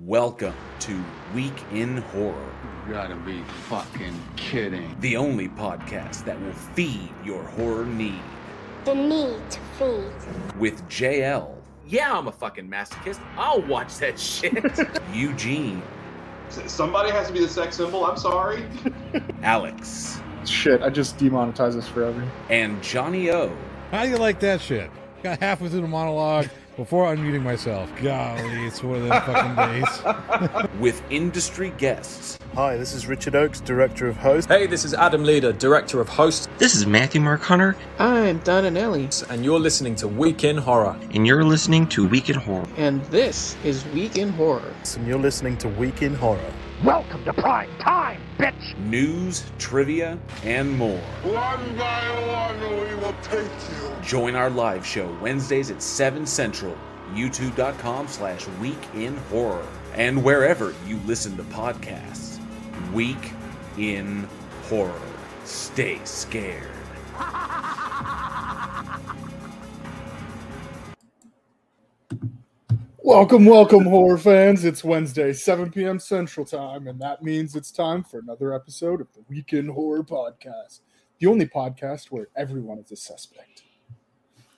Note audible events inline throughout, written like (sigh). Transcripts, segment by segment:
Welcome to Week in Horror, You gotta be fucking kidding. the only podcast that will feed your horror need The need to feed. with JL, Yeah, I'm a fucking masochist. I'll watch that shit. (laughs) (laughs) Eugene, Somebody has to be the sex symbol. I'm sorry. (laughs) Alex, Shit, I just demonetized this forever. and Johnny O. How do you like that shit? Got halfway through the monologue before unmuting myself. Golly, it's one of those fucking days. (laughs) with industry guests Hi, this is Richard Oakes, Director of Host. Hey, this is Adam Leader, Director of Host, This is Matthew Mark Hunter, I'm Donna Nelly, and you're listening to Week in Horror. and you're listening to Week in Horror. and this is Week in Horror. And you're listening to Week in Horror. News, trivia, and more. One by one, we will take you. Join our live show Wednesdays at 7 Central, youtube.com slash week in horror, and wherever you listen to podcasts. Week in Horror. Stay scared. (laughs) Welcome, welcome, horror fans. It's Wednesday, 7 p.m. Central Time, and that means it's time for another episode of the Week in Horror Podcast, the only podcast where everyone is a suspect.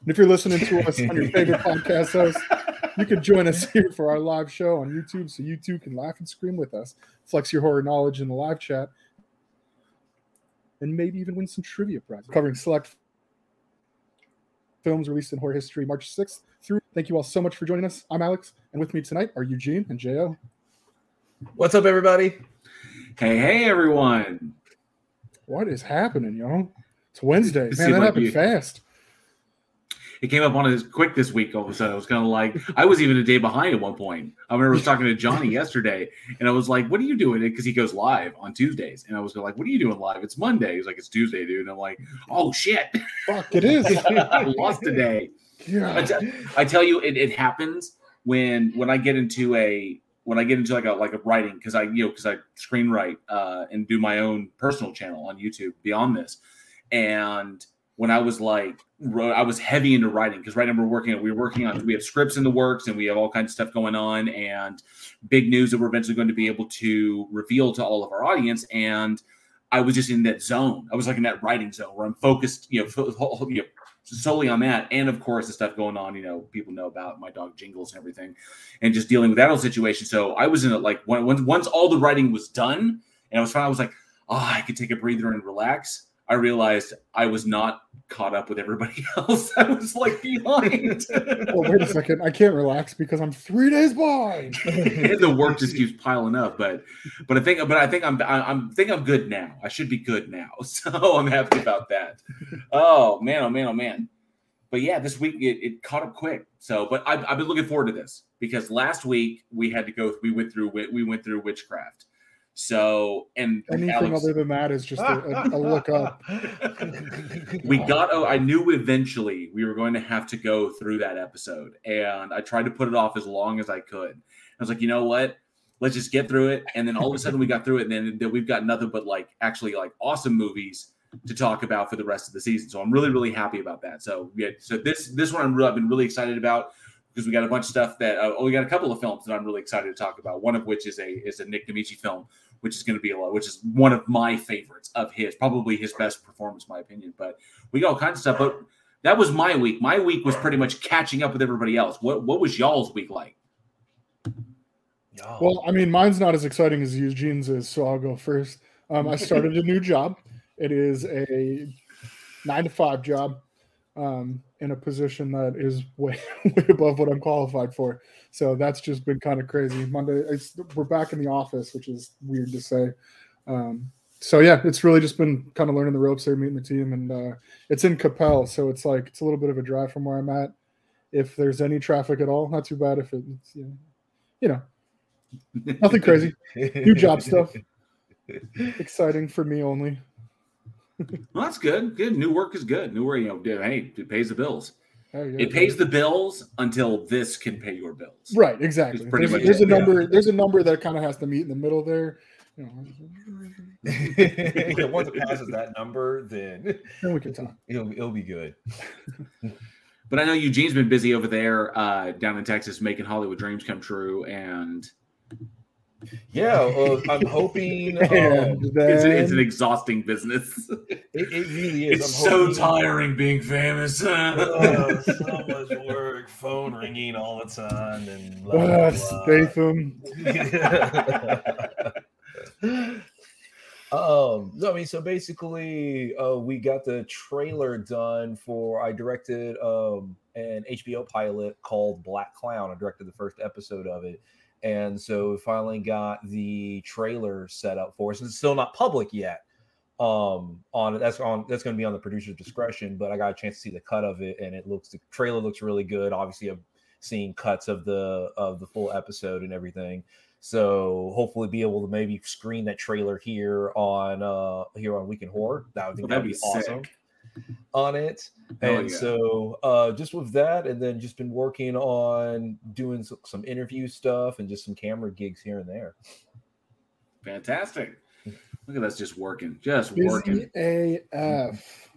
And if you're listening to us on your favorite podcast host, you can join us here for our live show on YouTube so you too can laugh and scream with us, flex your horror knowledge in the live chat, and maybe even win some trivia prizes covering select films released in horror history March 6th through. Thank you all so much for joining us. I'm Alex, and with me tonight are Eugene and Jo. What's up, everybody? Hey, hey, everyone. What is happening, y'all? It's Wednesday. It Man, that happened you- fast. It came up on us quick this week. All of a sudden, I was kind of like, I was even a day behind at one point. I remember I was talking to Johnny yesterday, and I was like, "What are you doing?" Because he goes live on Tuesdays, and I was like, "What are you doing live? It's Monday." He's like, "It's Tuesday, dude." And I'm like, "Oh shit, Fuck, it is. I (laughs) lost today." I, I tell you, it, it happens when when I get into a when I get into like a like a writing because I you know because I screenwrite uh, and do my own personal channel on YouTube beyond this, and when I was like I was heavy into writing because right now we're working we were working on we have scripts in the works and we have all kinds of stuff going on and big news that we're eventually going to be able to reveal to all of our audience. And I was just in that zone. I was like in that writing zone where I'm focused, you know, you know solely on that, and of course the stuff going on. You know, people know about my dog Jingles and everything, and just dealing with that whole situation. So I was in it like when once all the writing was done, and I was fine. I was like, oh, I could take a breather and relax. I realized I was not caught up with everybody (laughs) else. I was like behind. (laughs) Oh, wait a second. I can't relax because I'm three days behind. (laughs) And the work just keeps piling up, but but I think but I think I'm I- I'm think I'm good now. I should be good now, so I'm happy about that. Oh man, oh man, oh man. But yeah, this week it, it caught up quick. So, but I've, I've been looking forward to this because last week we had to go. We went through we went through witchcraft. So and Anything Alex- other than that is just a, a, look up. (laughs) we got oh i knew eventually we were going to have to go through that episode and i tried to put it off as long as i could. I was like you know what? Let's just get through it. And then all of a sudden we got through it and then, then we've got nothing but like actually like awesome movies to talk about for the rest of the season. So i'm really really happy about that. So yeah so this this one i'm really, i've been really excited about because we got a bunch of stuff that uh, oh, we got a couple of films that i'm really excited to talk about one of which is a is a nick Damici film which is going to be a lot, which is one of my favorites of his, probably his best performance, in my opinion. But we got all kinds of stuff. But that was my week. My week was pretty much catching up with everybody else. What what was y'all's week like? Well, I mean, mine's not as exciting as Eugene's is, so I'll go first. Um, I started a new job. It is a nine to five job um, in a position that is way, (laughs) way above what I'm qualified for. So that's just been kind of crazy. Monday, it's, we're back in the office, which is weird to say. Um, so yeah, it's really just been kind of learning the ropes there, meeting the team, and uh, it's in Capel, so it's like it's a little bit of a drive from where I'm at. If there's any traffic at all, not too bad. If it's you know, you know nothing crazy. (laughs) New job stuff. Exciting for me only. (laughs) Well, that's good. Good. New work is good. New work, you know, dude, hey, it pays the bills. It pays the bills until this can pay your bills. right. Exactly. Pretty There's, much there's it, a yeah. number. There's a number that kind of has to meet in the middle there. You know, yeah, once it passes that number, then (laughs) then we can talk. it'll it'll be good. (laughs) But I know Eugene's been busy over there uh, down in Texas making Hollywood dreams come true. And Yeah, uh, I'm hoping. (laughs) Um, And It's, a, it's an exhausting business. it, it really is. It's I'm so hoping- tiring being famous. Oh, (laughs) so much work, phone ringing all the time, and blah, blah, Ah, blah. Statham. (laughs) um, no, I mean, so basically, uh, we got the trailer done for. I directed um an HBO pilot called Black Clown. I directed the first episode of it, and so we finally got the trailer set up for us. It's still not public yet. Um, on that's on that's going to be on the producer's discretion, but I got a chance to see the cut of it, and it looks the trailer looks really good. Obviously, I've seen cuts of the of the full episode and everything. So hopefully be able to maybe screen that trailer here on uh here on Week in Horror. That would That'd that'd be be awesome sick. On it. Hell and yeah. so uh just with that, and then just been working on doing some, some interview stuff and just some camera gigs here and there. Fantastic. (laughs) Look at us just working, just working. AF.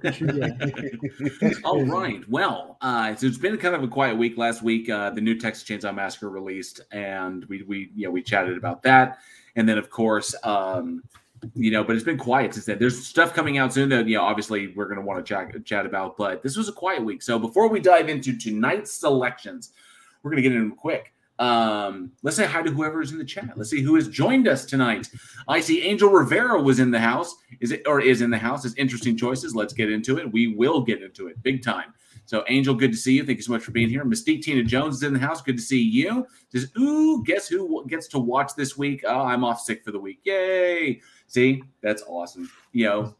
What you got? All right. Well, uh, so it's been kind of a quiet week. Last week, uh, the new Texas Chainsaw Massacre released, and we we yeah we chatted about that, and then of course, um, you know, but it's been quiet since then. There's stuff coming out soon that you know obviously we're going to want to chat chat about, but this was a quiet week. So before we dive into tonight's selections, we're going to get into them quick. Um, let's say hi to whoever is in the chat. Let's see who has joined us tonight. I see Angel Rivera was in the house. Is it or is in the house? It's interesting choices. Let's get into it. We will get into it big time. So, Angel, good to see you. Thank you so much for being here. Mystique Tina Jones is in the house. Good to see you. Says, ooh, guess who gets to watch this week? Oh, I'm off sick for the week. Yay. See, that's awesome. You know,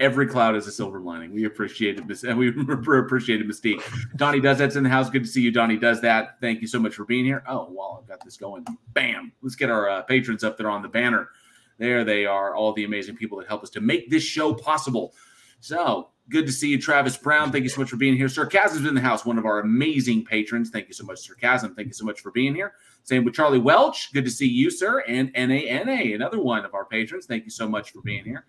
every cloud is a silver lining. We appreciate it. We (laughs) appreciate it, Mystique. Donnie does that's in the house. Good to see you, Donnie does that. Thank you so much for being here. Oh, wow, I've got this going. Bam. Let's get our uh, patrons up there on the banner. There they are, all the amazing people that help us to make this show possible. So good to see you, Travis Brown. Thank you so much for being here. Sarcasm's in the house, one of our amazing patrons. Thank you so much, Sarcasm. Thank you so much for being here. Same with Charlie Welch. Good to see you, sir. And NANA, another one of our patrons. Thank you so much for being here.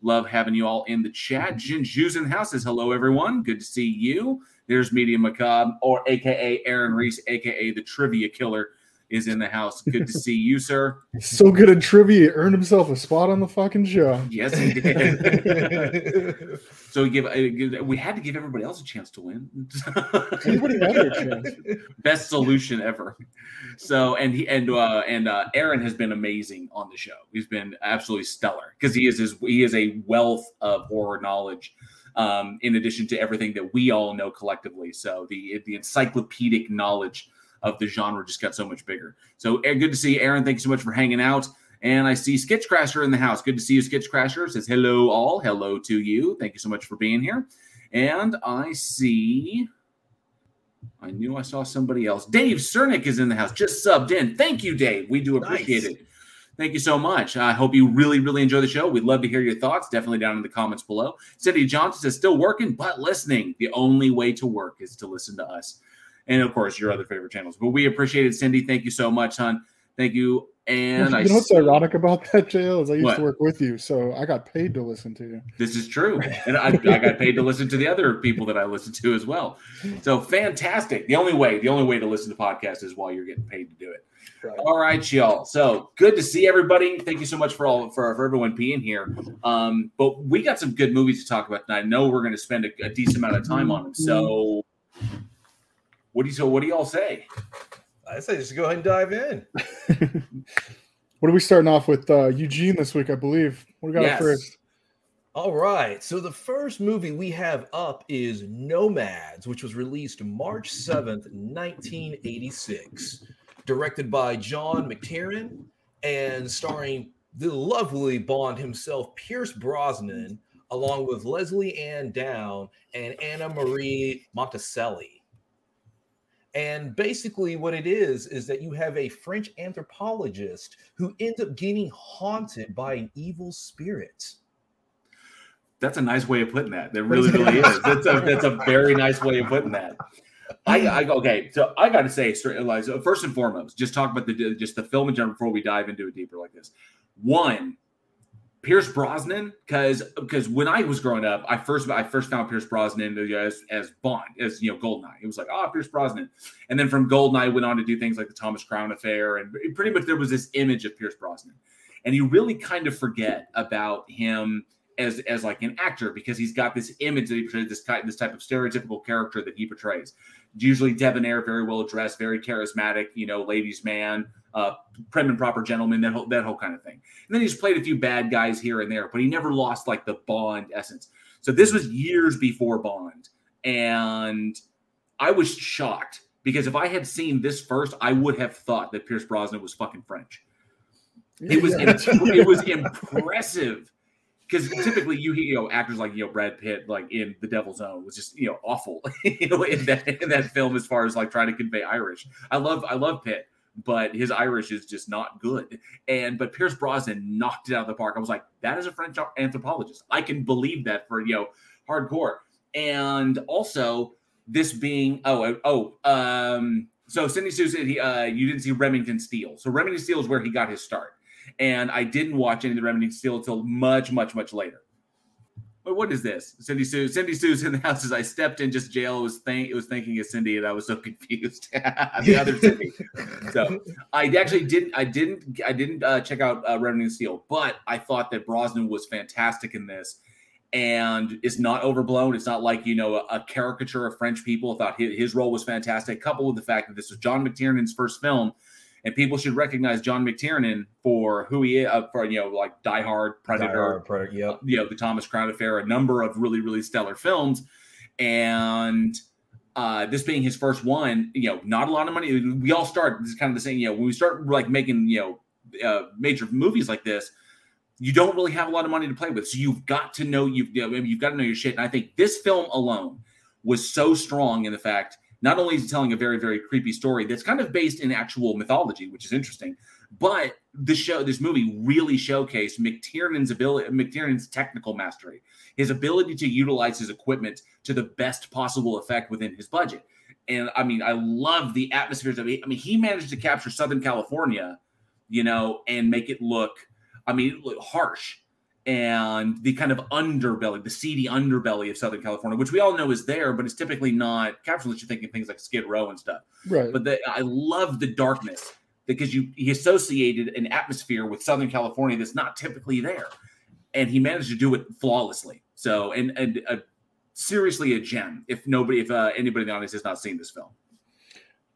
Love having you all in the chat. Jin Juice in the house says hello, everyone. Good to see you. There's Media Macabre, or AKA Aaron Reese, AKA the Trivia Killer, is in the house. Good to see you, sir. (laughs) So good at trivia, he earned himself a spot on the fucking show. Yes, he did. (laughs) so we give, uh, we had to give everybody else a chance to win. (laughs) Anybody had their chance. Best solution ever. So and he and uh and uh Aaron has been amazing on the show. He's been absolutely stellar because he is his he is a wealth of horror knowledge. Um, in addition to everything that we all know collectively, so the the encyclopedic knowledge of the genre just got so much bigger. So eh, good to see Aaron. Thank you so much for hanging out. And I see Sketch Crasher in the house. Good to see you, Sketch Crasher. Says hello, all. Hello to you. Thank you so much for being here. And I see. I knew I saw somebody else. Dave Cernick is in the house, just subbed in. Thank you, Dave. We do appreciate Nice. it. Thank you so much. I hope you really, really enjoy the show. We'd love to hear your thoughts. Definitely down in the comments below. Cindy Johnson says, still working, but listening. The only way to work is to listen to us. And of course, your other favorite channels. But we appreciate it, Cindy. Thank you so much, hon. Thank you. And you know what's ironic about that, JL, is I used What? to work with you, so I got paid to listen to you. This is true. And I, I got paid to listen to the other people that I listen to as well. So fantastic. The only way, the only way to listen to podcasts is while you're getting paid to do it. All right, y'all. So good to see everybody. Thank you so much for all for, for everyone being here. Um, but we got some good movies to talk about and I know we're going to spend a, a decent amount of time on them. So what do you so what do y'all say? I say just go ahead and dive in. (laughs) What are we starting off with? Uh, Eugene this week, I believe. What do we got Yes. first? All right. So the first movie we have up is Nomads, which was released March 7th, 1986. Directed by John McTiernan and starring the lovely Bond himself, Pierce Brosnan, along with Lesley-Anne Down and Anna Marie Monticelli. And basically, what it is is that you have a French anthropologist who ends up getting haunted by an evil spirit. That's a nice way of putting that. That really, really is. (laughs) That's a that's a very nice way of putting that. I, I okay, so I got to say, straight- uh, like, first and foremost, just talk about the just the film in general before we dive into it deeper like this. One, Pierce Brosnan, because because when I was growing up, I first I first found Pierce Brosnan as as Bond, as you know, Goldeneye. It was like, oh, Pierce Brosnan, and then from Goldeneye went on to do things like the Thomas Crown Affair, and pretty much there was this image of Pierce Brosnan, and you really kind of forget about him as as like an actor because he's got this image that he portrays this type this type of stereotypical character that he portrays. Usually debonair, very well dressed, very charismatic, you know, ladies' man, uh, prim and proper gentleman, that whole that whole kind of thing. And then he's played a few bad guys here and there, but he never lost like the Bond essence. So this was years before Bond, and I was shocked because if I had seen this first, I would have thought that Pierce Brosnan was fucking French. It was it was impressive because typically you you know actors like you know Brad Pitt like in The Devil's Own was just you know awful (laughs) you know in that in that film as far as like trying to convey Irish. I love I love Pitt, but his Irish is just not good. And but Pierce Brosnan knocked it out of the park. I was like, that is a French anthropologist. I can believe that for you know hardcore. And also this being oh oh um so Cindy Sue said he uh you didn't see Remington Steele. So Remington Steele is where he got his start and I didn't watch any of the Remington Steele until much, much, much later. But what is this? Cindy Sue. Cindy Sue's in the (laughs) house as I stepped in just jail. It was think it was thinking of Cindy, and I was so (laughs) confused. (laughs) the other Cindy. So I actually didn't. I didn't. I didn't uh, check out uh, Remington Steele, but I thought that Brosnan was fantastic in this, and it's not overblown. It's not like you know a, a caricature of French people. I thought his, his role was fantastic, coupled with the fact that this was John McTiernan's first film and people should recognize John McTiernan for who he is, uh, for you know, like Die Hard, Predator, Die Hard, Predator, yep. you know, the Thomas Crown Affair, a number of really, really stellar films, and uh, this being his first one, you know, not a lot of money. We all start this is kind of the same, you know, when we start like making you know uh, major movies like this. You don't really have a lot of money to play with, so you've got to know you've you know, you've got to know your shit. And I think this film alone was so strong in the fact not only is he telling a very, very creepy story that's kind of based in actual mythology, which is interesting, but the show, this movie really showcased McTiernan's ability, McTiernan's technical mastery, his ability to utilize his equipment to the best possible effect within his budget. And I mean, I love the atmospheres of it. I mean, he managed to capture Southern California, you know, and make it look, I mean, look harsh and the kind of underbelly, the seedy underbelly of Southern California, which we all know is there, but it's typically not captured unless you're thinking things like Skid Row and stuff. Right. But the, I love the darkness because you he associated an atmosphere with Southern California that's not typically there, and he managed to do it flawlessly. So, and and uh, seriously a gem. If nobody, if uh, anybody in the audience has not seen this film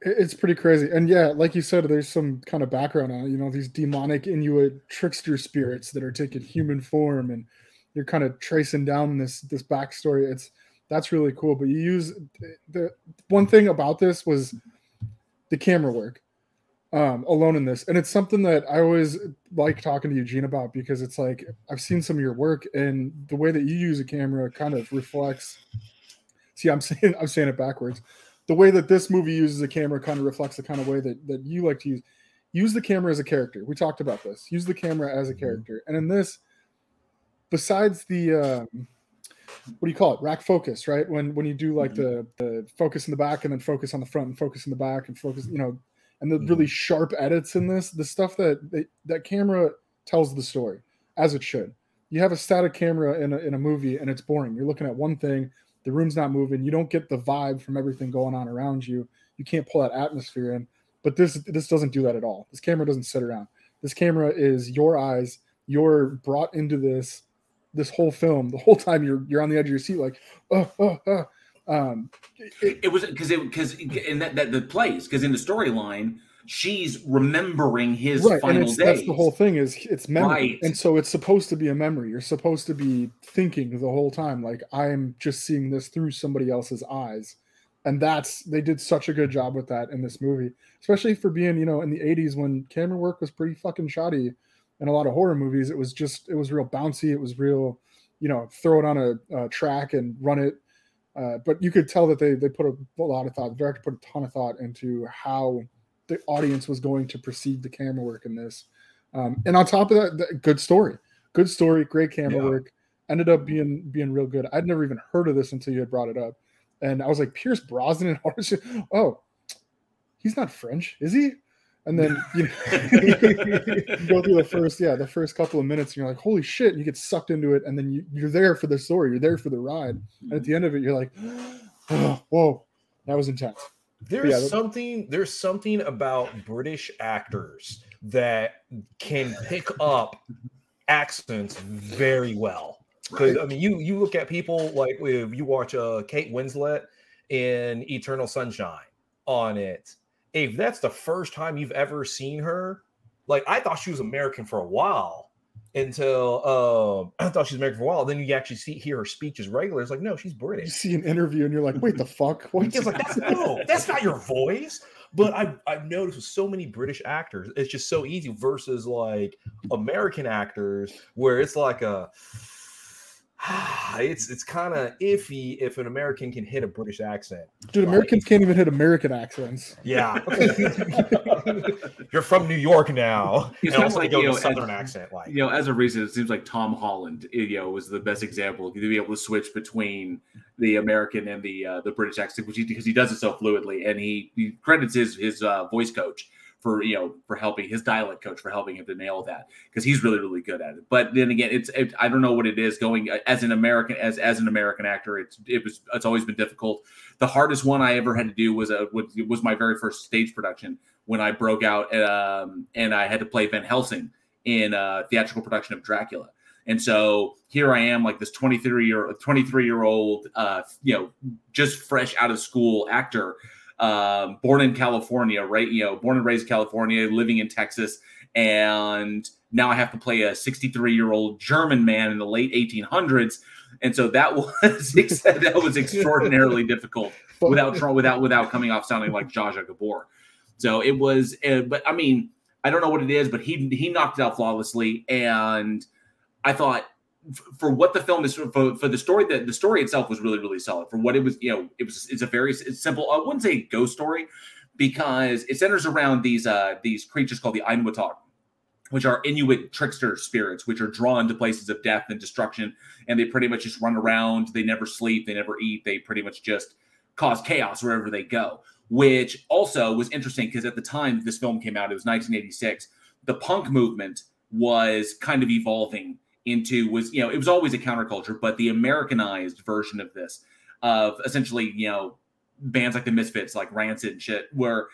it's pretty crazy. And yeah like you said there's some kind of background on it you know these demonic inuit trickster spirits that are taking human form and you're kind of tracing down this this backstory. It's that's really cool. But you use the one thing about this was the camera work um alone in this. And it's something that i always like talking to eugene about because it's like i've seen some of your work and the way that you use a camera kind of reflects see i'm saying i'm saying it backwards the way that this movie uses the camera kind of reflects the kind of way that, that you like to use. Use the camera as a character. We talked about this. Use the camera as a mm-hmm. character. And in this, besides the um, what do you call it? Rack focus, right? When when you do like mm-hmm. the the focus in the back and then focus on the front and focus in the back and focus, you know, and the really mm-hmm. sharp edits in this, the stuff that they, that camera tells the story as it should. You have a static camera in a, in a movie and it's boring. You're looking at one thing the room's not moving you don't get the vibe from everything going on around you you can't pull that atmosphere in. But this this doesn't do that at all. This camera doesn't sit around. This camera is your eyes. You're brought into this this whole film the whole time you're you're on the edge of your seat like oh oh, oh. um it, it was because it because in that, that the plays because in the storyline she's remembering his right, final days. That's the whole thing is it's memory, right. and so it's supposed to be a memory. You're supposed to be thinking the whole time, like I'm just seeing this through somebody else's eyes, and that's they did such a good job with that in this movie, especially for being you know in the '80s when camera work was pretty fucking shoddy, in a lot of horror movies. It was just it was real bouncy. It was real, you know, throw it on a, a track and run it. Uh, but you could tell that they they put a, a lot of thought. The director put a ton of thought into how the audience was going to perceive the camera work in this. Um, and on top of that, the, good story, good story, great camera yeah. work. Ended up being being real good. I'd never even heard of this until you had brought it up, and I was like, Pierce Brosnan. and oh, he's not French, is he? And then (laughs) you, (laughs) you go through the first, yeah, the first couple of minutes, and you're like, "Holy shit!" And you get sucked into it, and then you, you're there for the story, you're there for the ride, and at the end of it, you're like, (gasps) oh, "Whoa, that was intense." There's Yeah, something there's something about British actors that can pick up accents very well. Because I mean, you you look at people like if you watch uh Kate Winslet in Eternal Sunshine on it. If that's the first time you've ever seen her, like I thought she was American for a while until um (clears throat) I thought she was American for a while. Then you actually see hear her speech as regular. It's like no, she's British. You see an interview, and you're like, "Wait, the fuck? (laughs) What?" It's like that's no, that's not your voice. But I've I've noticed with so many British actors, it's just so easy versus like American actors where it's like a (sighs) it's it's kind of iffy if an American can hit a British accent. Dude, Americans can't even hit American accents. Yeah, (laughs) (laughs) you're from New York now. It's and kind of also like go you know, southern as, accent, like you know, as a reason, it seems like Tom Holland, you know, was the best example to be able to switch between the American and the uh, the British accent, which he, because he does it so fluidly, and he, he credits his his uh, voice coach for you know for helping his dialect coach for helping him to nail that because he's really really good at it. But then again, it's it, I don't know what it is going uh, as an American as as an American actor. It's it was it's always been difficult. The hardest one I ever had to do was a was, was my very first stage production when I broke out um, and I had to play Van Helsing in a theatrical production of Dracula. And so here I am, like this 23 year 23 year old, uh, you know, just fresh out of school actor, um, born in California, right? You know, born and raised in California, living in Texas, and now I have to play a 63 year old German man in the late 1800s. And so that (laughs) was that was extraordinarily (laughs) difficult without without without coming off sounding like Zsa Zsa Gabor. So it was, uh, but I mean, I don't know what it is, but he he knocked it out flawlessly, and I thought for what the film is for, for the story that the story itself was really really solid for what it was. You know, it was it's a very it's simple. I wouldn't say ghost story because it centers around these uh these creatures called the Ainwatak which are Inuit trickster spirits, which are drawn to places of death and destruction. And they pretty much just run around. They never sleep. They never eat. They pretty much just cause chaos wherever they go, which also was interesting because at the time this film came out, it was 1986. The punk movement was kind of evolving into was you know it was always a counterculture but the americanized version of this of essentially you know bands like the misfits like rancid and shit where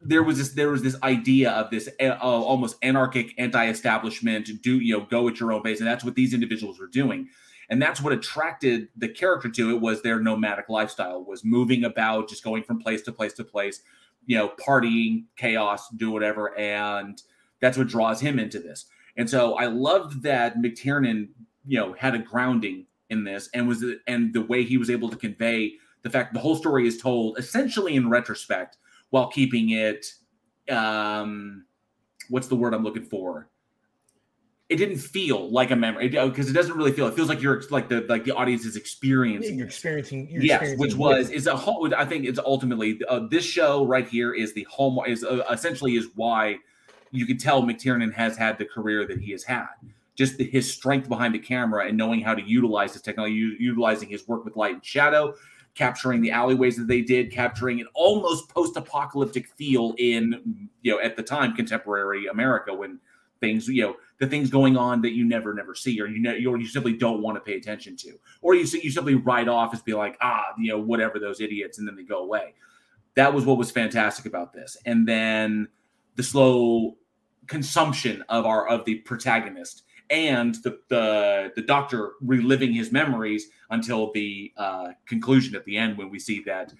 there was this there was this idea of this uh, almost anarchic anti-establishment do you know go at your own pace and that's what these individuals were doing. And that's what attracted the character to it was their nomadic lifestyle was moving about just going from place to place to place you know partying chaos do whatever and that's what draws him into this and so i loved that mctiernan you know had a grounding in this and was and the way he was able to convey the fact the whole story is told essentially in retrospect while keeping it um what's the word i'm looking for it didn't feel like a memory because it, doesn't really feel it feels like you're like the like the audience is experiencing you're experiencing. You're yes experiencing which was is a whole i think it's ultimately uh, this show right here is the hallmark is uh, essentially is why you can tell mctiernan has had the career that he has had. Just the, his strength behind the camera and knowing how to utilize his technology utilizing his work with light and shadow capturing the alleyways that they did capturing an almost post-apocalyptic feel in you know at the time contemporary america when things you know the things going on that you never never see or you know you, you simply don't want to pay attention to. Or you you simply write off as be like ah you know whatever those idiots and then they go away. That was what was fantastic about this. And then the slow consumption of our of the protagonist and the the, the doctor reliving his memories until the uh, conclusion at the end when we see that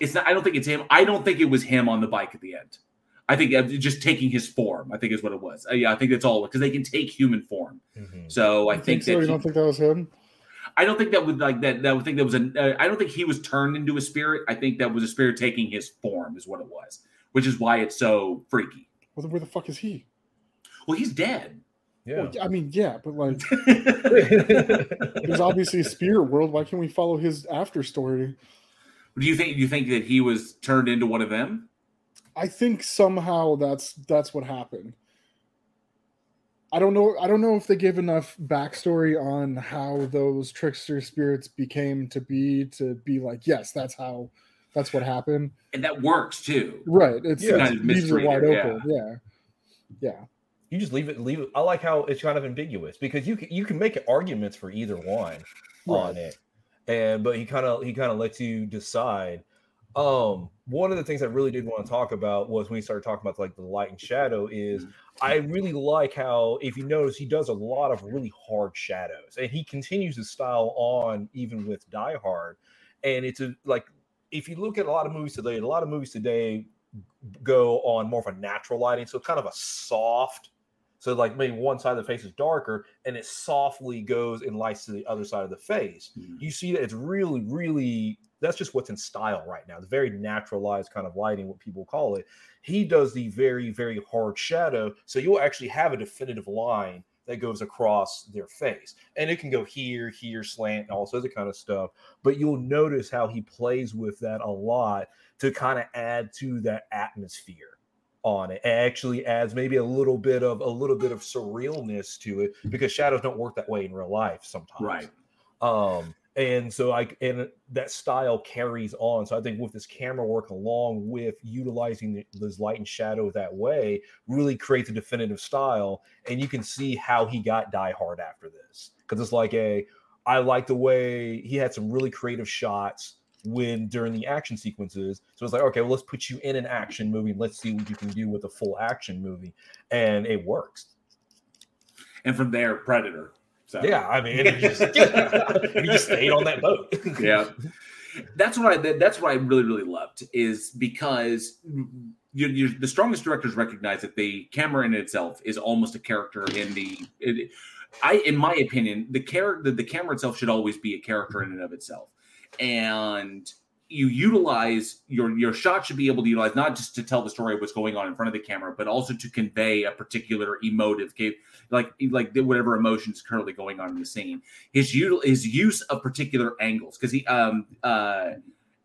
it's not i don't think it's him i don't think it was him on the bike at the end I think uh, just taking his form, I think is what it was. Uh, yeah, I think that's all because they can take human form. So I You think, so? that You he- don't think that was him? I don't think that would like that. That would think that was a. Uh, I don't think he was turned into a spirit. I think that was a spirit taking his form, is what it was, which is why it's so freaky. Well, then where the fuck is he? Well, he's dead. Well, I mean, yeah, but like, (laughs) there's obviously a spirit world. Why can't we follow his after story? Do you think? Do you think that he was turned into one of them? I think somehow that's that's what happened. I don't know. I don't know if they give enough backstory on how those trickster spirits became to be to be like, yes, that's how that's what happened. And that works too. Right. It's, Yeah. it's Kind of leaves it mystery wide open. Yeah. Yeah. You just leave it. Leave it. I like how it's kind of ambiguous because you can, you can make arguments for either one on it, and but he kind of he kind of lets you decide. Um, one of the things I really did want to talk about was when he started talking about like the light and shadow. Is I really like how if you notice he does a lot of really hard shadows, and he continues his style on even with Die Hard, and it's a like if you look at a lot of movies today, a lot of movies today go on more of a natural lighting, so kind of a soft. So like maybe one side of the face is darker, and it softly goes and lights to the other side of the face. Hmm. You see that it's really, really that's just what's in style right now. The very naturalized kind of lighting, what people call it. He does the very, very hard shadow, so you'll actually have a definitive line that goes across their face, and it can go here, here, slant, and all sorts of kind of stuff. But you'll notice how he plays with that a lot to kind of add to that atmosphere on it. It actually adds maybe a little bit of a little bit of surrealness to it because shadows don't work that way in real life sometimes. Right. Um, and so I and that style carries on. So I think with this camera work, along with utilizing this light and shadow that way, really creates a definitive style. And you can see how he got Die Hard after this because it's like a I like the way he had some really creative shots when during the action sequences. So it's like, okay, well, let's put you in an action movie. and Let's see what you can do with a full action movie, and it works. And from there, Predator. So. Yeah, I mean, it just, (laughs) he just stayed on that boat. yeah. (laughs) That's what i that- that's what i really really loved is because you you the strongest directors recognize that the camera in itself is almost a character in the it, i in my opinion the character the, the camera itself should always be a character in and of itself. And you utilize your your shot should be able to utilize not just to tell the story of what's going on in front of the camera but also to convey a particular emotive like like whatever emotion is currently going on in the scene. His util- his use of particular angles because he um uh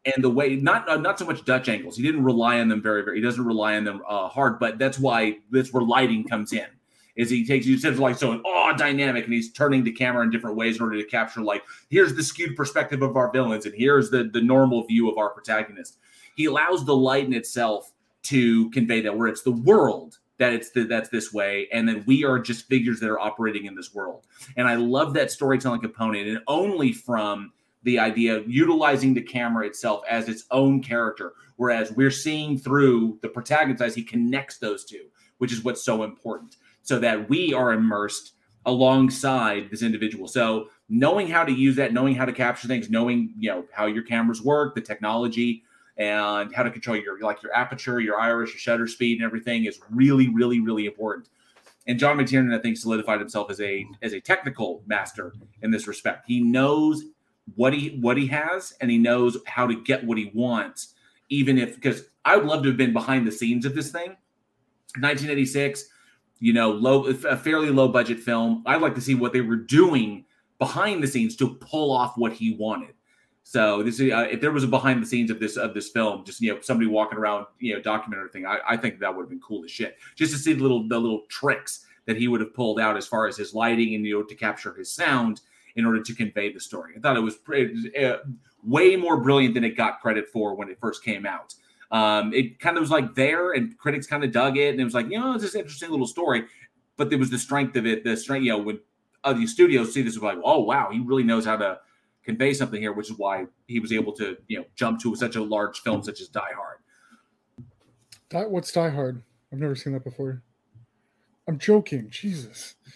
and the way not uh, not so much Dutch angles. He didn't rely on them very very he doesn't rely on them uh, hard but that's why that's where lighting comes in is he takes you of like so oh dynamic and he's turning the camera in different ways in order to capture like here's the skewed perspective of our villains and here's the the normal view of our protagonist. He allows the light in itself to convey that where it's the world that it's the, that's this way and then we are just figures that are operating in this world. And i love that storytelling component and only from the idea of utilizing the camera itself as its own character whereas we're seeing through the protagonist as he connects those two which is what's so important so that we are immersed alongside this individual. So knowing how to use that knowing how to capture things knowing you know how your cameras work the technology and how to control your like your aperture your iris your shutter speed and everything is really really really important. And john mctiernan i think solidified himself as a as a technical master in this respect. He knows what he what he has and he knows how to get what he wants even if because i would love to have been behind the scenes of this thing. 1986 you know low a fairly low budget film i'd like to see what they were doing behind the scenes to pull off what he wanted. So this is uh, if there was a behind the scenes of this of this film just you know somebody walking around you know documentary thing i, I think that would have been cool as shit. Just to see the little the little tricks that he would have pulled out as far as his lighting and you know to capture his sound in order to convey the story. I thought it was uh, way more brilliant than it got credit for when it first came out um, it kind of was like there, and critics kind of dug it, and it was like, you know, it's this interesting little story. But there was the strength of it, the strength, you know, when other studios see this, was like, oh wow, he really knows how to convey something here, which is why he was able to, you know, jump to such a large film such as Die Hard. Die, what's Die Hard? I've never seen that before. I'm joking. Jesus. (laughs)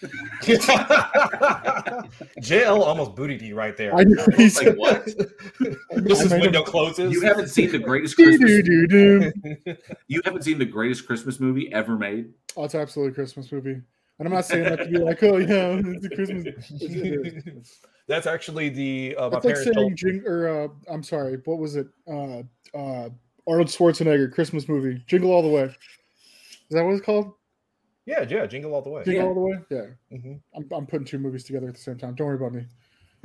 JL almost booted you right there. I know. He Like what? (laughs) This I is made window him- closes. You haven't seen the greatest Christmas. (laughs) You haven't seen the greatest Christmas movie ever made. Oh, it's absolutely a Christmas movie. And I'm not saying that to be like, oh yeah, it's a Christmas. It is. That's actually the uh, my That's like parents saying, told. jing- or uh, I'm sorry, what was it? Uh, uh, Arnold Schwarzenegger Christmas movie, Jingle All the Way. Is that what it's called? Yeah, yeah, jingle all the way. Jingle All the Way. Yeah, Mhm. I'm, I'm putting two movies together at the same time. Don't worry about me. (laughs)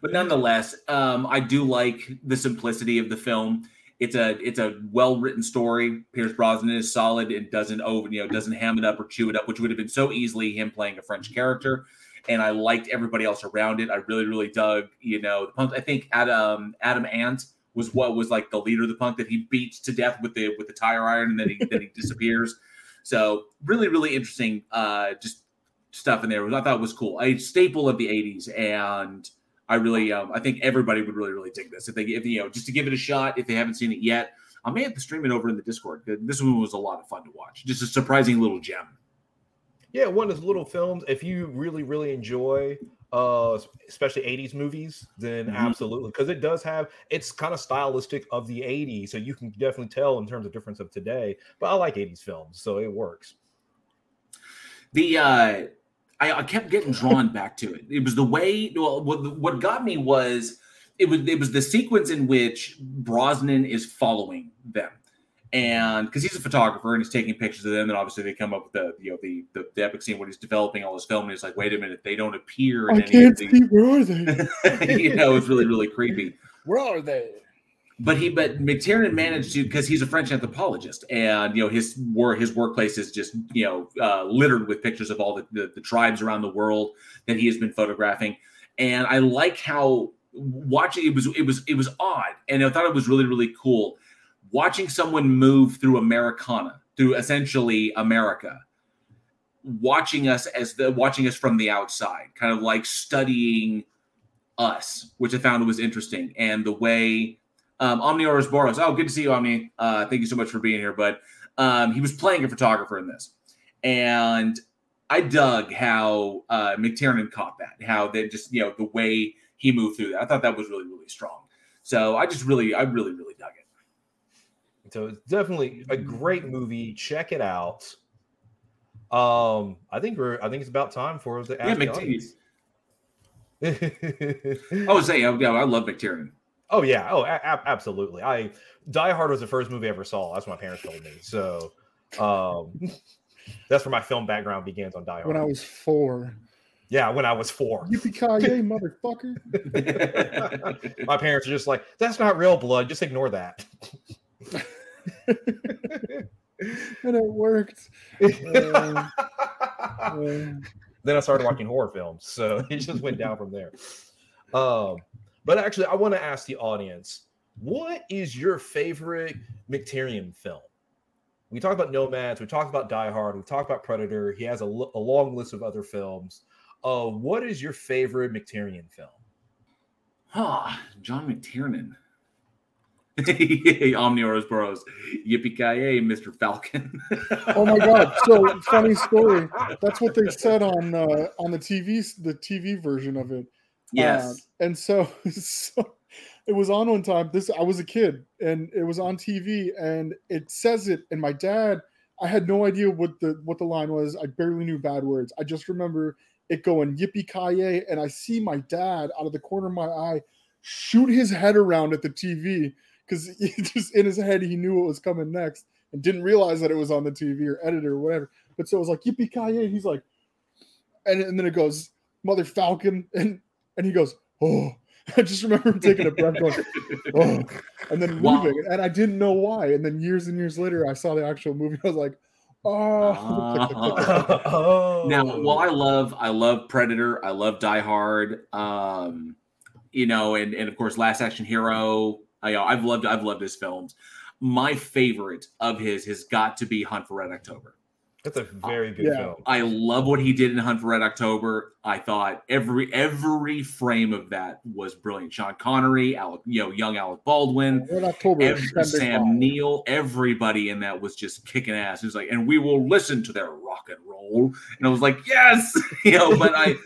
but nonetheless, um, I do like the simplicity of the film. It's a it's a well written story. Pierce Brosnan is solid and doesn't over you know doesn't ham it up or chew it up, which would have been so easily him playing a French character. and I liked everybody else around it. I really, really dug, you know, the punk. I think Adam Adam Ant was what was like the leader of the punk that he beats to death with the with the tire iron, and then he then he (laughs) disappears. So really, really interesting, uh, just stuff in there. I thought was cool, a staple of the '80s, and I really, um, I think everybody would really, really dig this if they, if you know, just to give it a shot if they haven't seen it yet. I may have to stream it over in the Discord. This one was a lot of fun to watch. Just a surprising little gem. Yeah, one of those little films. If you really, really enjoy, uh, especially '80s movies, then mm-hmm. absolutely, because it does have. It's kind of stylistic of the '80s, so you can definitely tell in terms of difference of today. But I like '80s films, so it works. The uh, I, I kept getting drawn back to it. It was the way. Well, what, what got me was it was it was the sequence in which Brosnan is following them, and because he's a photographer and he's taking pictures of them, and obviously they come up with the you know the the, the epic scene when he's developing all this film, and he's like, wait a minute, they don't appear. In I can't see. Where are they? (laughs) (laughs) you know, it's really really creepy. Where are they? but he but McTiernan managed to because he's a French anthropologist and you know his work his workplace is just you know uh, littered with pictures of all the, the, the tribes around the world that he has been photographing and I like how watching it was it was it was odd and I thought it was really really cool watching someone move through Americana through essentially America watching us as the watching us from the outside kind of like studying us which I found was interesting and the way um, Omni Boros. Oh, good to see you, Omni. Uh, thank you so much for being here. But um, he was playing a photographer in this, and I dug how uh, McTiernan caught that. How they just you know the way he moved through that. I thought that was really really strong. So I just really I really really dug it. So it's definitely a great movie. Check it out. Um, I think we're I think it's about time for the yeah, McTiernan. I would say, yeah, I love McTiernan. Oh yeah. Oh, a- absolutely. I Die Hard was the first movie I ever saw. That's what my parents told me. So um, (laughs) that's where my film background begins on Die Hard. When I was four. Yeah, when I was four. Yippee ki yay, motherfucker! my parents are just like, "That's not real blood. Just ignore that." (laughs) (laughs) and it worked. (laughs) Uh, uh, then I started watching horror films, so (laughs) it just went down from there. Um, but actually, I want to ask the audience what is your favorite McTiernan film? We talked about Nomads, we talked about Die Hard, we talked about Predator. He has a, a long list of other films. Uh, what is your favorite McTiernan film? Ah, John McTiernan. (laughs) Omnior's Burrows. Yippee Mr. Falcon. oh my God! (laughs) So funny story. That's what they said on uh, on the TV the TV version of it. Yes. Uh, and so, (laughs) so it was on one time. This I was a kid, and it was on TV, and it says it. And my dad, I had no idea what the what the line was. I barely knew bad words. I just remember it going yippee ki and I see my dad out of the corner of my eye shoot his head around at the TV because (laughs) just in his head he knew what was coming next and didn't realize that it was on the TV or editor or whatever. But so it was like yippee ki He's like, and, and then it goes mother falcon (laughs) and and he goes, "Oh." (laughs) I just remember him taking a breath, going, "Oh," and then wow. moving, and I didn't know why. And then years and years later, I saw the actual movie. I was like, "Oh." Uh, now, well, I love, I love Predator. I love Die Hard. Um, you know, and and of course, Last Action Hero. I, you know, I've loved, I've loved his films. My favorite of his has got to be Hunt for Red October. That's a uh, very good yeah. film. I love what he did in Hunt for Red October. I thought every every frame of that was brilliant. Sean Connery, Alec, you know, young Alec Baldwin, Red October, every, Sam Neill, everybody in that was just kicking ass. It was like, and we will listen to their rock and roll. And I was like, yes, (laughs) you know. But I,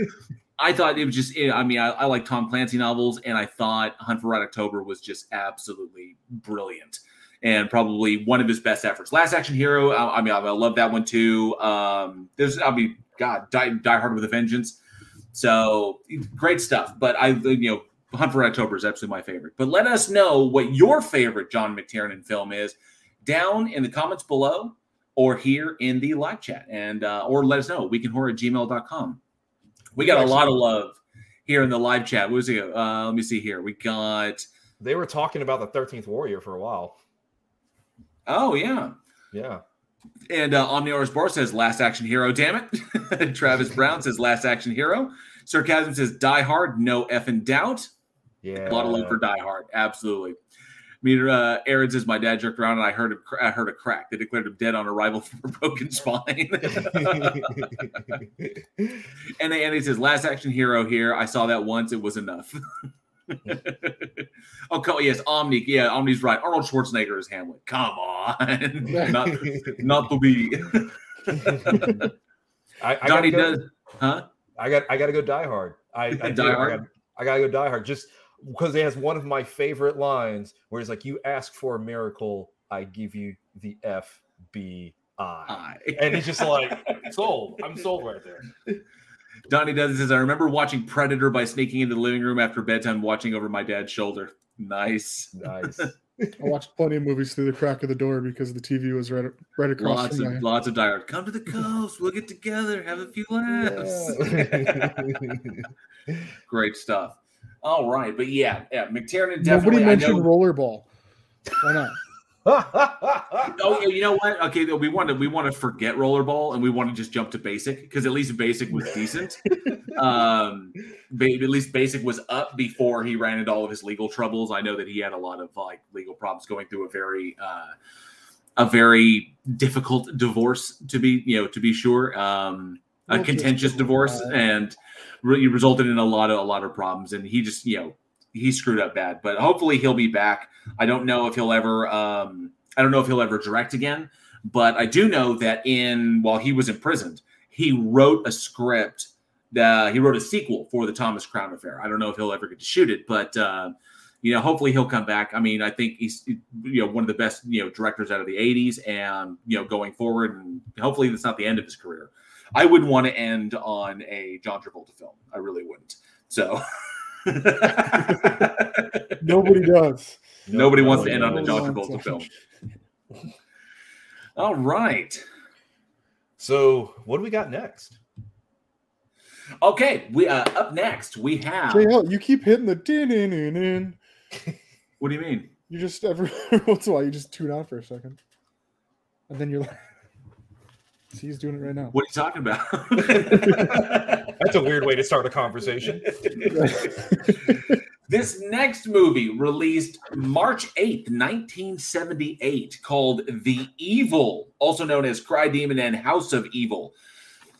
I thought it was just. I mean, I, I like Tom Clancy novels, and I thought Hunt for Red October was just absolutely brilliant and probably one of his best efforts. Last Action Hero, I, I mean, I, I, love that one too. Um, there's, I mean, God, Die, Die Hard with a Vengeance. So great stuff. But I, you know, Hunt for Red October is absolutely my favorite. But let us know what your favorite John McTiernan film is down in the comments below or here in the live chat. And, uh, or let us know, weekinhorror at gmail.com. We got a lot of love here in the live chat. What was it? Uh, let me see here. We got. They were talking about the 13th Warrior for a while. Oh yeah, yeah. And uh, Omnior's Bar says Last Action Hero, damn it. (laughs) Travis Brown says Last Action Hero. Sarcasm says Die Hard, no effing doubt. Yeah. A lot of love for Die Hard, absolutely. I mean, uh, Aaron says my dad jerked around and I heard him. I heard a crack. They declared him dead on arrival (laughs) from a broken spine. (laughs) and and he says last action hero here. I saw that once. It was enough. (laughs) oh, co- yes, Omni. Yeah, Omni's right. Arnold Schwarzenegger is Hamlet. Come on, not not to be. I, I Donnie gotta go- does, huh? I got I got to go Die Hard. I, I Die do. Hard? I gotta go Die Hard just because it has one of my favorite lines where he's like, "You ask for a miracle, I give you the FBI," and he's just like (laughs) sold. I'm sold right there. Donnie does says, I remember watching Predator by sneaking into the living room after bedtime, watching over my dad's shoulder. Nice. Nice. (laughs) I watched plenty of movies through the crack of the door because the TV was right right across lots from of lots of dialogue. Come to the coast. We'll get together. Have a few laughs. (laughs) Great stuff. All right, but yeah, yeah, McTiernan definitely. Nobody mentioned rollerball. Why not? (laughs) oh, you know what? Okay, though, we want to we want to forget rollerball and we want to just jump to basic because at least basic was decent. (laughs) um, at least basic was up before he ran into all of his legal troubles. I know that he had a lot of like legal problems going through a very uh, a very difficult divorce to be you know to be sure. Um, a contentious divorce and really resulted in a lot of a lot of problems. And he just you know he screwed up bad. But hopefully he'll be back. I don't know if he'll ever. Um, I don't know if he'll ever direct again. But I do know that in while he was imprisoned, he wrote a script. That he wrote a sequel for the Thomas Crown Affair. I don't know if he'll ever get to shoot it, but uh, you know, hopefully he'll come back. I mean, I think he's you know one of the best you know directors out of the '80s, and you know going forward, and hopefully that's not the end of his career. I wouldn't want to end on a John Travolta film. I really wouldn't. So (laughs) Nobody does. nobody wants to end on a John Travolta to. film. (laughs) All right. So what do we got next? Okay. We uh, up next we have. JL, you keep hitting the din in in in. What do you mean? You just every (laughs) once in a while you just tune out for a second, and then you're like, see, he's doing it right now. What are you talking about? (laughs) That's a weird way to start a conversation. (laughs) This next movie released March 8th, 1978, called The Evil, also known as Cry Demon and House of Evil.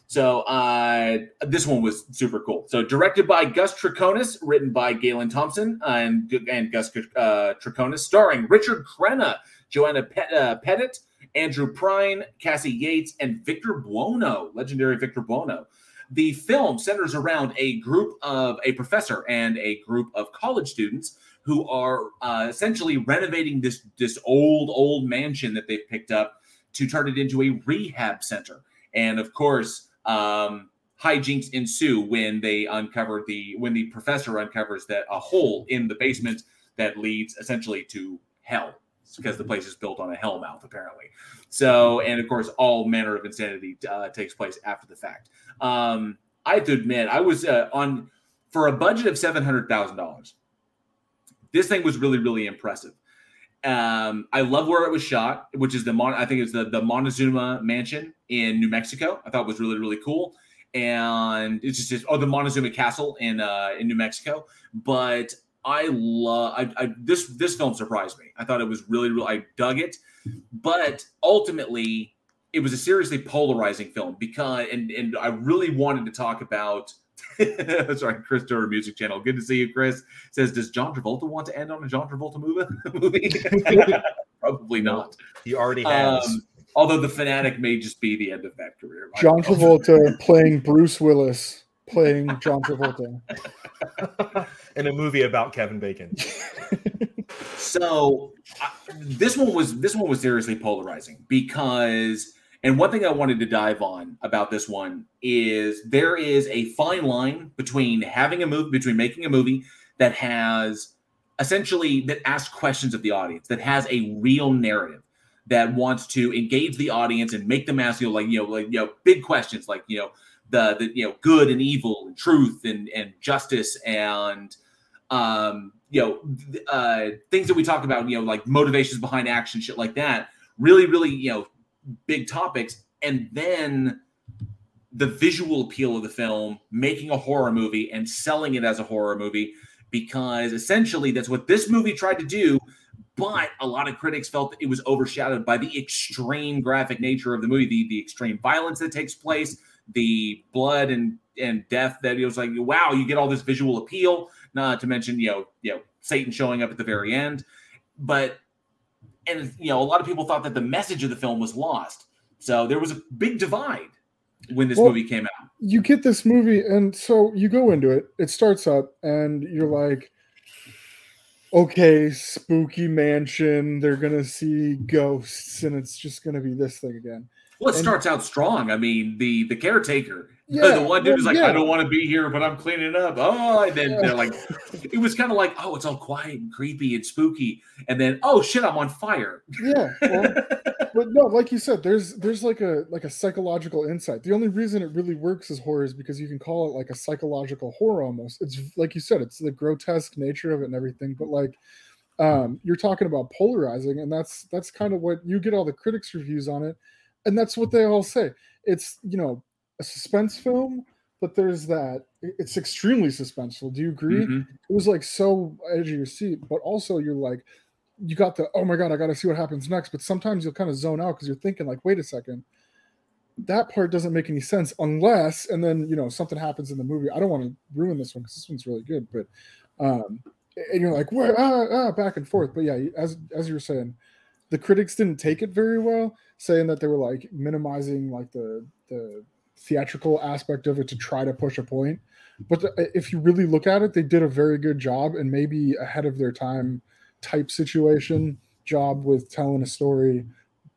So uh, this one was super cool. So directed by Gus Trikonis, written by Galen Thompson and, and Gus uh, Trikonis, starring Richard Crenna, Joanna Pet, uh, Pettet, Andrew Prine, Cassie Yates, and Victor Buono, legendary Victor Buono. The film centers around a group of a professor and a group of college students who are uh, essentially renovating this this old old mansion that they've picked up to turn it into a rehab center. And of course, um, hijinks ensue when they uncover the when the professor uncovers that a hole in the basement that leads essentially to hell because the place is built on a hell mouth apparently. So, and of course, all manner of insanity uh, takes place after the fact. Um, I have to admit, I was uh, on for a budget of seven hundred thousand dollars. This thing was really, really impressive. Um, I love where it was shot, which is the Mon- I think it's the the Montezuma Mansion in New Mexico. I thought it was really, really cool, and it's just, just oh the Montezuma Castle in uh, in New Mexico. But I love I, I, this this film surprised me. I thought it was really, really I dug it, but ultimately it was a seriously polarizing film because and and I really wanted to talk about (laughs) sorry Chris Turner Music Channel. Good to see you, Chris. Says, does John Travolta want to end on a John Travolta movie? (laughs) movie? (laughs) Probably not. He already has. Um, although the fanatic may just be the end of that career. John. Travolta playing Bruce Willis playing John Travolta. (laughs) in a movie about Kevin Bacon. (laughs) so I, this one was this one was seriously polarizing because and one thing I wanted to dive on about this one is there is a fine line between having a movie between making a movie that has essentially that asks questions of the audience that has a real narrative that wants to engage the audience and make them ask you know, like you know like you know big questions like you know the the you know good and evil and truth and and justice and um you know uh things that we talk about you know like motivations behind action shit like that really really you know big topics, and then the visual appeal of the film, making a horror movie and selling it as a horror movie, because essentially that's what this movie tried to do. But a lot of critics felt that it was overshadowed by the extreme graphic nature of the movie, the, the extreme violence that takes place, the blood and, and death that it was like, wow, you get all this visual appeal, not to mention, you know, you know, Satan showing up at the very end. But and you know, a lot of people thought that the message of the film was lost. So there was a big divide when this Well, movie came out. you get this movie and so you go into it it starts up and you're like okay spooky mansion they're gonna see ghosts and it's just gonna be this thing again Well, it And- starts out strong. I mean, the the caretaker, Yeah, the one dude well, is like, yeah. I don't want to be here, but I'm cleaning up. Oh, and then they're like, it was kind of like, oh, it's all quiet and creepy and spooky, and then oh shit, I'm on fire. yeah well, (laughs) but no like you said there's there's like a like a psychological insight the only reason it really works as horror is because you can call it like a psychological horror almost it's like you said it's the grotesque nature of it and everything but like um you're talking about polarizing and that's that's kind of what you get all the critics reviews on it and that's what they all say. It's you know a suspense film but there's that. It's extremely suspenseful. Do you agree? Mhm. it was like so edge of your seat but also you're like you got the oh my god i gotta see what happens next but sometimes you'll kind of zone out because you're thinking like wait a second. That part doesn't make any sense unless and then you know something happens in the movie. I don't want to ruin this one because this one's really good but um and you're like where ah, ah back and forth. But yeah as as you were saying the critics didn't take it very well saying that they were like minimizing like the the theatrical aspect of it to try to push a point but the, if you really look at it they did a very good job and maybe ahead of their time type situation job with telling a story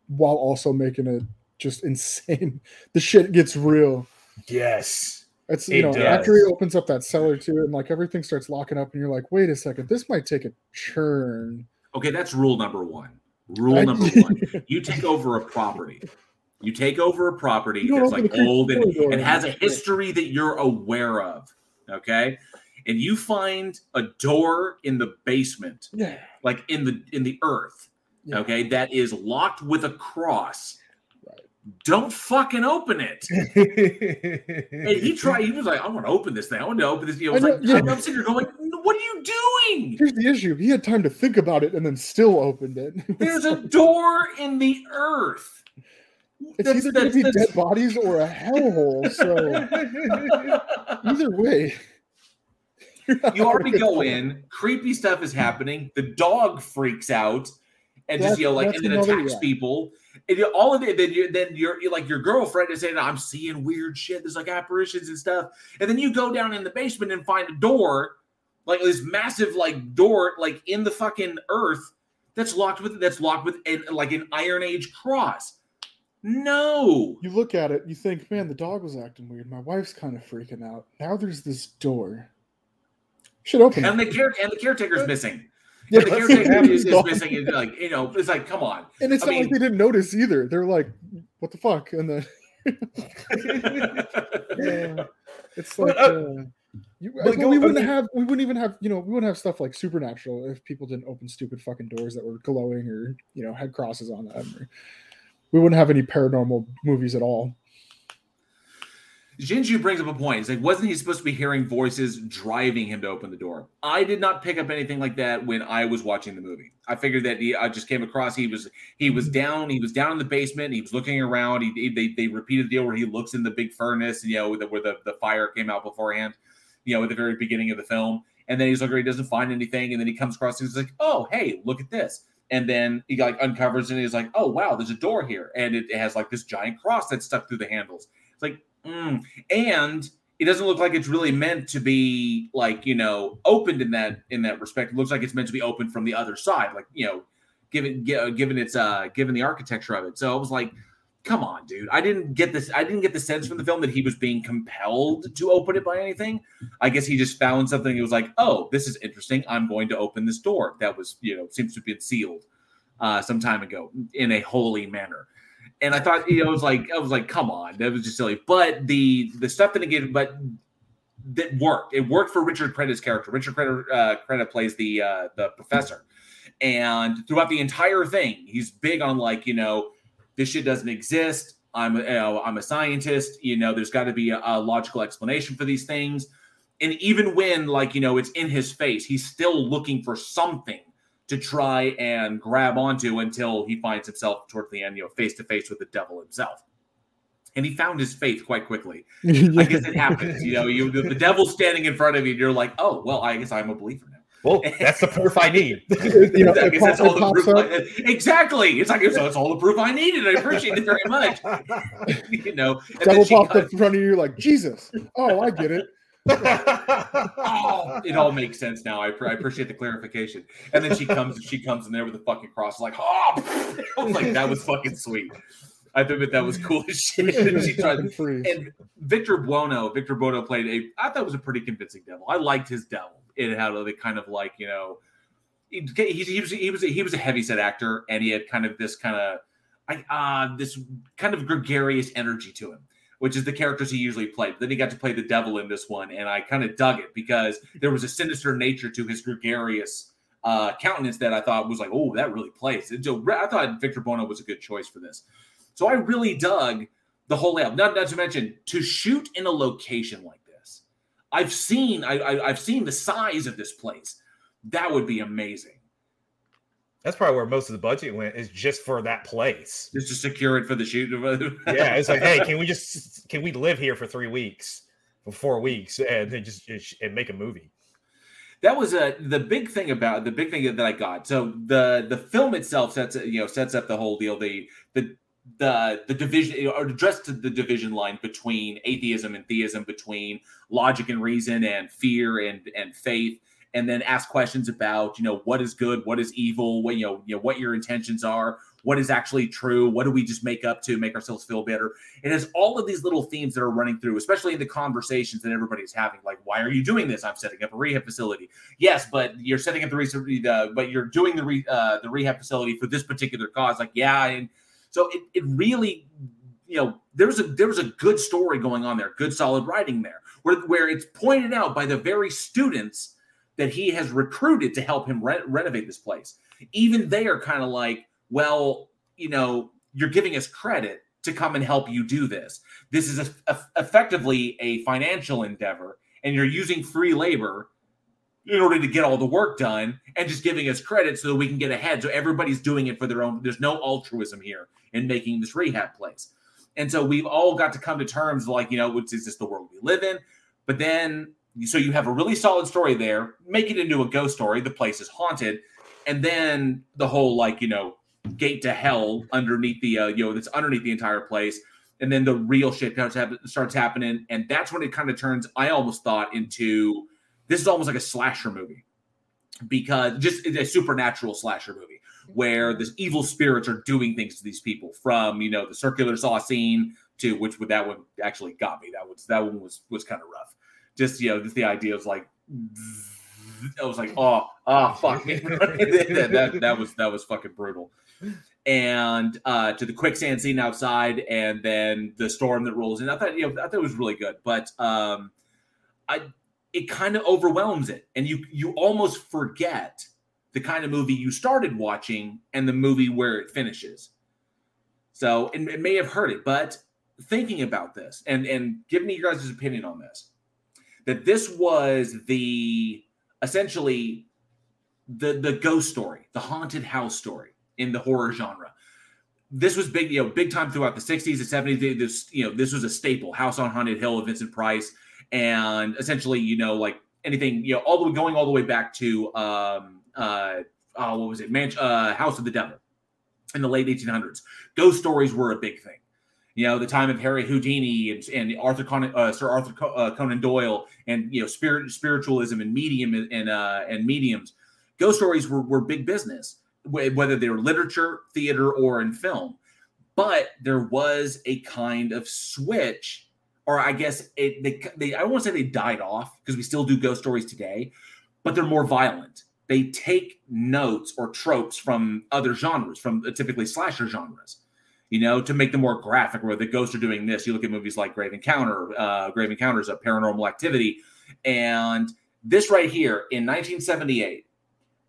while also making it just (laughs) insane the shit gets real Yes. it's It you know does. after he opens up that cellar too, and like everything starts locking up and you're like wait a second this might take a churn Okay, that's rule number one. Rule number one: you take over a property. You take over a property that's like old and, and has a history that you're aware of. Okay, and you find a door in the basement, yeah like in the in the earth. Yeah. Okay, that is locked with a cross. Don't fucking open it. (laughs) And he tried. He was like, "I want to open this thing. I want to open this." You know, I was I know, like, yeah. I'm sitting here going, "What are you doing?" here's the issue he had time to think about it and then still opened it (laughs) There's a door in the earth. it's That's- either going to be that's- dead bodies or a hellhole so (laughs) either way you already (laughs) go in, creepy stuff is happening. The dog freaks out and just That's- you know like and then attacks yeah. people. And all of it, then you then you're, you're like your girlfriend is saying, I'm seeing weird shit. There's like apparitions and stuff. And then you go down in the basement and find a door, like this massive like door, like in the fucking earth that's locked with that's locked with an, like an Iron Age cross. No. you look at it you think man the dog was acting weird my wife's kind of freaking out now there's this door should open And it. the care and the caretaker's missing. Yeah, And the caretaker is, is missing. And like you know, it's like, come on. and it's I not mean- like they didn't notice either they're like what the fuck and then (laughs) (laughs) Yeah. it's like But, uh, uh, you, well, we wouldn't okay. have we wouldn't even have you know we wouldn't have stuff like supernatural if people didn't open stupid fucking doors that were glowing or you know had crosses on them we wouldn't have any paranormal movies at all Jinju brings up a point. He's like, wasn't he supposed to be hearing voices driving him to open the door? I did not pick up anything like that when I was watching the movie. I figured that he, I just came across he was he was mm-hmm. down he was down in the basement. He was looking around. He, he- they they repeated the deal where he looks in the big furnace, you know, where the, where the, the fire came out beforehand, you know, at the very beginning of the film. And then he's looking, he doesn't find anything, and then he comes across. He's like, oh hey, look at this. And then he like uncovers and he's like, oh wow, there's a door here, and it, it has like this giant cross that's stuck through the handles. It's like, mm. and it doesn't look like it's really meant to be like you know opened in that in that respect. It looks like it's meant to be opened from the other side, like you know, given given its uh given the architecture of it. So I was like, come on, dude. I didn't get this. I didn't get the sense from the film that he was being compelled to open it by anything. I guess he just found something. He was like, oh, this is interesting. I'm going to open this door that was you know seems to have been sealed uh, some time ago in a holy manner. And I thought, you know, it was like, I was like, come on, that was just silly. But the the stuff that it gave, but that worked. It worked for Richard Crenna's character. Richard Crenna, uh, Crenna plays the uh, the professor, and throughout the entire thing, he's big on like, you know, this shit doesn't exist. I'm, you know, I'm a scientist. You know, there's got to be a, a logical explanation for these things. And even when, like, you know, it's in his face, he's still looking for something to try and grab onto until he finds himself towards the end, you know, face to face with the devil himself. And he found his faith quite quickly. (laughs) I guess it happens. You know, you the, the devil's standing in front of you, and you're like, oh, well, I guess I'm a believer now. Well, that's the proof I need. (laughs) You know, I it that's all the proof. I- exactly. It's like so. It's all the proof I needed. I appreciate it very much. (laughs) you know, and she popped up in front of you like Jesus. Oh, I get it. oh, it all makes sense now. I, I appreciate the clarification. And then she comes, she comes in there with a fucking cross, like, oh, (laughs) I was like, that was fucking sweet. I think that was cool as shit. And she tried, and Victor Buono, Victor Buono played a, I thought it was a pretty convincing devil. I liked his devil. It had a kind of like, you know, he, he, he was he was a, he was a heavy set actor, and he had kind of this kind of, uh, this kind of gregarious energy to him which is the characters he usually played. Then he got to play the devil in this one, and I kind of dug it because there was a sinister nature to his gregarious uh, countenance that I thought was like, oh, that really plays. And so I thought Victor Buono was a good choice for this. So I really dug the whole layout. Not, not to mention to shoot in a location like. I've seen I, I, I've seen the size of this place. That would be amazing. That's probably where most of the budget went is just for that place. Just to secure it for the shoot. (laughs) Yeah, it's like, hey, can we just can we live here for three weeks, for four weeks, and then just, just and make a movie? that was a the big thing about the big thing that I got. So the the film itself sets you know sets up the whole deal. The the the the division or addressed the division line between atheism and theism, between logic and reason, and fear and and faith, and then ask questions about you know what is good, what is evil, what you know you know what your intentions are, what is actually true, what do we just make up to make ourselves feel better. It has all of these little themes that are running through, especially in the conversations that everybody's having. Like, why are you doing this? I'm setting up a rehab facility. Yes, but you're setting up the rehab, the, but you're doing the re, uh, the rehab facility for this particular cause. Like, yeah, and so it, it really, you know, there was a there was a good story going on there, good solid writing there, where where it's pointed out by the very students that he has recruited to help him re- renovate this place. Even they are kind of like, well, you know, you're giving us credit to come and help you do this. This is a, a- effectively a financial endeavor, and you're using free labor in order to get all the work done and just giving us credit so that we can get ahead. So everybody's doing it for their own. There's no altruism here in making this rehab place. And so we've all got to come to terms like, you know, which is this the world we live in? But then, so you have a really solid story there, make it into a ghost story. The place is haunted. And then the whole, like, you know, gate to hell underneath the, uh, you know, that's underneath the entire place. And then the real shit starts, happening. And that's when it kind of turns, I almost thought, into this is almost like a slasher movie because just a supernatural slasher movie where this evil spirits are doing things to these people from you know the circular saw scene to which would that one actually got me. That was that one was was kind of rough. Just you know just the idea was like I was like oh oh fuck me. That, (laughs) that, that was that was fucking brutal. And uh to the quicksand scene outside and then the storm that rolls in. I thought you know I thought it was really good but um I it kind of overwhelms it. And you you almost forget the kind of movie you started watching and the movie where it finishes. So it, it may have hurt it but thinking about this and and give me your guys' opinion on this. That this was the essentially the the ghost story the haunted house story in the horror genre. This was big you know big time throughout the 60s and 70s this you know this was a staple house on haunted hill of vincent price and essentially, you know, like anything, you know, all the way going all the way back to um uh oh, what was it, Man- uh, House of the Devil in the late 1800s. Ghost stories were a big thing. You know, the time of Harry Houdini and, and Arthur Conan, uh, Sir Arthur uh, Conan Doyle, and you know, spirit spiritualism and medium and uh, and mediums. Ghost stories were were big business, whether they were literature, theater, or in film. But there was a kind of switch or I guess it they, they I don't want to say they died off because we still do ghost stories today, but they're more violent. They take notes or tropes from other genres, from typically slasher genres, you know, to make them more graphic. Where the ghosts are doing this, you look at movies like Grave Encounter, uh, Grave Encounters a Paranormal Activity, and this right here in 1978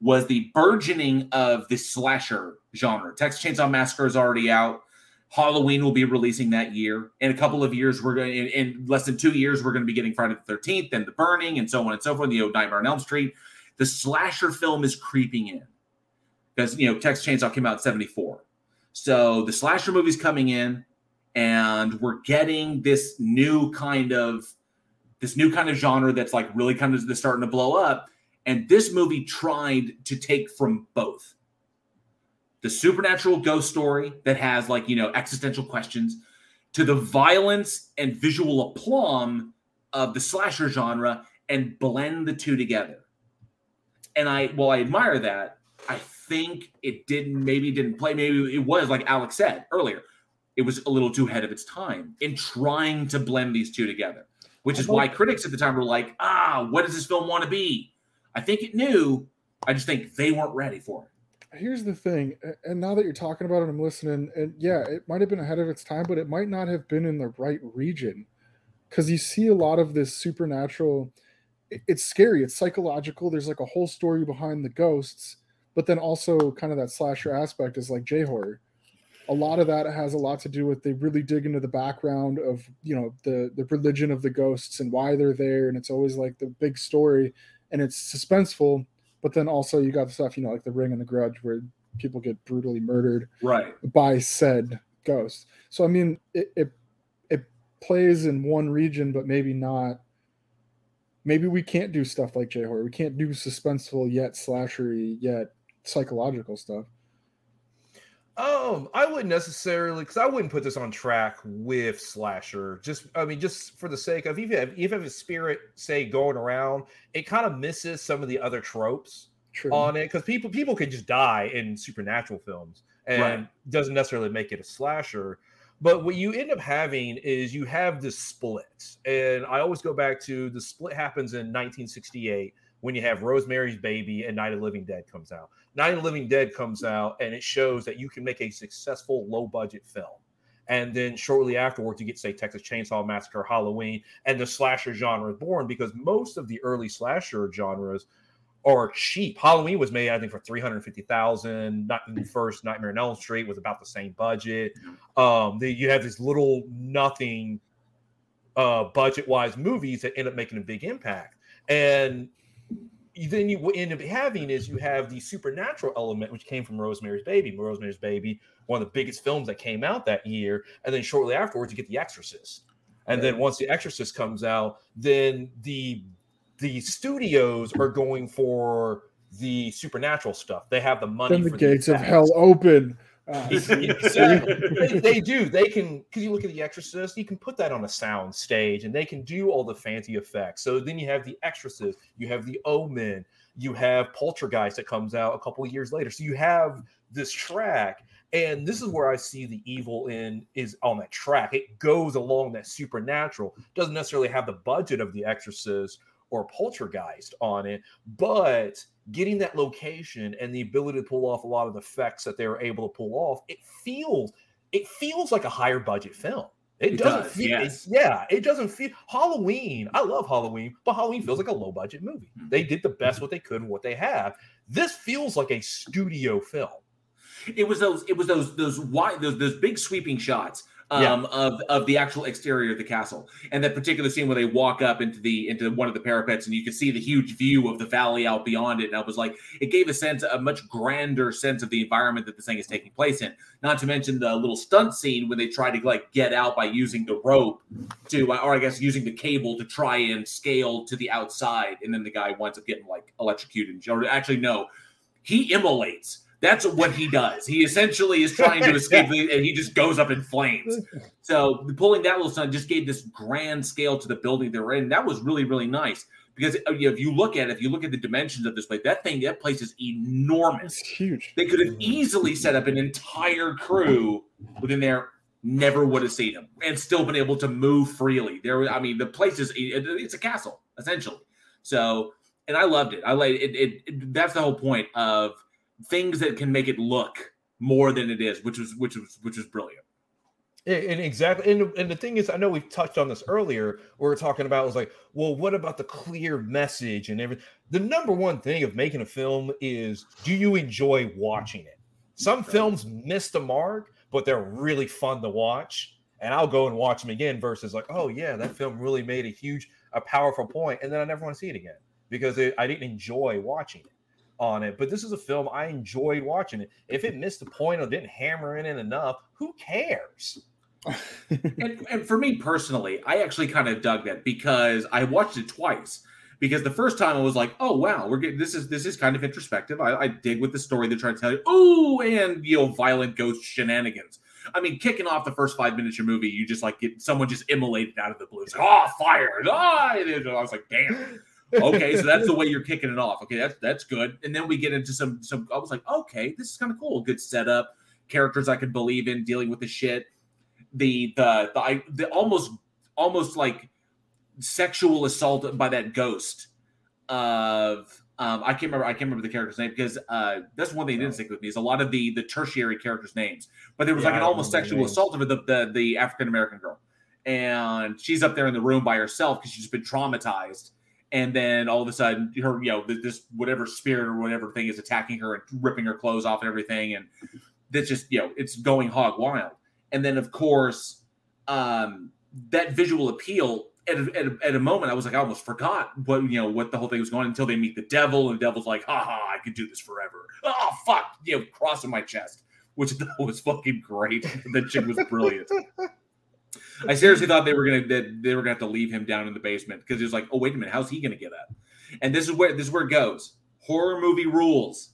was the burgeoning of the slasher genre. Texas Chainsaw Massacre is already out. Halloween will be releasing that year. In a couple of years, we're going in, in less than two years, we're going to be getting Friday the 13th and The Burning and so on and so forth. You know, Nightmare on Elm Street. The slasher film is creeping in because you know Texas Chainsaw came out in 74. So the slasher movie's coming in, and we're getting this new kind of this new kind of genre that's like really kind of starting to blow up. And this movie tried to take from both the supernatural ghost story that has like you know existential questions to the violence and visual aplomb of the slasher genre and blend the two together and i well i admire that i think it didn't maybe didn't play maybe it was like alex said earlier it was a little too ahead of its time in trying to blend these two together which is why critics at the time were like ah what does this film want to be? I think it knew i just think they weren't ready for it. Here's the thing and now that you're talking about it i'm listening and yeah it might have been ahead of its time but it might not have been in the right region because you see a lot of this supernatural it's scary it's psychological there's like a whole story behind the ghosts but then also kind of that slasher aspect is like j horror a lot of that has a lot to do with they really dig into the background of you know the the religion of the ghosts and why they're there and it's always like the big story and it's suspenseful but then also you got the stuff, you know, like the Ring and the Grudge, where people get brutally murdered right by said ghost. So I mean, it, it it plays in one region, but maybe not. Maybe we can't do stuff like J horror. We can't do suspenseful yet slashery yet psychological stuff. Um, I wouldn't necessarily because I wouldn't put this on track with slasher. Just, I mean, just for the sake of even if you have a spirit say going around, it kind of misses some of the other tropes True. on it because people people can just die in supernatural films and right. doesn't necessarily make it a slasher. But what you end up having is you have this split, and I always go back to the split happens in 1968 when you have Rosemary's Baby and Night of Living Dead comes out. Night of Living Dead comes out and it shows that you can make a successful low budget film. And then shortly afterwards, you get, say, Texas Chainsaw Massacre, Halloween, and the slasher genre is born because most of the early slasher genres are cheap. Halloween was made, I think, for three hundred fifty thousand. Not the first Nightmare on Elm Street was about the same budget. Um, the, you have these little nothing uh, budget wise movies that end up making a big impact. And then you end up having is you have the supernatural element, which came from Rosemary's Baby. Rosemary's Baby, one of the biggest films that came out that year, and then shortly afterwards you get The Exorcist, and right. then once The Exorcist comes out, then the the studios are going for the supernatural stuff. They have the money. Then the gates of hell open. (laughs) Uh, (laughs) they, they, do. They can because you look at The Exorcist, you can put that on a sound stage, and they can do all the fancy effects. So then you have The Exorcist, you have The Omen, you have Poltergeist that comes out a couple of years later. So you have this track, and this is where I see the evil in is on that track. It goes along that supernatural. Doesn't necessarily have the budget of The Exorcist or Poltergeist on it, but getting that location and the ability to pull off a lot of the effects that they were able to pull off, it feels it feels like a higher budget film. It, it doesn't does, feel, yes. it, yeah, it doesn't feel Halloween. I love Halloween, but Halloween feels like a low budget movie. Mm-hmm. They did the best what they could and what they have. This feels like a studio film. It was those, it was those, those wide, those, those big sweeping shots um, yeah. of of the actual exterior of the castle. And that particular scene where they walk up into the into one of the parapets and you can see the huge view of the valley out beyond it. And I was like, it gave a sense, a much grander sense of the environment that this thing is taking place in. Not to mention the little stunt scene when they try to like get out by using the rope to, or I guess using the cable to try and scale to the outside, and then the guy winds up getting like electrocuted. Or actually, no, he immolates that's what he does. He essentially is trying to escape, (laughs) and he just goes up in flames. So pulling that little stunt just gave this grand scale to the building they're in. That was really, really nice because uh, if you look at it, if you look at the dimensions of this place, that thing, that place is enormous. It's huge. They could have easily set up an entire crew within there. Never would have seen them and still been able to move freely. There, I mean, the place is it's a castle essentially. So, and I loved it. I like it, it, it that's the whole point of things that can make it look more than it is, which was which was which was brilliant. And exactly, and, and the thing is, I know we've touched on this earlier. we are talking about was like, well, what about the clear message and everything? The number one thing of making a film is, do you enjoy watching it? Some films miss the mark but they're really fun to watch. And I'll go and watch them again versus like, oh yeah, that film really made a huge, a powerful point, and then I never want to see it again because it, I didn't enjoy watching it on it. But this is a film I enjoyed watching it. If it missed a point or didn't hammer in it enough, who cares? and, and for me personally, I actually kind of dug that because I watched it twice. Because the first time I was like, "Oh wow, we're getting this is this is kind of introspective." I, I dig with the story they're trying to tell you. Oh, and you know, violent ghost shenanigans. I mean, kicking off the first five minutes of your movie, you just like get someone just immolated out of the blue. It's like, oh, fire! Ah! I was like, damn. Okay, so that's the way you're kicking it off. Okay, that's that's good. And then we get into some some. I was like, okay, this is kind of cool. Good setup, characters I can believe in, dealing with the shit. The the the, I, the almost almost like sexual assault by that ghost of um, I can't remember. I can't remember the character's name because uh, that's one thing that didn't stick with me is a lot of the the tertiary characters' names. But there was Yeah, like an almost sexual assault of the the, the African American girl, and she's up there in the room by herself because she's been traumatized. And then all of a sudden, her you know this whatever spirit or whatever thing is attacking her and ripping her clothes off and everything, and that's just you know it's going hog wild. And then of course, um, that visual appeal at a, at, a, at a moment I was like I almost forgot what you know what the whole thing was going until they meet the devil and the devil's like haha I could do this forever. Oh fuck you know crossing my chest which (laughs) was fucking great. That chick was brilliant I seriously thought they were gonna that they were gonna have to leave him down in the basement because it was like oh wait a minute how's he gonna get up and this is where this is where it goes horror movie rules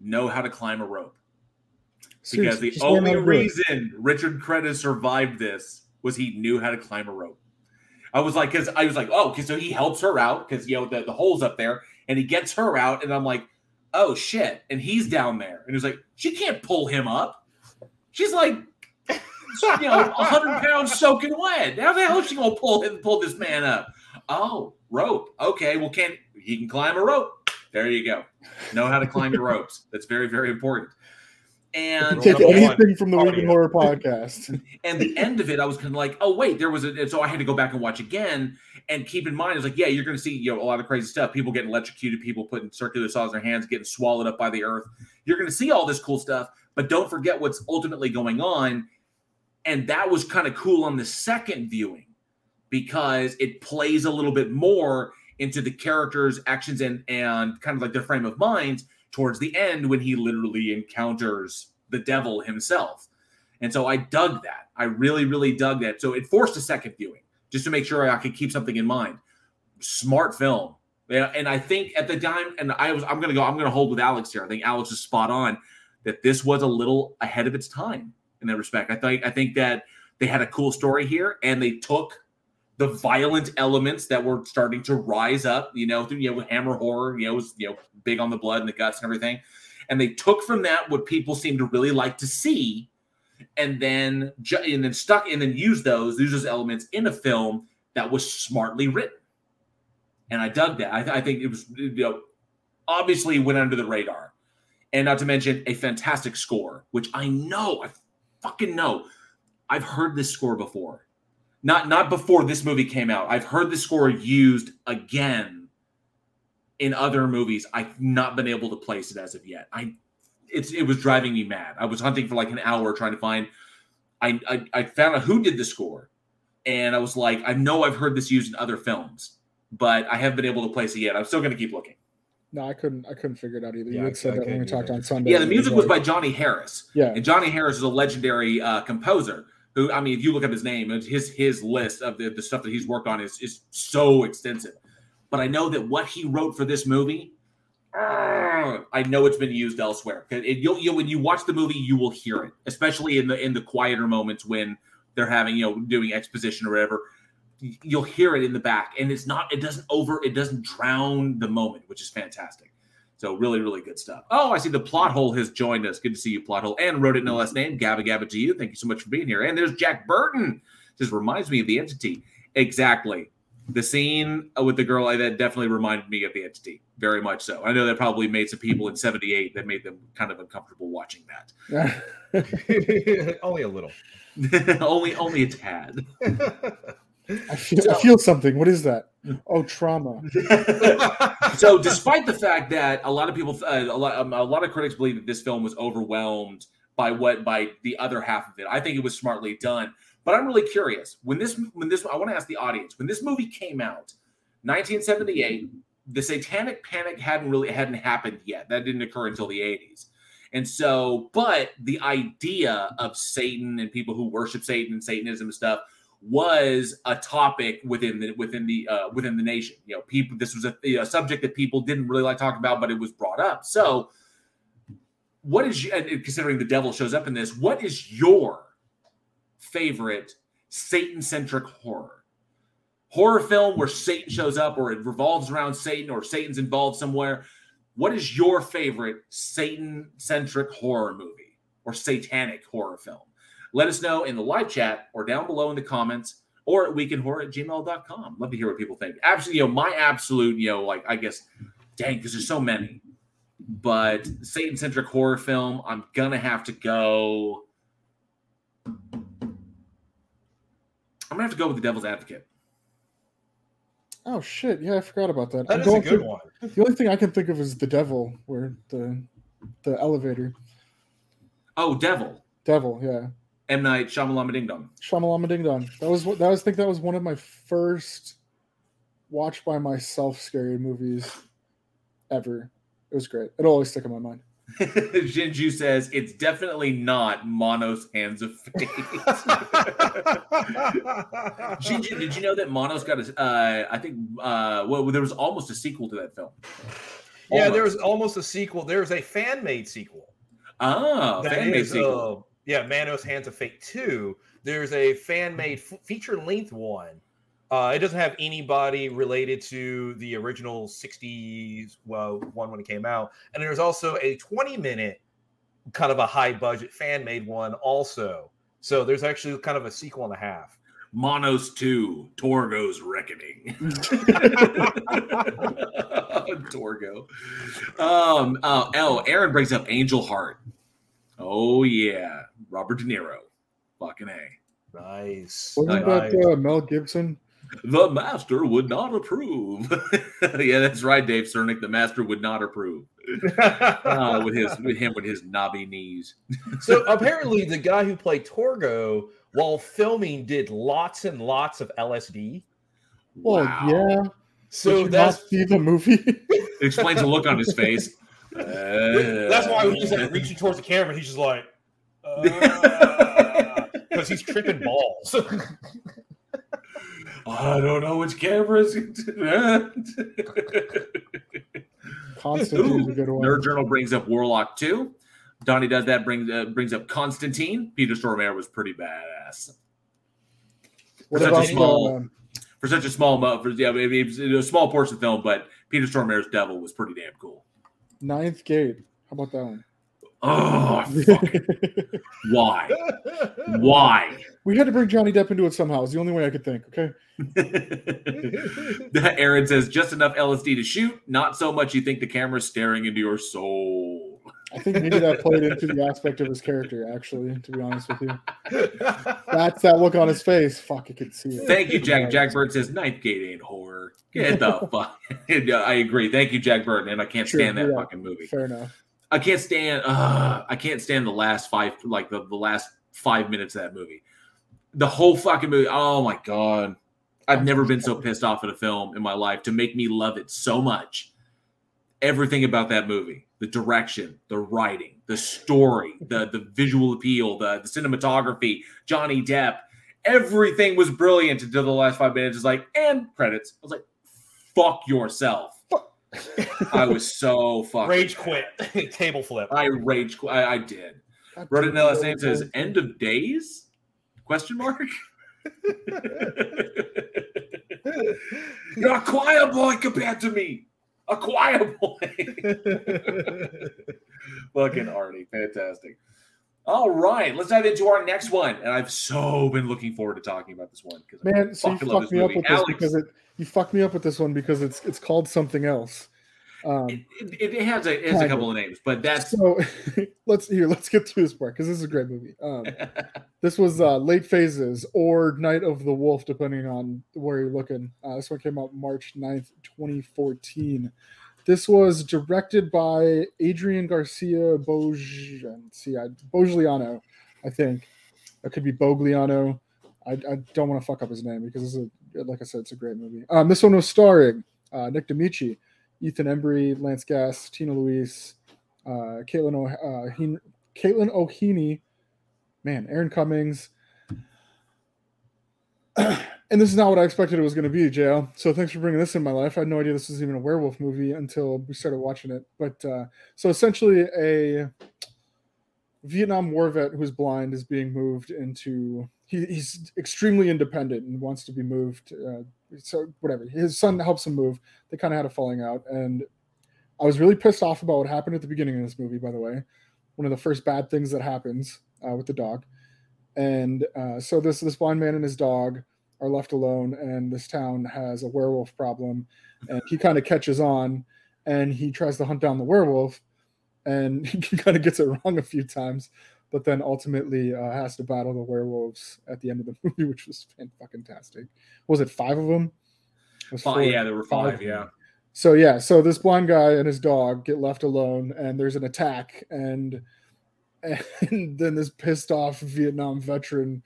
know how to climb a rope because the just learn how only to do it. reason Richard Crenna survived this was he knew how to climb a rope. I was like, because I was like, oh, because so he helps her out because you know the, the hole's up there, and he gets her out, and I'm like, oh shit, and he's down there, and he's like, she can't pull him up. She's like, (laughs) you know, hundred pounds soaking wet. How the hell is she gonna pull him, pull this man up? Oh, rope. Okay, well, can he can climb a rope? There you go. Know how to climb your ropes. That's very very important. And Take anything from the oh, Week in Horror podcast. (laughs) and the end of it, I was kind of like, oh wait, there was a. And so I had to go back and watch again. And keep in mind, it's like, yeah, you're going to see you know a lot of crazy stuff. People getting electrocuted, people putting circular saws in their hands, getting swallowed up by the earth. You're going to see all this cool stuff, but don't forget what's ultimately going on. And that was kind of cool on the second viewing because it plays a little bit more into the characters' actions and and kind of like their frame of mind towards the end when he literally encounters the devil himself. And so I dug that. I really, really dug that. So it forced a second viewing just to make sure I could keep something in mind. Smart film. And I think at the time, and I was, I'm gonna go, I'm gonna hold with Alex here. I think Alex is spot on that this was a little ahead of its time in that respect. I think, I think that they had a cool story here, and they took the violent elements that were starting to rise up, you know, through you know, Hammer horror, you know, was you know, big on the blood and the guts and everything. And they took from that what people seem to really like to see, and then ju- and then stuck and then use those, use those elements in a film that was smartly written. And I dug that. I, th- I think it was you know obviously went under the radar, and not to mention a fantastic score, which I know, I fucking know, I've heard this score before not not before this movie came out. I've heard the score used again in other movies. I've not been able to place it as of yet. I it's it was driving me mad. I was hunting for like an hour trying to find. I I, I found out who did the score, and I was like, I know I've heard this used in other films, but I haven't been able to place it yet. I'm still to keep looking. No, I couldn't. I couldn't figure it out either. Yeah, you I- had said I that when we can't talked on Sunday. Yeah, the music was by Johnny Harris. Yeah. And Johnny Harris is a legendary uh, composer who, I mean, if you look up his name, it's his his list of the, the stuff that he's worked on is, is so extensive. But I know that what he wrote for this movie, uh, I know it's been used elsewhere. It, it- you'll, you'll, when you watch the movie, you will hear it, especially in the in the quieter moments when they're having you know doing exposition or whatever. You'll hear it in the back, and it's not. It doesn't over. It doesn't drown the moment, which is fantastic. So really, really good stuff. Oh, I see the plot hole has joined us. Good to see you, plot hole, and wrote it no last name. Gabba Gabba to you. Thank you so much for being here. And there's Jack Burton. Just reminds me of the entity. Exactly. The scene with the girl that definitely reminded me of the entity. Very much so. I know that probably made some people in '78 that made them kind of uncomfortable watching that. (laughs) Only a little. (laughs) only, only a tad. (laughs) I feel, I feel something. What is that? Oh, trauma. (laughs) so despite the fact that a lot of people uh, a lot um, a lot of critics believe that this film was overwhelmed by what by the other half of it. I think it was smartly done. But I'm really curious when this when this I want to ask the audience when this movie came out, 1978, the Satanic Panic hadn't really hadn't happened yet. That didn't occur until the 80s. And so, but the idea of Satan and people who worship Satan and Satanism and stuff was a topic within the within the uh, within the nation. You know, people. This was a, a subject that people didn't really like talking about, but it was brought up. So, what is considering the devil shows up in this? What is your favorite Satan centric horror? Horror film where Satan shows up, or it revolves around Satan, or Satan's involved somewhere. What is your favorite Satan centric horror movie or satanic horror film? Let us know in the live chat or down below in the comments or at weekinhorror at gmail.com. Love to hear what people think. Absolutely, you know, my absolute, you know, like I guess, dang, because there's so many. But Satan centric horror film, I'm gonna have to go. I'm gonna have to go with the Devil's Advocate. Oh shit! Yeah, I forgot about that. That I'm is a good through- one. (laughs) The only thing I can think of is the devil, where the the elevator. Oh, Devil. Devil, yeah. M Night Shyamalama Ding Dong. Shamalama Ding Dong. That was what that was. I think that was one of my first watch by myself scary movies ever. It was great. It'll always stick in my mind. (laughs) Jinju says it's definitely not Manos Hands of Fate. (laughs) Jinju, did you know that Manos got a? Uh, I think uh, well, there was almost a sequel to that film. Yeah, there was almost a sequel. There's a fan made sequel. Ah, That fan made sequel. uh, yeah, Manos Hands of Fate 2. There's a fan made f- feature length one. Uh, it doesn't have anybody related to the original 60s well, one when it came out. And there's also a 20 minute, kind of a high budget fan made one also. So there's actually kind of a sequel and a half. Manos 2, Torgo's Reckoning. (laughs) Torgo. Um, uh, oh, Aaron brings up Angel Heart. Oh, yeah. Robert De Niro. Fucking A. Nice. Wasn't Nice. that uh, Mel Gibson? The master would not approve. (laughs) yeah, that's right, Dave Cernick. The master would not approve. (laughs) Uh, with his with him with his knobby knees. so apparently, the guy who played Torgo while filming did lots and lots of LSD. Well, yeah. So Did you that's not see the movie. It explains the look on his face. (laughs) that's why when he's like reaching towards the camera, he's just like, (laughs) because he's tripping balls. (laughs) I don't know which cameras. Constantine's a good one. Nerd Journal brings up Warlock 2. Donnie does that, brings uh, brings up Constantine. Peter Stormare was pretty badass. What for such a small for such a small mo- for yeah, it was a small portion of the film, but Peter Stormare's Devil was pretty damn cool. Ninth Gate? How about that one? Oh, (laughs) why? Why? We had to bring Johnny Depp into it somehow. It's the only way I could think. Okay. (laughs) Aaron says just enough LSD to shoot, not so much you think the camera's staring into your soul. I think maybe that played into the aspect of his character, actually, to be honest with you. That's that look on his face. Fuck, I could see it. Thank you, Jack. Jack Bird says Ninth Gate ain't horror. Get the (laughs) fuck. I agree. Thank you, Jack Bird, and I can't Sure, stand that yeah, fucking movie. Fair enough. I can't stand. Uh, I can't stand the last five, like the, the last five minutes of that movie. The whole fucking movie. Oh my god, I've never been so pissed off at a film in my life to make me love it so much. Everything about that movie, the direction, the writing, the story, the the visual appeal, the the cinematography, Johnny Depp, everything was brilliant until the last five minutes. Is like and credits. I was like, fuck yourself. I was so fucking Rage quit. (laughs) Table flip. I rage. quit. I, I did. Wrote it in the last name says "End of Days?" Question mark. (laughs) You're a quiet boy compared to me. A quiet boy. (laughs) Fucking Artie, fantastic. All right, let's dive into our next one, and I've so been looking forward to talking about this one because Man, so you fucked me up movie. with this because it you fucked me up with this one because it's it's called something else. Um, it, it has a it has a couple of. of names, but that's so (laughs) let's here let's get to this part because this is a great movie. Um, (laughs) this was uh, late phases or Night of the Wolf, depending on where you're looking. Uh, this one came out March 9th, 2014. This was directed by Adrian Garcia Boj see I Bogliano, I think. That could be Bogliano. I, I don't want to fuck up his name because it's a like I said, it's a great movie. Um, this one was starring uh, Nick Damici, Ethan Embry, Lance Guest, Tina Louise, uh, Caitlin, o- uh, Caitlin O'Heaney, man, Erin Cummings. (clears throat) and this is not what I expected it was going to be, JL. So thanks for bringing this in my life. I had no idea this was even a werewolf movie until we started watching it. But uh, so essentially, a Vietnam War vet who's blind is being moved into. He, he's extremely independent and wants to be moved. Uh, so whatever, his son helps him move. They kind of had a falling out, and I was really pissed off about what happened at the beginning of this movie. By the way, one of the first bad things that happens uh, with the dog, and uh, so this this blind man and his dog are left alone, and this town has a werewolf problem, and he kind of catches on, and he tries to hunt down the werewolf, and (laughs) he kind of gets it wrong a few times, but then ultimately uh, has to battle the werewolves at the end of the (laughs) movie, which was fantastic. Was it five of them? Five, four- yeah, there were five. of Yeah. So yeah, so this blind guy and his dog get left alone, and there's an attack, and (laughs) and then this pissed off Vietnam veteran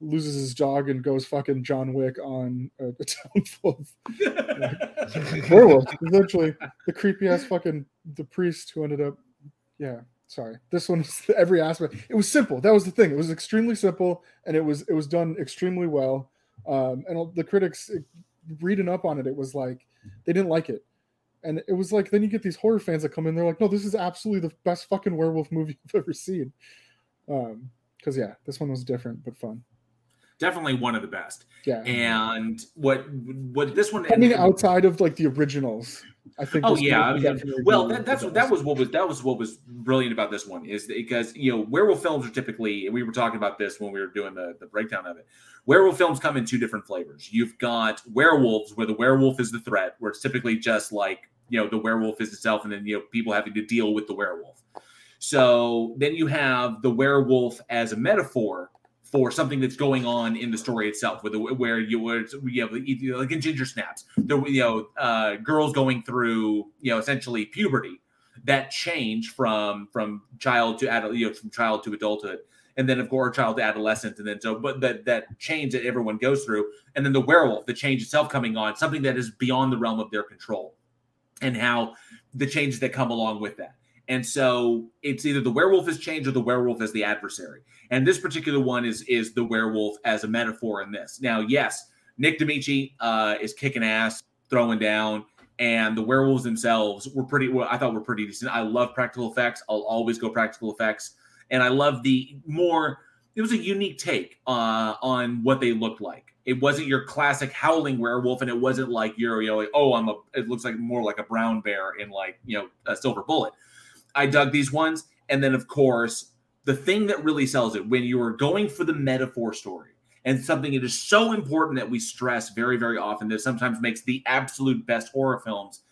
loses his dog and goes fucking John Wick on (laughs) a, a town full of like, (laughs) werewolves. Essentially, the creepy ass fucking the priest who ended up, yeah. Sorry, this one's every aspect. It was simple. That was the thing. It was extremely simple, and it was it was done extremely well. Um, and the critics reading up on it, it was like they didn't like it. And it was like then you get these horror fans that come in, they're like, no, this is absolutely the best fucking werewolf movie (laughs) I've ever seen. Um, because yeah, this one was different but fun. Definitely one of the best. Yeah. And what what this one I mean, outside of like the originals, I think. Oh yeah, I mean, well, that, that's what that was what was that was what was brilliant about this one is because you know werewolf films are typically and we were talking about this when we were doing the, the breakdown of it. Werewolf films come in two different flavors. You've got werewolves where the werewolf is the threat, where it's typically just like you know the werewolf is itself, and then you know people having to deal with the werewolf. So then you have the werewolf as a metaphor for something that's going on in the story itself, where, the, where you it's- you have know, like in Ginger Snaps, the you know uh, girls going through you know essentially puberty, that change from from child to adult, you know, from child to adulthood, and then of course child to adolescent, and then so but that that change that everyone goes through, and then the werewolf, the change itself coming on, something that is beyond the realm of their control, and how the changes that come along with that. And so it's either the werewolf is changed or the werewolf as the adversary. And this particular one is is the werewolf as a metaphor in this. Now, yes, Nick Damici uh, is kicking ass, throwing down, and the werewolves themselves were pretty. Well, I thought were pretty decent. I love practical effects. I'll always go practical effects, and I love the more. It was a unique take uh, on what they looked like. It wasn't your classic howling werewolf, and it wasn't like know, like, oh, I'm a. It looks like more like a brown bear in like you know a silver bullet. I dug these ones. And then, of course, the thing that really sells it when you are going for the metaphor story and something that is so important that we stress very, very often that sometimes makes the absolute best horror films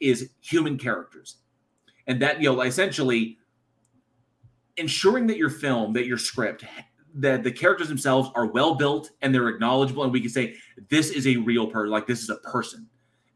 is human characters. And that, you know, essentially ensuring that your film, that your script, that the characters themselves are well built and they're acknowledgeable. And we can say, this is a real person, like this is a person.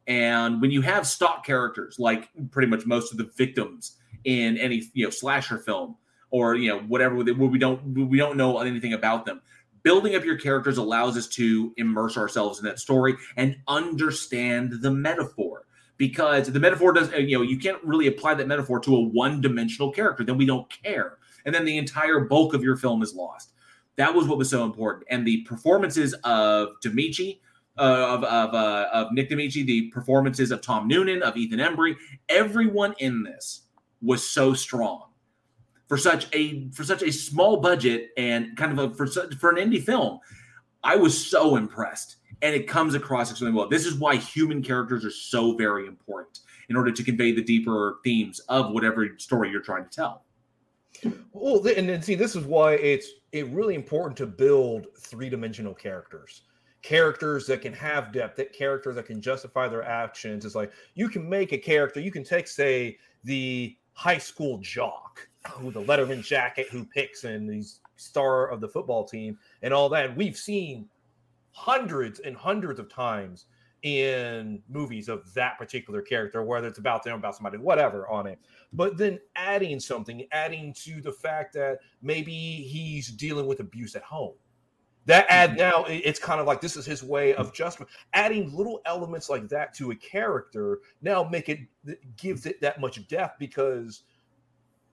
And when you have stock characters, like pretty much most of the victims in any you know slasher film or you know whatever where we don't we don't know anything about them, building up your characters allows us to immerse ourselves in that story and understand the metaphor. Because the metaphor doesn't you know you can't really apply that metaphor to a one-dimensional character, then we don't care, and then the entire bulk of your film is lost. That was what was so important, and the performances of Demichi uh, of of, uh, of Nick Damici, the performances of Tom Noonan, of Ethan Embry, everyone in this was so strong for such a for such a small budget and kind of a for such, for an indie film. I was so impressed, and it comes across extremely well. This is why human characters are so very important in order to convey the deeper themes of whatever story you're trying to tell. Well, and then see, this is why it's it really important to build three dimensional characters, characters that can have depth, that characters that can justify their actions. It's like you can make a character, you can take, say, the high school jock with the Letterman jacket who picks and he's star of the football team and all that. And we've seen hundreds and hundreds of times in movies of that particular character, whether it's about them, about somebody, whatever on it. But then adding something, adding to the fact that maybe he's dealing with abuse at home. That add mm-hmm. now it's kind of like this is his way of just adding little elements like that to a character now make it gives it that much depth because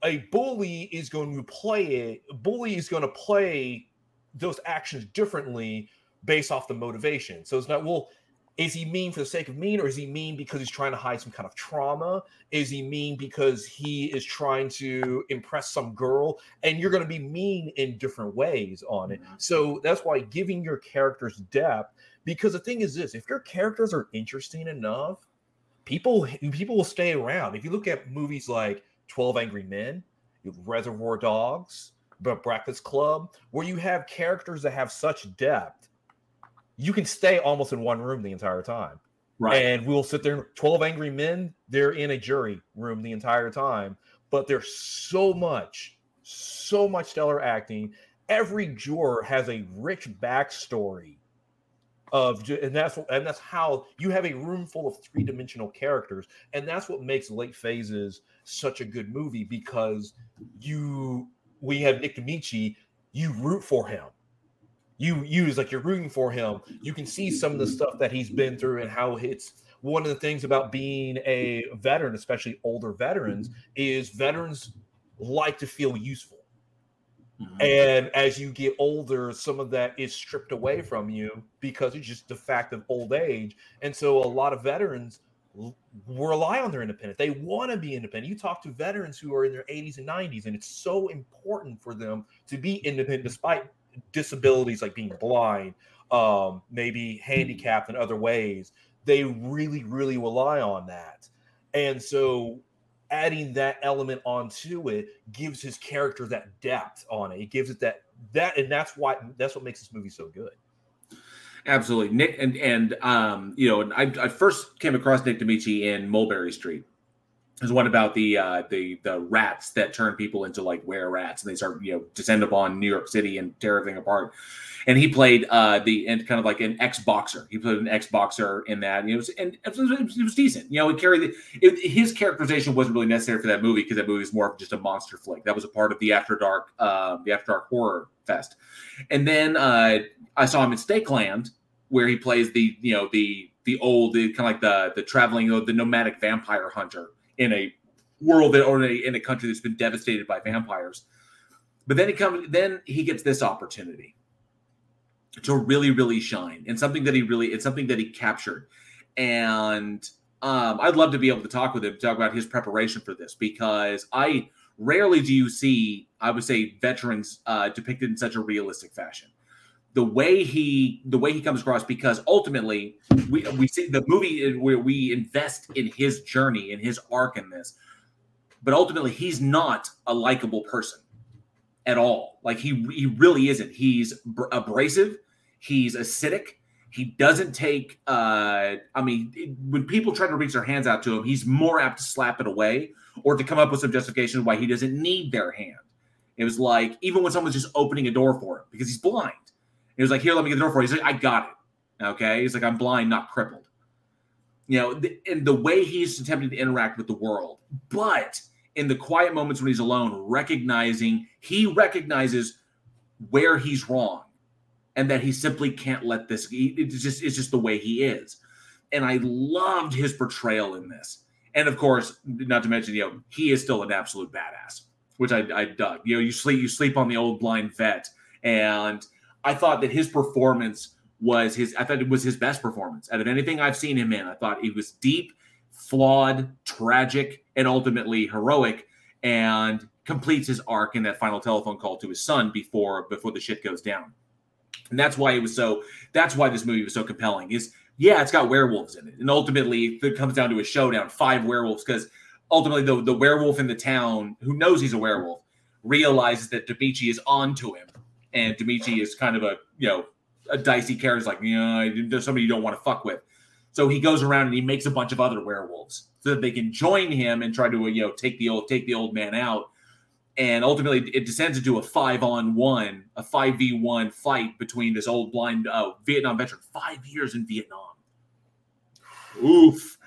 a bully is going to play it a bully is going to play those actions differently based off the motivation. So it's not well is he mean for the sake of mean, or is he mean because he's trying to hide some kind of trauma? Is he mean because he is trying to impress some girl? And you're going to be mean in different ways on it. Mm-hmm. So that's why giving your characters depth. Because the thing is this: if your characters are interesting enough, people people will stay around. If you look at movies like Twelve Angry Men, Reservoir Dogs, but Breakfast Club, where you have characters that have such depth you can stay almost in one room the entire time. Right. And we'll sit there. 12 angry men, they're in a jury room the entire time, but there's so much, so much stellar acting. Every juror has a rich backstory of and that's and that's how you have a room full of three-dimensional characters and that's what makes late phases such a good movie because you we have Nick Damici, you root for him you use like you're rooting for him you can see some of the stuff that he's been through and how it's one of the things about being a veteran especially older veterans is veterans like to feel useful mm-hmm. and as you get older some of that is stripped away from you because it's just the fact of old age and so a lot of veterans rely on their independence. They want to be independent. You talk to veterans who are in their 80s and 90s, and it's so important for them to be independent despite disabilities like being blind, um, maybe handicapped in other ways, they really, really rely on that. And so adding that element onto it gives his character that depth on it. It gives it that that and that's why that's what makes this movie so good. Absolutely. Nick and and um, you know, I, I first came across Nick Damici in Mulberry Street there's one about the uh, the the rats that turn people into like were rats, and they start you know descend upon New York City and tear everything apart. And he played uh, the and kind of like an ex boxer. He played an ex boxer in that, and it was and it was, it was decent. You know, he carried the, it, his characterization wasn't really necessary for that movie because that movie is more of just a monster flick. That was a part of the After Dark, uh, the After Dark horror fest. And then uh, I saw him in Stake Land, where he plays the you know the the old kind of like the the traveling the nomadic vampire hunter in a world that, or in a, in a country that's been devastated by vampires. But then he comes, then he gets this opportunity to really, really shine and something that he really, it's something that he captured. And um, I'd love to be able to talk with him, talk about his preparation for this because I rarely do you see, I would say, veterans uh, depicted in such a realistic fashion the way he the way he comes across because ultimately we we see the movie where we invest in his journey and his arc in this. But ultimately he's not a likable person at all. Like he he really isn't. He's abrasive. He's acidic. He doesn't take uh i mean when people try to reach their hands out to him he's more apt to slap it away or to come up with some justification why he doesn't need their hand. It was like even when someone's just opening a door for him because he's blind he was like, "Here, let me get the door for you." He's like, "I got it." Okay. He's like, "I'm blind, not crippled." You know, the, and the way he's attempting to interact with the world, but in the quiet moments when he's alone, recognizing he recognizes where he's wrong, and that he simply can't let this. It's just it's just the way he is, and I loved his portrayal in this. And of course, not to mention, you know, he is still an absolute badass, which I, I dug. You know, you sleep you sleep on the old blind vet, and I thought that his performance was his. I thought it was his best performance out of anything I've seen him in. I thought it was deep, flawed, tragic, and ultimately heroic, and completes his arc in that final telephone call to his son before before the shit goes down. And that's why it was so. That's why this movie was so compelling. Is yeah, it's got werewolves in it, and ultimately it comes down to a showdown, five werewolves, because ultimately the the werewolf in the town who knows he's a werewolf realizes that Damici is on to him and Damici is kind of a you know a dicey character, like you know there's somebody you don't want to fuck with. So he goes around and he makes a bunch of other werewolves so that they can join him and try to you know take the old take the old man out. And ultimately, it descends into a five on one, a five v one fight between this old blind uh, Vietnam veteran, five years in Vietnam. oof.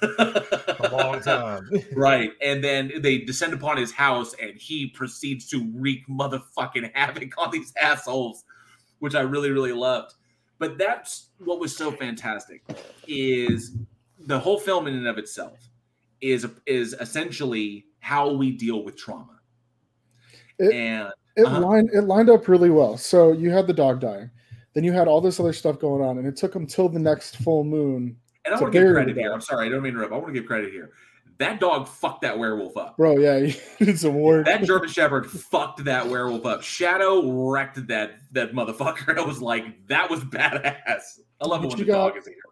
(laughs) a long time. right. And then they descend upon his house and he proceeds to wreak motherfucking havoc on these assholes, which I really, really loved. But that's what was so fantastic is the whole film in and of itself is is essentially how we deal with trauma. It, and it uh-huh. lined it lined up really well. So you had the dog dying, then you had all this other stuff going on, and it took them till the next full moon. And I want to give credit here. I'm sorry, I don't mean to interrupt. I want to give credit here. That dog fucked that werewolf up. Bro, yeah, (laughs) did some work. That German Shepherd fucked that werewolf up. Shadow wrecked that that motherfucker. (laughs) I was like, that was badass. I love it when the got, dog is a hero.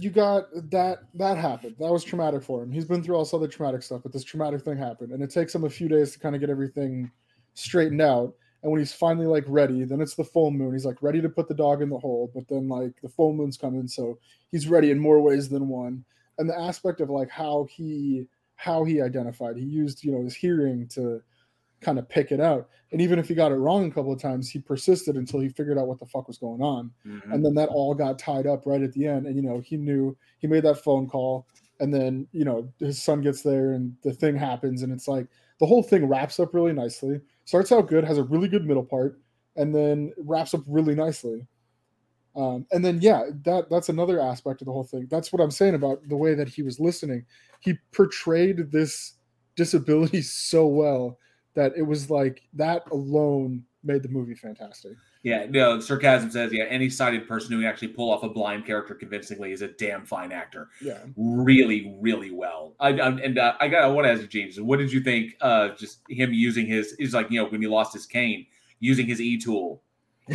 You got that that happened. That was traumatic for him. He's been through all this other traumatic stuff, but this traumatic thing happened. And it takes him a few days to kind of get everything straightened out. And when he's finally like ready, then it's the full moon. He's like ready to put the dog in the hole, but then like the full moon's coming, so he's ready in more ways than one. And the aspect of like how he how he identified, he used you know his hearing to kind of pick it out. And even if he got it wrong a couple of times, he persisted until he figured out what the fuck was going on. Mm-hmm. And then that all got tied up right at the end. And you know he knew he made that phone call, and then you know his son gets there, and the thing happens, and it's like the whole thing wraps up really nicely starts out good, has a really good middle part, and then wraps up really nicely. Um, and then yeah, that that's another aspect of the whole thing. That's what I'm saying about the way that he was listening. He portrayed this disability (laughs) so well that it was like that alone made the movie fantastic. Yeah, no, sarcasm says, yeah, any sighted person who can actually pull off a blind character convincingly is a damn fine actor. Yeah, really, really well. I, I and uh, I got I want to ask you, James, what did you think? Uh, just him using his is like you know when he lost his cane, using his e tool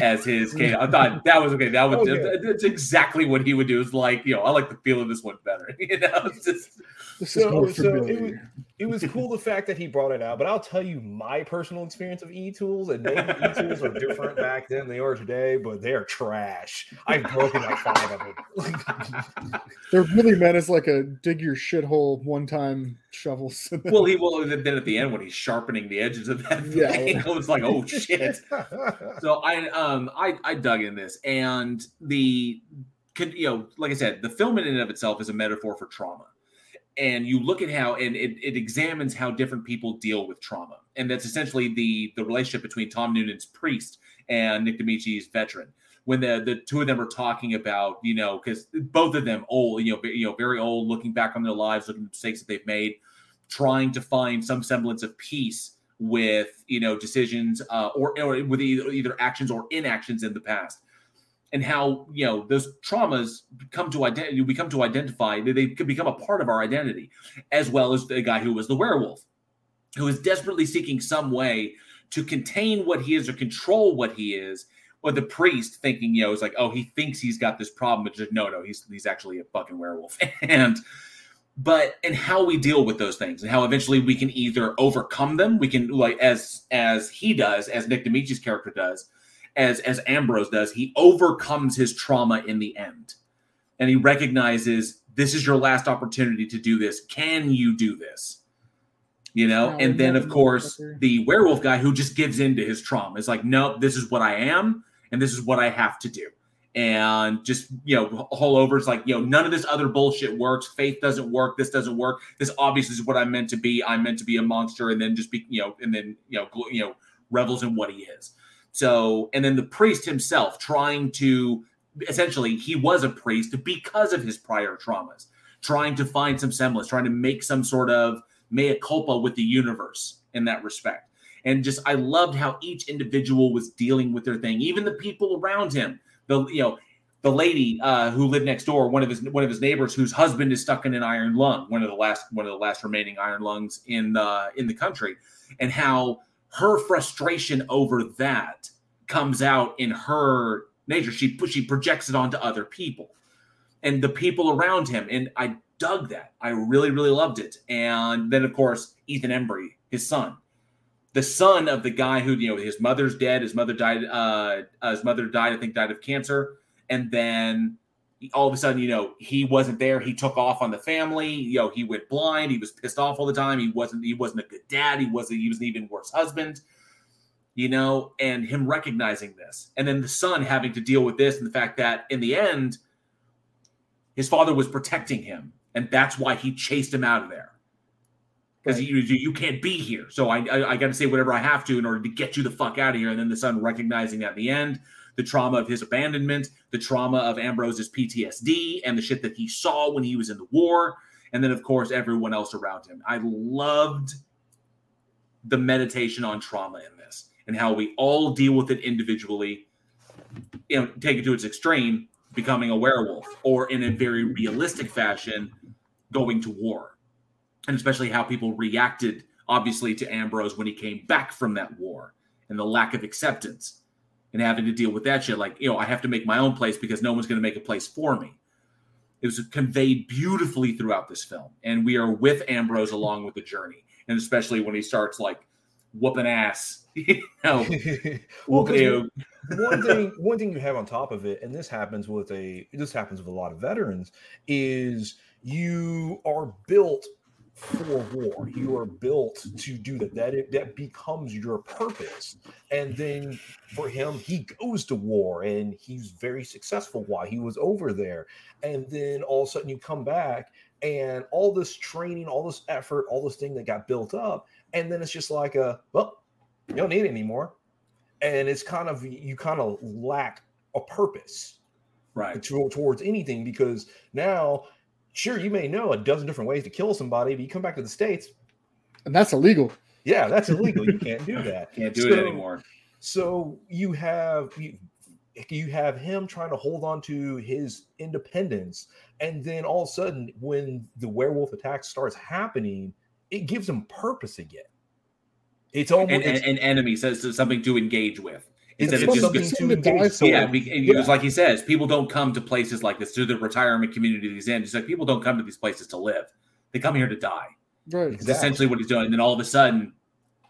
as his cane. I thought (laughs) that was okay. That was Oh, that's exactly what he would do. Is like you know I like the feel of this one better. (laughs) You know, it's just this So, more so it was, it was cool the fact that he brought it out, but I'll tell you my personal experience of e-tools, and maybe e-tools are different back then they are today, but they are trash. I've broken like five of them. (laughs) They're really meant as like a dig your shithole one time shovels. well, he will then at the end when he's sharpening the edges of that Yeah. thing, (laughs) I was like, oh shit. (laughs) so I um I I dug in this and the could you know like I said the film in and of itself is a metaphor for trauma and you look at how and it, it examines how different people deal with trauma. And that's essentially the the relationship between Tom Noonan's priest and Nick Damici's veteran. When the the two of them are talking about you know because both of them old you know you know very old looking back on their lives looking at mistakes that they've made trying to find some semblance of peace with you know decisions uh, or, or with either, either actions or inactions in the past and how you know those traumas come to identity we come to identify they, they become a part of our identity as well as the guy who was the werewolf who is desperately seeking some way to contain what he is or control what he is or the priest thinking you know it's like oh he thinks he's got this problem but just no no he's he's actually a fucking werewolf. (laughs) And but and how we deal with those things and how eventually we can either overcome them we can like as as he does as nick Damici's character does as as ambrose does he overcomes his trauma in the end. And he recognizes this is your last opportunity to do this. Can you do this? You know Oh, and then of course the werewolf guy who just gives in to his trauma. Is like nope this is what i am and this is what i have to do. And just you know all over is like you know none of this other bullshit works. Faith doesn't work. This doesn't work. This obviously is what i'm meant to be. I'm meant to be a monster and then just be you know and then you know you know revels in what he is so and then the priest himself trying to essentially he was a priest because of his prior traumas trying to find some semblance trying to make some sort of mea culpa with the universe in that respect. And just i loved how each individual was dealing with their thing. Even the people around him the you know the lady uh, who lived next door, one of his one of his neighbors, whose husband is stuck in an iron lung, one of the last one of the last remaining iron lungs in the in the country, and how her frustration over that comes out in her nature. She she projects it onto other people, and the people around him, and I dug that. I really really loved it. And then of course Ethan Embry, his son, the son of the guy who you know his mother's dead his mother died uh uh, his mother died i think died of cancer and then all of a sudden you know he wasn't there. He took off on the family. You know he went blind. He was pissed off all the time. He wasn't he wasn't a good dad. He wasn't he was an even worse husband you know and him recognizing this. And then the son having to deal with this and the fact that in the end his father was protecting him, and that's why he chased him out of there. Because you, you you can't be here, so I I, I got to say whatever I have to in order to get you the fuck out of here. And then the son recognizing at the end the trauma of his abandonment, the trauma of Ambrose's PTSD, and the shit that he saw when he was in the war, and then of course everyone else around him. I loved the meditation on trauma in this and how we all deal with it individually. You know, take it to its extreme, becoming a werewolf, or in a very realistic fashion, going to war, and especially how people reacted, obviously, to Ambrose when he came back from that war and the lack of acceptance and having to deal with that shit. Like, you know, I have to make my own place because no one's going to make a place for me. It was conveyed beautifully throughout this film, and we are with Ambrose along with the journey, and especially when he starts like whooping ass. (laughs) You know, (laughs) well, you (laughs) one thing one thing you have on top of it, and this happens with a this happens with a lot of veterans, is you are built for war. You are built to do that. That that becomes your purpose. And then for him, he goes to war and he's very successful while he was over there. And then all of a sudden you come back and all this training, all this effort, all this thing that got built up, and then it's just like a well, you don't need it anymore. And it's kind of you kind of lack a purpose right to, towards anything because now sure you may know a dozen different ways to kill somebody but you come back to the states and that's illegal. yeah that's (laughs) illegal you can't do that can't do it anymore. so you have you, you have him trying to hold on to his independence and then all of a sudden when the werewolf attack starts happening it gives him purpose again it's almost and, and, and enemy says something to engage with. It's Instead of just something to engage yeah, with. be- and Yeah. because like he says, people don't come to places like this to the retirement community he's in. He's like people don't come to these places to live; they come here to die. Right. It's essentially what he's doing. And then all of a sudden,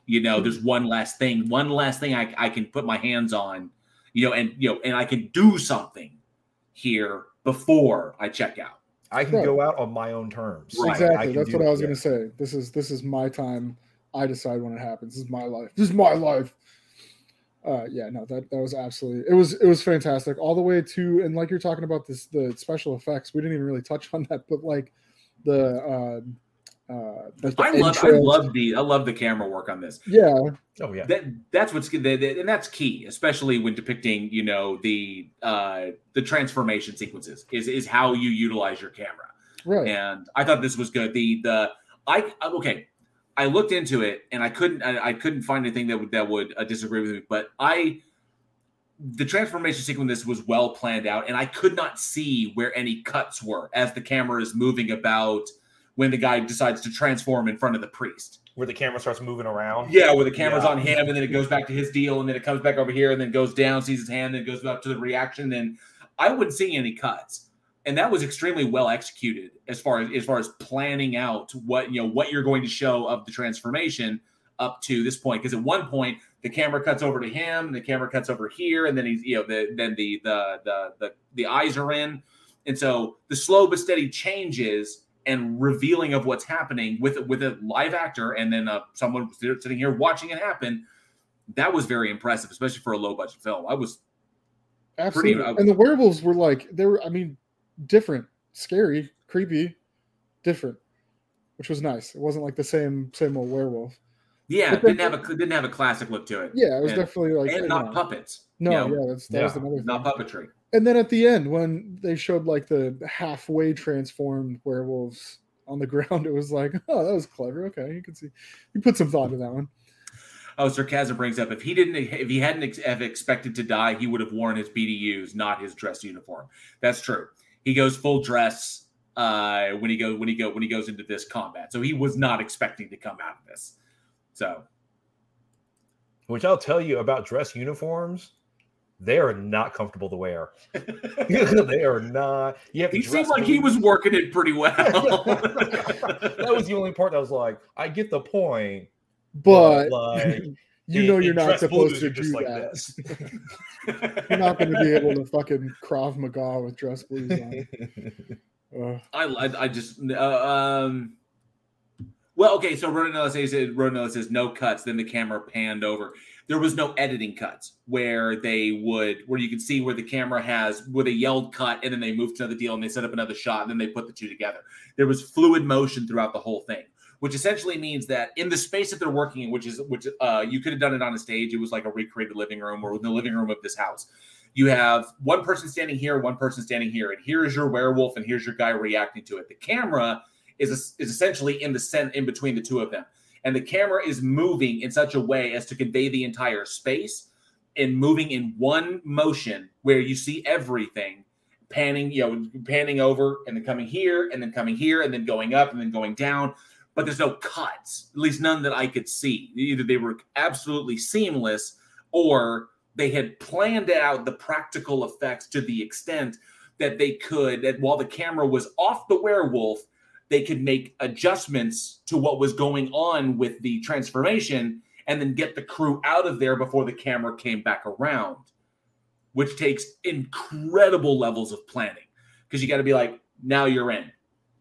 you know, there's hmm. one last thing, one last thing I, I can put my hands on, you know, and you know, and I can do something here before I check out. i can Right. go out on my own terms I Exactly. That's do what I was yeah. gonna say. This is this is my time. I decide when it happens. This is my life. This is my life. Uh, yeah, no, that that was absolutely it was it was fantastic all the way to and like you're talking about this the special effects. We didn't even really touch (laughs) on that, but like the uh, uh, like the I love, I love the, I love the camera work on this. Yeah, oh yeah that that's what's good that- that- and that's key especially when depicting you know the uh the transformation sequences is is how you utilize your camera right. and i thought this was good the the i okay i looked into it and i couldn't i, I couldn't find anything that would that would uh, disagree with me but i the transformation sequence was well planned out and i could not see where any cuts were as the camera is moving about when the guy decides to transform in front of the priest where the camera starts moving around yeah, where the camera's Yeah. on him, and then it goes back to his deal, and then it comes back over here, and then goes down, sees his hand, then goes up to the reaction. And I wouldn't see any cuts, and that was extremely well executed as far as as far as planning out what you know what you're going to show of the transformation up to this point. Because at one point the camera cuts over to him, the camera cuts over here, and then he's you know the then the the the the, the eyes are in, and so the slow but steady changes and revealing of what's happening with with a live actor and then uh, someone sitting here watching it happen. That was very impressive, especially for a low budget film. I was Absolutely. pretty- uh, and the werewolves were like they were. I mean, different, scary, creepy, different, which was nice. It wasn't like the same same old werewolf. yeah, But didn't have a didn't have a classic look to it. Yeah, it was and, definitely like and not know. puppets. No, you know, yeah, that's that was Yeah, another thing. not puppetry. And then at the end, when they showed like the halfway transformed werewolves on the (laughs) ground, it was like, oh, that was clever. Okay, you can see, you put some thought into that one. Oh, Sarcasm brings up if he didn't if he hadn't ex- expected to die, he would have worn his BDUs, not his dress uniform. That's true. He goes full dress uh, when he goes when he go when he goes into this combat. So he was not expecting to come out of this. So which I'll tell you about dress uniforms. They are not comfortable to wear. (laughs) (laughs) they are not. You have he dress seemed like he was working it pretty well. (laughs) that was the only part that was like, I get the point, But like, you in- know in you're not supposed blues, to do like that. this. (laughs) (laughs) you're not going to be able to fucking Krav Maga with dress blues on. (laughs) Ugh. I, I, I just uh, um. Well, okay. So Ronanella says Ronanella says no cuts. Then the camera panned over. there was no editing cuts where they would where you can see where the camera has where they yelled cut and then they moved to another deal and they set up another shot and then they put the two together. There was fluid motion throughout the whole thing, which essentially means that in the space that they're working in, which is which uh, you could have done it on a stage, it was like a recreated living room or the living room of this house. You have one person standing here, one person standing here, and here is your werewolf, and here's your guy reacting to it. The camera is is essentially in the cent in between the two of them and the camera is moving in such a way as to convey the entire space and moving in one motion where you see everything panning, you know, panning over and then coming here and then coming here and then going up and then going down. But there's no cuts, at least none that I could see. Either they were absolutely seamless or they had planned out the practical effects to the extent that they could, that while the camera was off the werewolf, they could make adjustments to what was going on with the transformation and then get the crew out of there before the camera came back around, which takes incredible levels of planning because you got to be like, now you're in.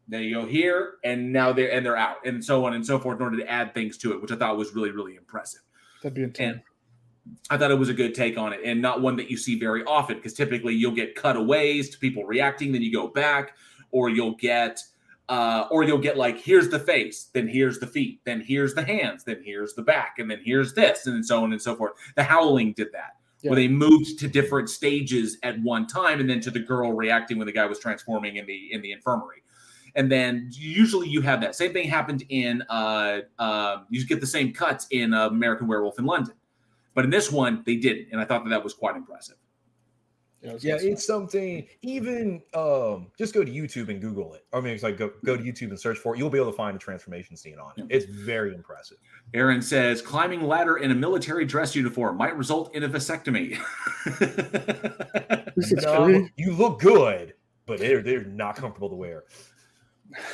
Then you go here, and now they're and they're out, and so on and so forth, in order to add things to it, which I thought was really, really impressive. That'd be intense. And I thought it was a good take on it, and not one that you see very often, because typically you'll get cutaways to people reacting, then you go back, or you'll get uh, or you'll get like here's the face then here's the feet then here's the hands then here's the back and then here's this and so on and so forth the howling did that yeah. where they moved to different stages at one time and then to the girl reacting when the guy was transforming in the in the infirmary and then usually you have that same thing happened in uh, uh you get the same cuts in uh, american werewolf in london but in this one they didn't and i thought that that was quite impressive yeah, yeah it's something. Even um, just go to YouTube and Google it. I mean, it's like go go to YouTube and search for it. You'll be able to find a transformation scene on it. It's very impressive. Aaron says climbing ladder in a military dress uniform might result in a vasectomy. (laughs) no, you look good, but they're they're not comfortable to wear.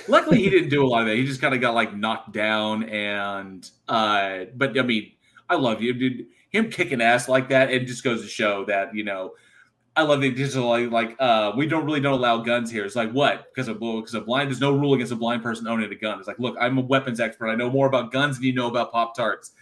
Luckily, he didn't do a lot of that. He just kind of got like knocked down, and uh, but I mean, I love you, dude. Him kicking ass like that, it just goes to show that you know I love the digital like, like uh we don't really don't allow guns here. It's like what? Because a because of blind, there's no rule against a blind person owning a gun. It's like, look, I'm a weapons expert. I know more about guns than you know about Pop Tarts.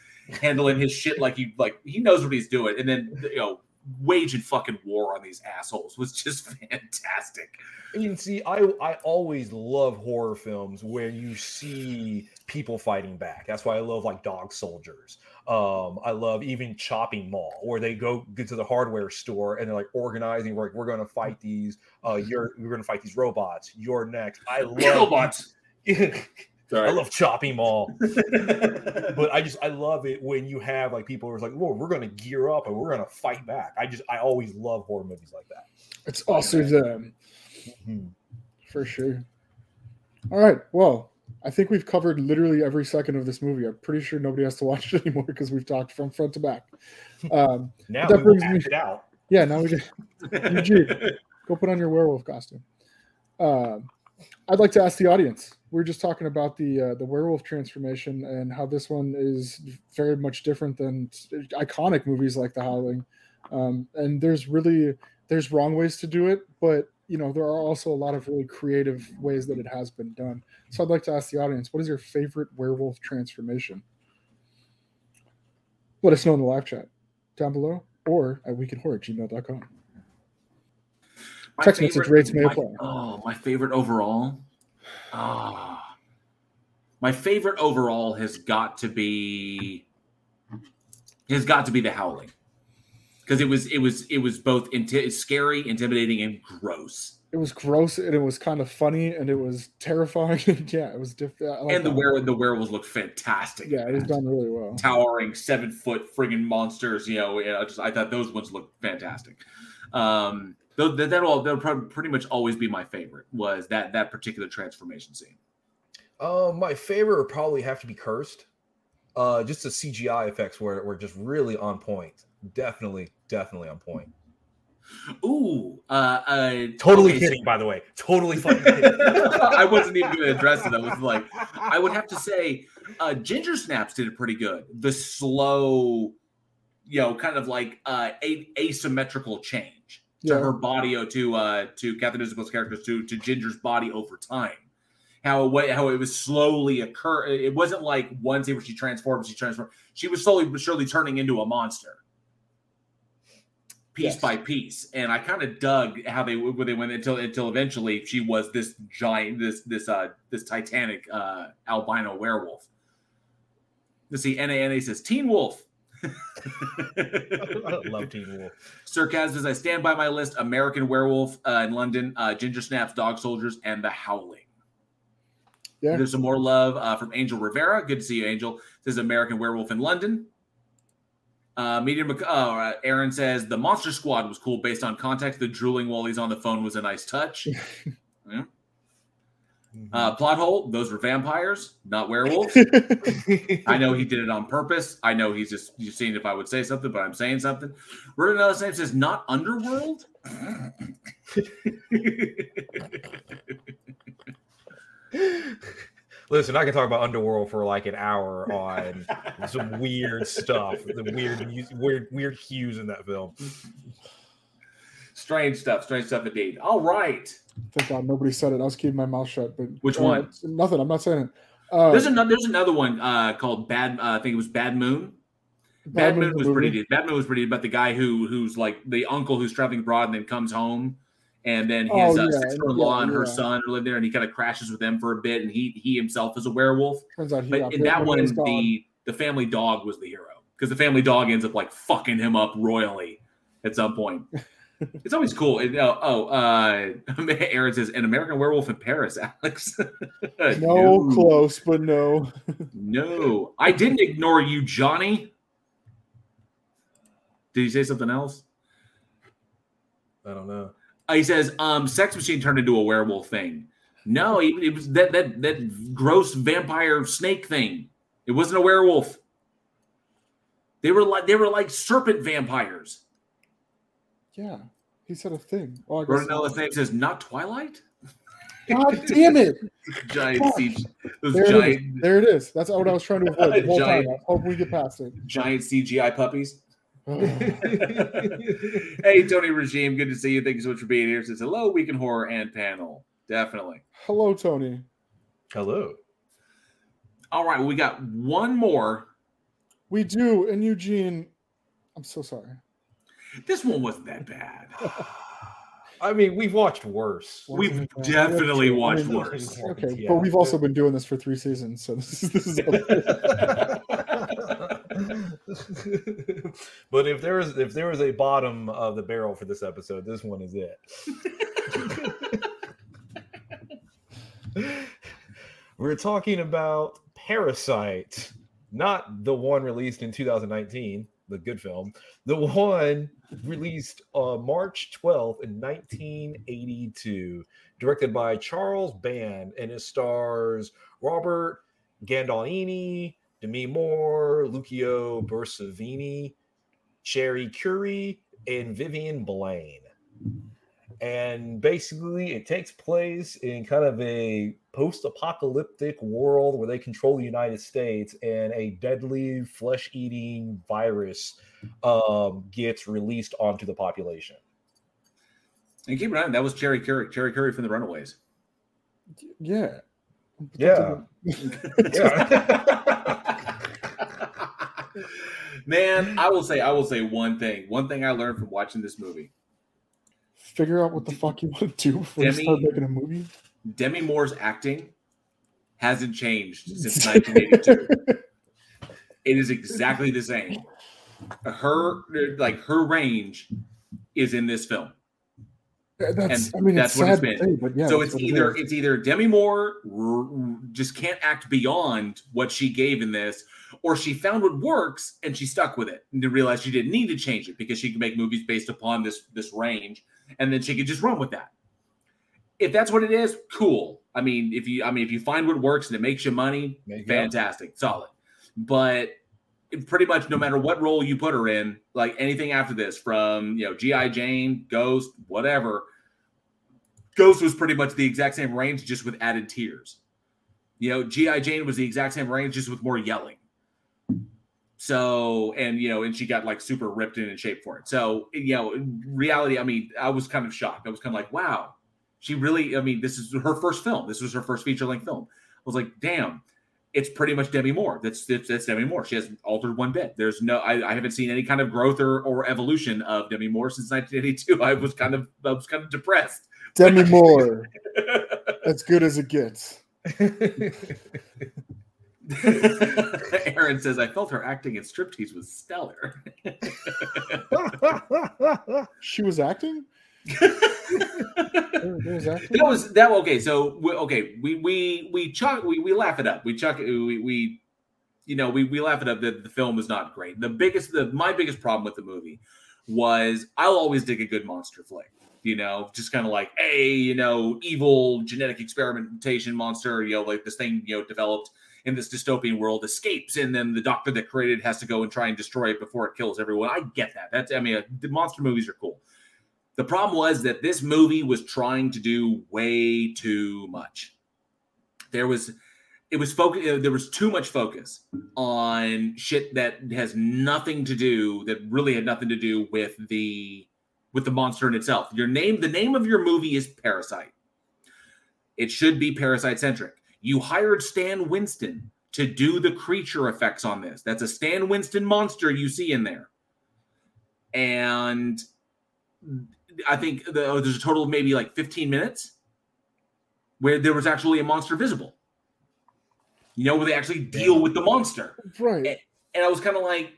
Handling his shit like he like he knows what he's doing. And then you know, waging fucking war on these assholes was just (laughs) fantastic. You see, I I always love horror films where you see people fighting back. That's why I love like Dog Soldiers. Um, I love even Chopping Mall, where they go get to the hardware store and they're like organizing. We're like, we're going to fight these. Uh, you're we're going to fight these robots. You're next. I love robots. (laughs) I love Chopping Mall, (laughs) but I just I love it when you have like people who are like, "Whoa, we're going to gear up and we're going to fight back." I just I always love horror movies like that. It's also them, mm-hmm. for sure. All right, well, I think we've covered literally every second of this movie. I'm pretty sure nobody has to watch it anymore because we've talked from front to back. Um, (laughs) now that brings me it out. Yeah, now we get Eugene, (laughs) go put on your werewolf costume. Uh, I'd like to ask the audience. We are just talking about the uh, the werewolf transformation and how this one is very much different than iconic movies like The Howling. Um, and there's really there's wrong ways to do it, but you know there are also a lot of really creative ways that it has been done. So i'd like to ask the audience what is your favorite werewolf transformation? Let us know in the live chat down below or at weekinhorror@gmail.com text message rates may apply. oh my favorite overall oh, my favorite overall has got to be has got to be the howling because it was it was it was both inti- scary, intimidating, and gross. It was gross and it was kind of funny and it was terrifying. (laughs) yeah, it was different. Like and the were the werewolves looked fantastic. Yeah, it was done really well. Towering seven foot friggin' monsters. You know, I just I thought those ones looked fantastic. Um, that that'll that'll pretty much always be my favorite. Was that that particular transformation scene? Uh, my favorite would probably have to be cursed. Uh, just the CGI effects were were just really on point definitely, definitely on point. Ooh, uh, uh totally okay, kidding. So, by the way, totally fucking kidding. (laughs) I wasn't even going to address it. I was like, I would have to say, uh, Ginger Snaps did it pretty good. The slow, you know, kind of like uh, a- asymmetrical change to yeah. her body, or to uh, to Katharine Isabelle's characters, to to Ginger's body over time. how it how it was slowly occur. It wasn't like one scene where she transformed, she transformed. She was slowly but surely turning into a monster, piece Yes. by piece. And I kind of dug how they where they went until until eventually she was this giant, this this uh this titanic uh albino werewolf. Let's see, NANA says Teen Wolf. (laughs) I love Teen Wolf. Sarcasm says I stand by my list: American Werewolf uh, in London, uh, Ginger Snaps, Dog Soldiers, and The Howling. Yeah. There's some more love uh, from Angel Rivera. Good to see you, Angel. Says American Werewolf in London. Uh, Medium Mc- uh, Aaron says the Monster Squad was cool based on context. The drooling while he's on the phone was a nice touch. (laughs) Yeah. Uh, plot hole: those were vampires, not werewolves. (laughs) I know he did it on purpose. I know he's just just seeing if I would say something, but I'm saying something. Word another name says not underworld. Listen, I can talk about Underworld for like an hour on some weird stuff, the weird, weird, weird hues in that film. Strange stuff. Strange stuff indeed. All right. Thank God nobody said it. I was keeping my mouth shut. But Which uh, one? Nothing. I'm not saying it. Uh, There's another. There's another one uh, called Bad. Uh, I think it was Bad Moon. Bad, Bad Moon was pretty. Good. Bad Moon was pretty. About the guy who who's like the uncle who's traveling abroad and then comes home, and then his Oh, yeah, sister-in-law yeah, and her yeah. son live there, and he kind of crashes with them for a bit, and he he himself is a werewolf. Turns out But in that one, he the the family dog was the hero because the family dog ends up like fucking him up royally at some point. (laughs) it's always cool. It- oh, oh uh, (laughs) Aaron says an American Werewolf in Paris, Alex. (laughs) no, close, but no. No, I didn't ignore you, Johnny. Did he say something else? I don't know. Uh, he says, um, Sex Machine turned into a werewolf thing. No, it, it was that that that gross vampire snake thing. It wasn't a werewolf. They were like they were like serpent vampires. Yeah, he said a thing. Oh, I guess Ronanella's name says not Twilight. God damn it! (laughs) Giant Fuck. C- There giant is. there it is. That's what I was trying to avoid the (laughs) whole Giant- time. I hope we get past it. giant CGI puppies. Oh. (laughs) hey, Tony Regime, good to see you. Thank you so much for being here. Says hello, week in horror and panel. Definitely. Hello, Tony. Hello. All right, we got one more. We do, and Eugene. I'm so sorry. This one wasn't that bad. (sighs) I mean, we've watched worse. We've Yeah, definitely true. I watched mean, worse. Okay, Yeah. but we've also been doing this for three seasons, so this is this is. (laughs) but if there is if there is a bottom of the barrel for this episode, this one is it. (laughs) We're talking about Parasite, not the one released in 2019, the good film, the one released uh, March 12th in 1982, directed by Charles Band, and it stars Robert Gandolini, Demi Moore, Lucio Bersavini, Cherie Currie, and Vivian Blaine. And basically, it takes place in kind of a post apocalyptic world where they control the United States, and a deadly flesh eating virus um, gets released onto the population. And keep in mind, that was Cherie Currie, Cherie Currie from the Runaways. yeah. Yeah. (laughs) (laughs) Man, I will say, I will say one thing. One thing I learned from watching this movie. Figure out what the fuck you want to do before you Demi- start making a movie. Demi Moore's acting hasn't changed since (laughs) 1982. it is exactly the same. Her like her range is in this film. Uh, that's, and I mean, that's what it's been. say, yeah. so it's what it either it's either Demi Moore r- r- just can't act beyond what she gave in this, or she found what works and she stuck with it and realized she didn't need to change it because she could make movies based upon this this range, and then she could just run with that. If that's what it is, cool. I mean, if you I mean if you find what works and it makes you money, Make up. fantastic, solid. But pretty much no matter what role you put her in, like anything after this, from you know GI Jane, Ghost, whatever, Ghost was pretty much the exact same range, just with added tears. You know, GI Jane was the exact same range, just with more yelling. So, and you know, and she got like super ripped in and shape for it. So, you know, in reality, I mean, I was kind of shocked. I was kind of like, wow, She really, I mean, this is her first film. This was her first feature length film. I was like, damn, it's pretty much Demi Moore. That's that's, that's Demi Moore. She hasn't altered one bit. There's no, I, I haven't seen any kind of growth or, or evolution of Demi Moore since 1982. I was kind of, I was kind of depressed. Demi Moore, (laughs) as good as it gets. (laughs) (laughs) Aaron says, I felt her acting in striptease was stellar. (laughs) she (laughs) was acting? that was that okay so we, okay we we we chuck we, we laugh it up we chuck we, we you know we, we laugh it up that the film is not great the biggest the my biggest problem with the movie was i'll always dig a good monster flick you know just kind of like hey you know evil genetic experimentation monster you know like this thing you know developed in this dystopian world escapes and then the doctor that created it has to go and try and destroy it before it kills everyone i get that that's i mean uh, the monster movies are cool the problem was that this movie was trying to do way too much. There was it was focus there was too much focus on shit that has nothing to do that really had nothing to do with the with the monster in itself. Your name the name of your movie is Parasite. It should be parasite centric. You hired Stan Winston to do the creature effects on this. That's a Stan Winston monster you see in there. And I think the, oh, there's a total of maybe like 15 minutes where there was actually a monster visible. You know, where they actually deal with the monster. Right. And, and I was kind of like,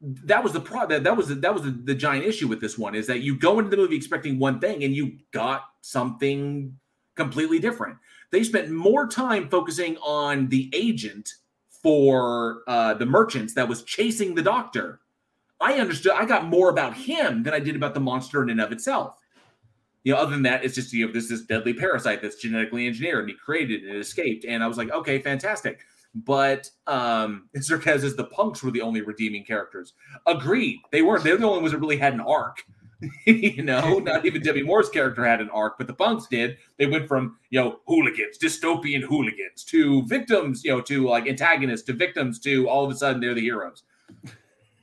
that was the pro that, that was the, that was the, the giant issue with this one is that you go into the movie expecting one thing and you got something completely different. They spent more time focusing on the agent for uh, the merchants that was chasing the doctor I understood. I got more about him than I did about the monster in and of itself. You know, other than that, it's just you know this this deadly parasite that's genetically engineered and he created and escaped. And I was like, okay, fantastic. But um (laughs) Zerkez is the punks were the only redeeming characters. Agreed. They weren't. They're the only ones that really had an arc. (laughs) you know, not even Demi Moore's character had an arc, but the punks did. They went from you know hooligans, dystopian hooligans, to victims, you know, to like antagonists, to victims, to all of a sudden they're the heroes.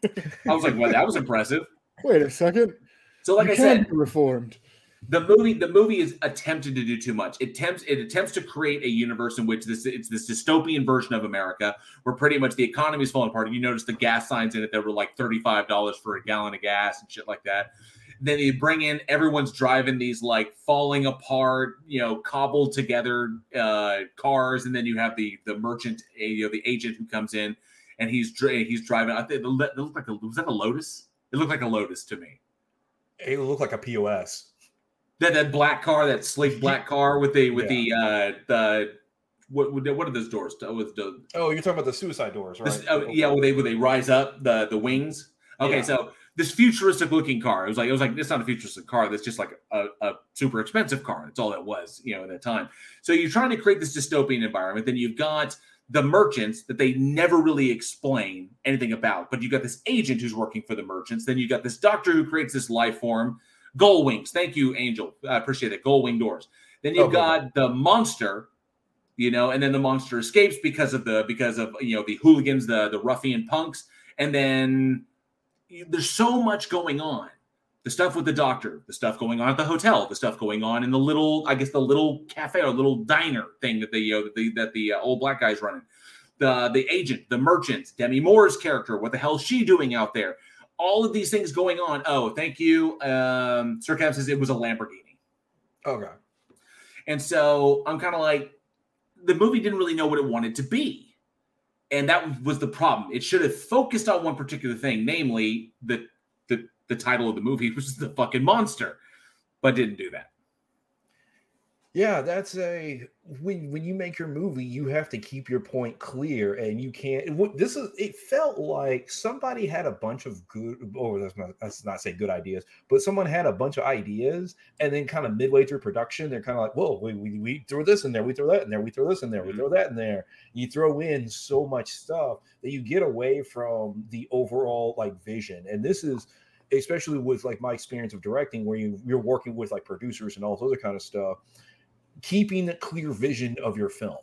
I was like, well, that was impressive. Wait a second. So, like you I said, reformed. The movie, the movie is attempted to do too much. It attempts, it attempts to create a universe in which this it's this dystopian version of America, where pretty much the economy is falling apart. And you notice the gas signs in it that were like thirty five dollars for a gallon of gas and shit like that. Then you bring in everyone's driving these like falling apart, you know, cobbled together uh, cars, and then you have the the merchant, you know, the agent who comes in and he's he's driving. I think it looked like a was that a Lotus? It looked like a Lotus to me. It looked like a POS. That that black car, that sleek black car with the with yeah. the uh the what what are those doors? With the oh, you're talking about the suicide doors, right? This, oh, yeah, where they where they rise up the the wings. Okay, yeah. so this futuristic looking car. It was like it was like it's not a futuristic car. That's just like a, a super expensive car. That's all it was, you know, at that time. So you're trying to create this dystopian environment. Then you've got the merchants that they never really explain anything about. But you've got this agent who's working for the merchants. Then you've got this doctor who creates this life form. Gull wings. Thank you, Angel. I appreciate it. Gull wing doors. Then you've oh, okay. got the monster, you know, and then the monster escapes because of the because of you know the hooligans, the the ruffian punks, and then there's so much going on the stuff with the doctor, the stuff going on at the hotel, the stuff going on in the little, I guess, the little cafe or little diner thing that the you know, that the, that the uh, old black guy's running. The the agent, the merchant, Demi Moore's character, what the hell is she doing out there? All of these things going on. Oh, thank you. Um, Sir Cap says it was a Lamborghini. Okay. And so I'm kind of like, the movie didn't really know what it wanted to be. And that was the problem. It should have focused on one particular thing, namely the the the title of the movie, (laughs) which is the fucking monster, but didn't do that. Yeah, that's a when when you make your movie, you have to keep your point clear, and you can't. This is it felt like somebody had a bunch of good, or that's not that's not say good ideas, but someone had a bunch of ideas, and then kind of midway through production, they're kind of like, "Whoa, we, we, we throw this in there, we throw that in there, we throw this in there, we mm-hmm. throw that in there." You throw in so much stuff that you get away from the overall like vision, and this is especially with like my experience of directing where you you're working with like producers and all this other kind of stuff keeping a clear vision of your film.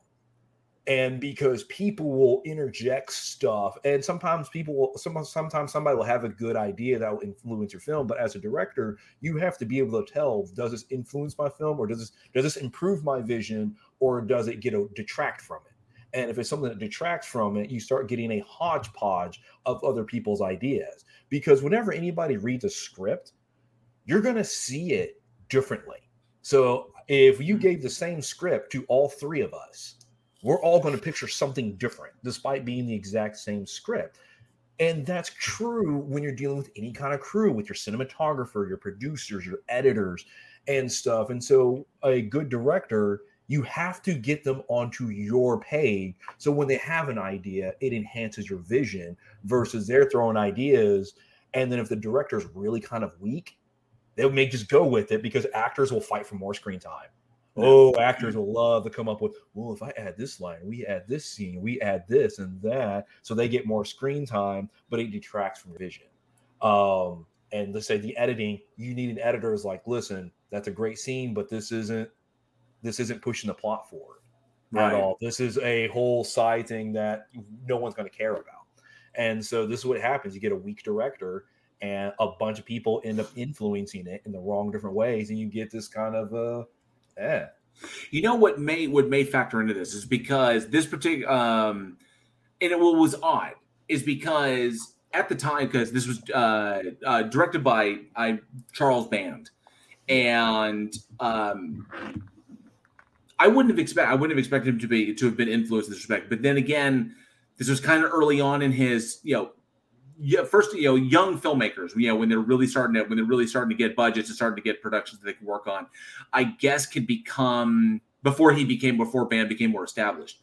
And because people will interject stuff and sometimes people will some, sometimes somebody will have a good idea that will influence your film but as a director you have to be able to tell does this influence my film or does this does this improve my vision or does it get a detract from it? And if it's something that detracts from it you start getting a hodgepodge of other people's ideas. Because whenever anybody reads a script you're going to see it differently so if you hmm. gave the same script to all three of us we're all going to picture something different despite being the exact same script. And that's true when you're dealing with any kind of crew, with your cinematographer, your producers, your editors, and stuff. And so, a good director, you have to get them onto your page. So, when they have an idea, it enhances your vision versus they're throwing ideas. And then, if the director is really kind of weak, they may just go with it because actors will fight for more screen time. Oh, actors will love to come up with, well, if I add this line, we add this scene, we add this and that. So they get more screen time, but it detracts from vision. Um, and let's say the editing, you need an editor is like, listen, that's a great scene, but this isn't this isn't pushing the plot forward right. at all. This is a whole side thing that no one's going to care about. And so this is what happens. You get a weak director and a bunch of people end up influencing it in the wrong different ways. And you get this kind of uh yeah. You know what may what may factor into this is because this particular um and it what was odd is because at the time because this was uh, uh directed by I Charles Band and um I wouldn't have expect I wouldn't have expected him to be to have been influenced in this respect. But then again, this was kind of early on in his, you know, first, you know, young filmmakers, you know, when they're really starting to when they're really starting to get budgets and starting to get productions that they can work on, I guess could become before he became before Band became more established.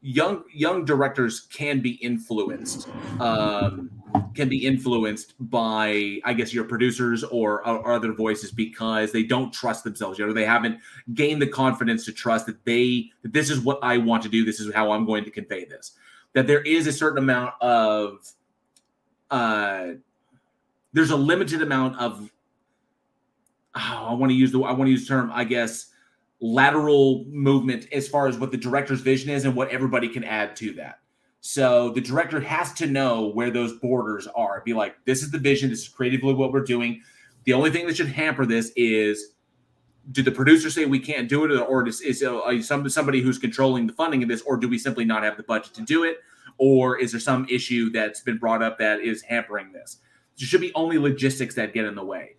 Young young directors can be influenced, um, can be influenced by I guess your producers or, or other voices because they don't trust themselves yet, or they haven't gained the confidence to trust that they that this is what I want to do, this is how I'm going to convey this. That there is a certain amount of uh, there's a limited amount of oh, I want to use the I want to use term I guess lateral movement as far as what the director's vision is and what everybody can add to that. So the director has to know where those borders are. Be like, this is the vision. This is creatively what we're doing. The only thing that should hamper this is, do the producers say we can't do it, or is, is uh, some somebody who's controlling the funding of this, or do we simply not have the budget to do it? Or is there some issue that's been brought up that is hampering this? There should be only logistics that get in the way.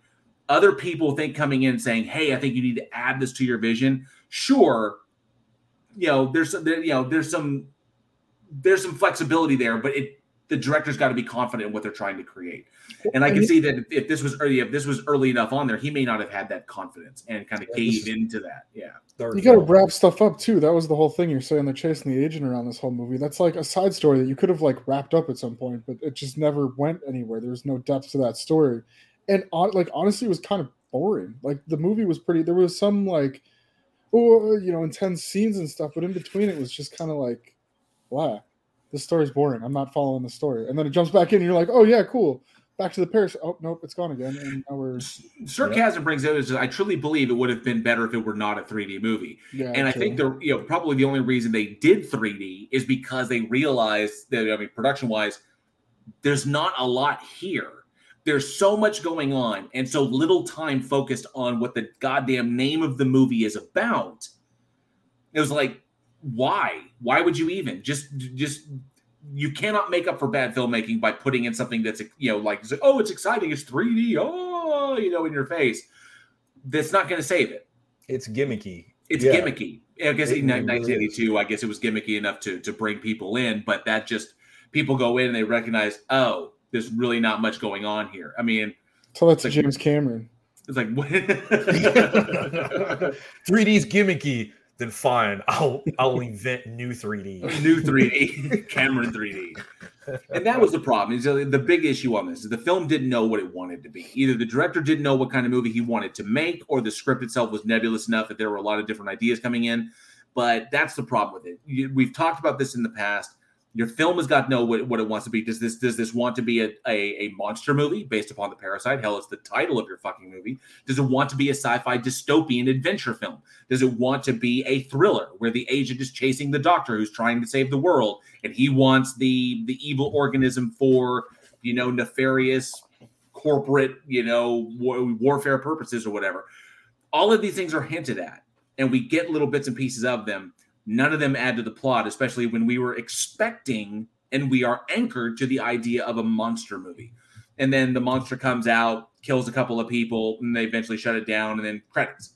Other people think coming in saying, "Hey, I think you need to add this to your vision." Sure, you know, there's there, you know, there's some there's some flexibility there, but it the director's got to be confident in what they're trying to create. And I can see that if this was early, if this was early enough on there, he may not have had that confidence and kind of yeah, gave into that. Yeah. You got to wrap stuff up too. That was the whole thing. You're saying they're chasing the agent around this whole movie. That's like a side story that you could have like wrapped up at some point, but it just never went anywhere. There was no depth to that story, and on, like honestly, it was kind of boring. Like the movie was pretty. There was some like, oh, you know, intense scenes and stuff, but in between, it was just kind of like, wow, this story's boring. I'm not following the story. And then it jumps back in, and you're like, oh yeah, cool back to the Paris. Oh nope, it's gone again. And now we're sarcasm yeah. brings out is I truly believe it would have been better if it were not a 3D movie. Yeah, and true. I think the you know probably the only reason they did 3D is because they realized that I mean production wise, there's not a lot here. There's so much going on and so little time focused on what the goddamn name of the movie is about. It was like, why? Why would you even? Just just you cannot make up for bad filmmaking by putting in something that's you know like oh it's exciting it's 3D oh you know in your face. That's not going to save it. It's gimmicky. It's yeah. gimmicky. I guess it in 1982 really I guess it was gimmicky enough to to bring people in but that just people go in and they recognize oh there's really not much going on here. I mean so that to like, James Cameron. it's like 3D's (laughs) (laughs) gimmicky then fine, I'll I'll invent new 3D. (laughs) New 3D, Cameron 3D. And that was the problem. Is uh, the big issue on this is the film didn't know what it wanted to be. Either the director didn't know what kind of movie he wanted to make, or the script itself was nebulous enough that there were a lot of different ideas coming in. But that's the problem with it. We've talked about this in the past. Your film has got to know what, what it wants to be. Does this does this want to be a, a, a monster movie based upon the parasite? Hell, it's the title of your fucking movie. Does it want to be a sci-fi dystopian adventure film? Does it want to be a thriller where the agent is chasing the doctor who's trying to save the world and he wants the the evil organism for you know nefarious corporate you know war, warfare purposes or whatever? All of these things are hinted at, and we get little bits and pieces of them none of them add to the plot, especially when we were expecting and we are anchored to the idea of a monster movie. And then the monster comes out, kills a couple of people, and they eventually shut it down, and then credits.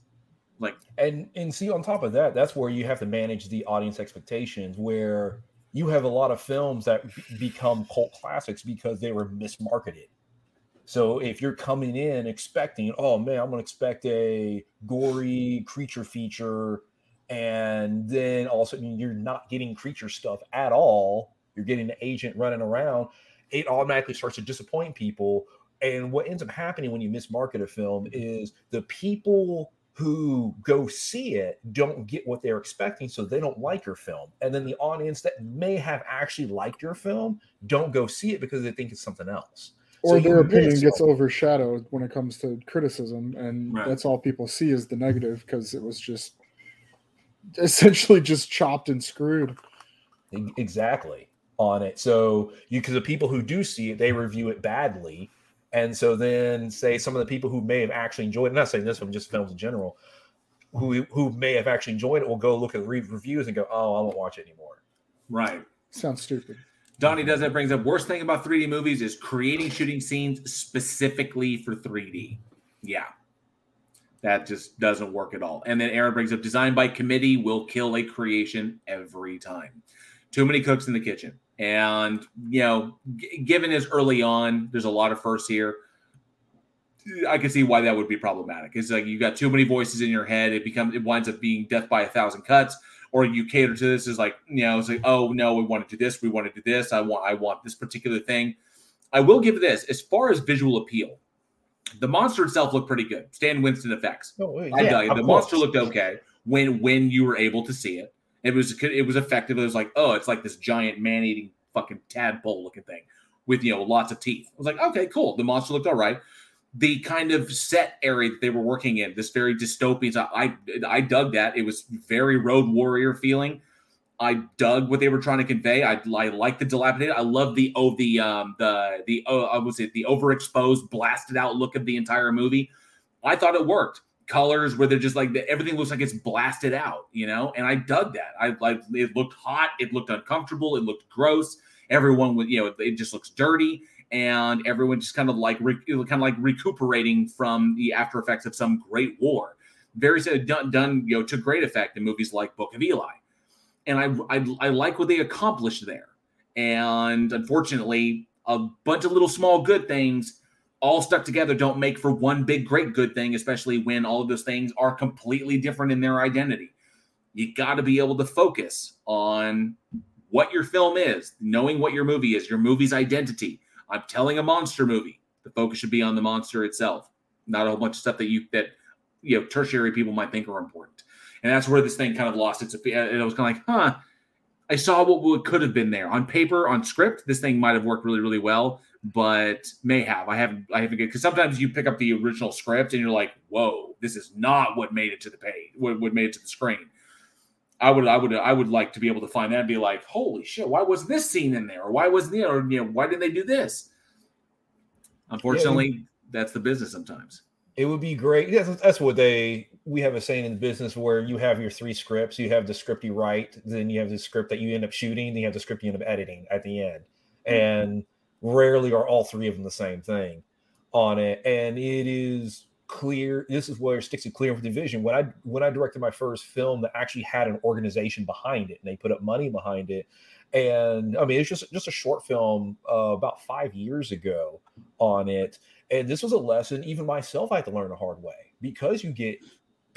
Like and and see on top of that, that's where you have to manage the audience expectations. Where you have a lot of films that become cult classics because they were mismarketed. So if you're coming in expecting, oh man, I'm gonna expect a gory creature feature and then all of a sudden you're not getting creature stuff at all. You're getting the agent running around. It automatically starts to disappoint people. And what ends up happening when you mismarket a film mm-hmm. is the people who go see it don't get what they're expecting, so they don't like your film. And then the audience that may have actually liked your film don't go see it because they think it's something else. Or So their opinion miss gets overshadowed when it comes to criticism, and Right. that's all people see is the negative because it was just essentially just chopped and screwed. Exactly on it. So you because the people who do see it, they review it badly. And so then say some of the people who may have actually enjoyed it, I'm not saying this one, just films in general, who who may have actually enjoyed it will go look at the re- reviews and go, Oh, I won't watch it anymore. Right. Sounds stupid. Donnie does that brings up worst thing about 3D movies is creating shooting scenes specifically for 3D. Yeah. That just doesn't work at all. And then Aaron brings up design by committee will kill a creation every time. Too many cooks in the kitchen. And, you know, g- given as early on, there's a lot of firsts here. I can see why that would be problematic. It's like you got too many voices in your head. It becomes it winds up being death by a thousand cuts. Or you cater to this is like you know it's like oh no we want to do this we want to do this I want I want this particular thing. I will give this as far as visual appeal. The monster itself looked pretty good. Stan Winston effects. Oh, I yeah, dug it. of The course. monster looked okay when when you were able to see it. It was it was effective. It was like oh it's like this giant man eating fucking tadpole looking thing with you know lots of teeth. I was like okay cool. The monster looked all right. The kind of set area that they were working in, this very dystopian. so I I dug that. It was very Road Warrior feeling. I dug what they were trying to convey. I, I like the dilapidated. I love the oh the um the the oh I was it the overexposed blasted out look of the entire movie. I thought it worked. Colors where they're just like the, everything looks like it's blasted out, you know, and I dug that. I like it looked hot, it looked uncomfortable, it looked gross. Everyone would you know it just looks dirty, and everyone just kind of like re, kind of like recuperating from the after effects of some great war. Very done done you know to great effect in movies like Book of Eli and I, I I like what they accomplished there. And unfortunately, a bunch of little small good things all stuck together don't make for one big great good thing, especially when all of those things are completely different in their identity. You got to be able to focus on what your film is, knowing what your movie is, your movie's identity. I'm telling a monster movie. The focus should be on the monster itself, not a whole bunch of stuff that you that you know tertiary people might think are important. And that's where this thing kind of lost its. And it was kind of like, huh. I saw what, could have been there on paper, on script. This thing might have worked really, really well, but may have. I haven't. I haven't because sometimes you pick up the original script and you're like, whoa, this is not what made it to the page. What, what made it to the screen. I would, I would, I would like to be able to find that and be like, holy shit, why was this scene in there? Or why wasn't you Or you know, why didn't they do this? Unfortunately, that's the business sometimes. It would be great. Yes, that's what they. We have a saying in the business where you have your three scripts. You have the script you write, then you have the script that you end up shooting, then you have the script you end up editing at the end. And rarely are all three of them the same thing on it. And it is clear. This is where it sticks to clear with division. When I when I directed my first film that actually had an organization behind it, and they put up money behind it. And I mean, it's just just a short film uh, about five years ago on it. And this was a lesson, even myself, I had to learn the hard way because you get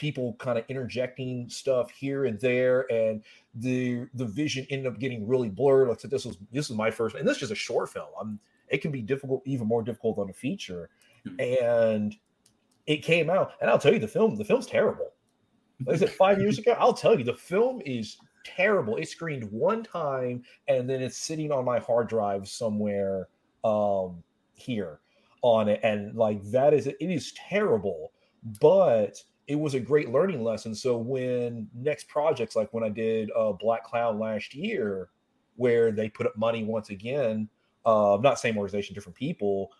people kind of interjecting stuff here and there, and the the vision ended up getting really blurred. Like I said, this was this was my first, and this is just a short film. I'm, it can be difficult, even more difficult than a feature. And it came out, and I'll tell you, the film the film's terrible. Like I said, five years ago, I'll tell you, the film is terrible. It screened one time and then it's sitting on my hard drive somewhere um here on it. And like that is it is terrible, but it was a great learning lesson. So when next projects like when I did uh Black Cloud last year, where they put up money once again, uh not same organization, different people.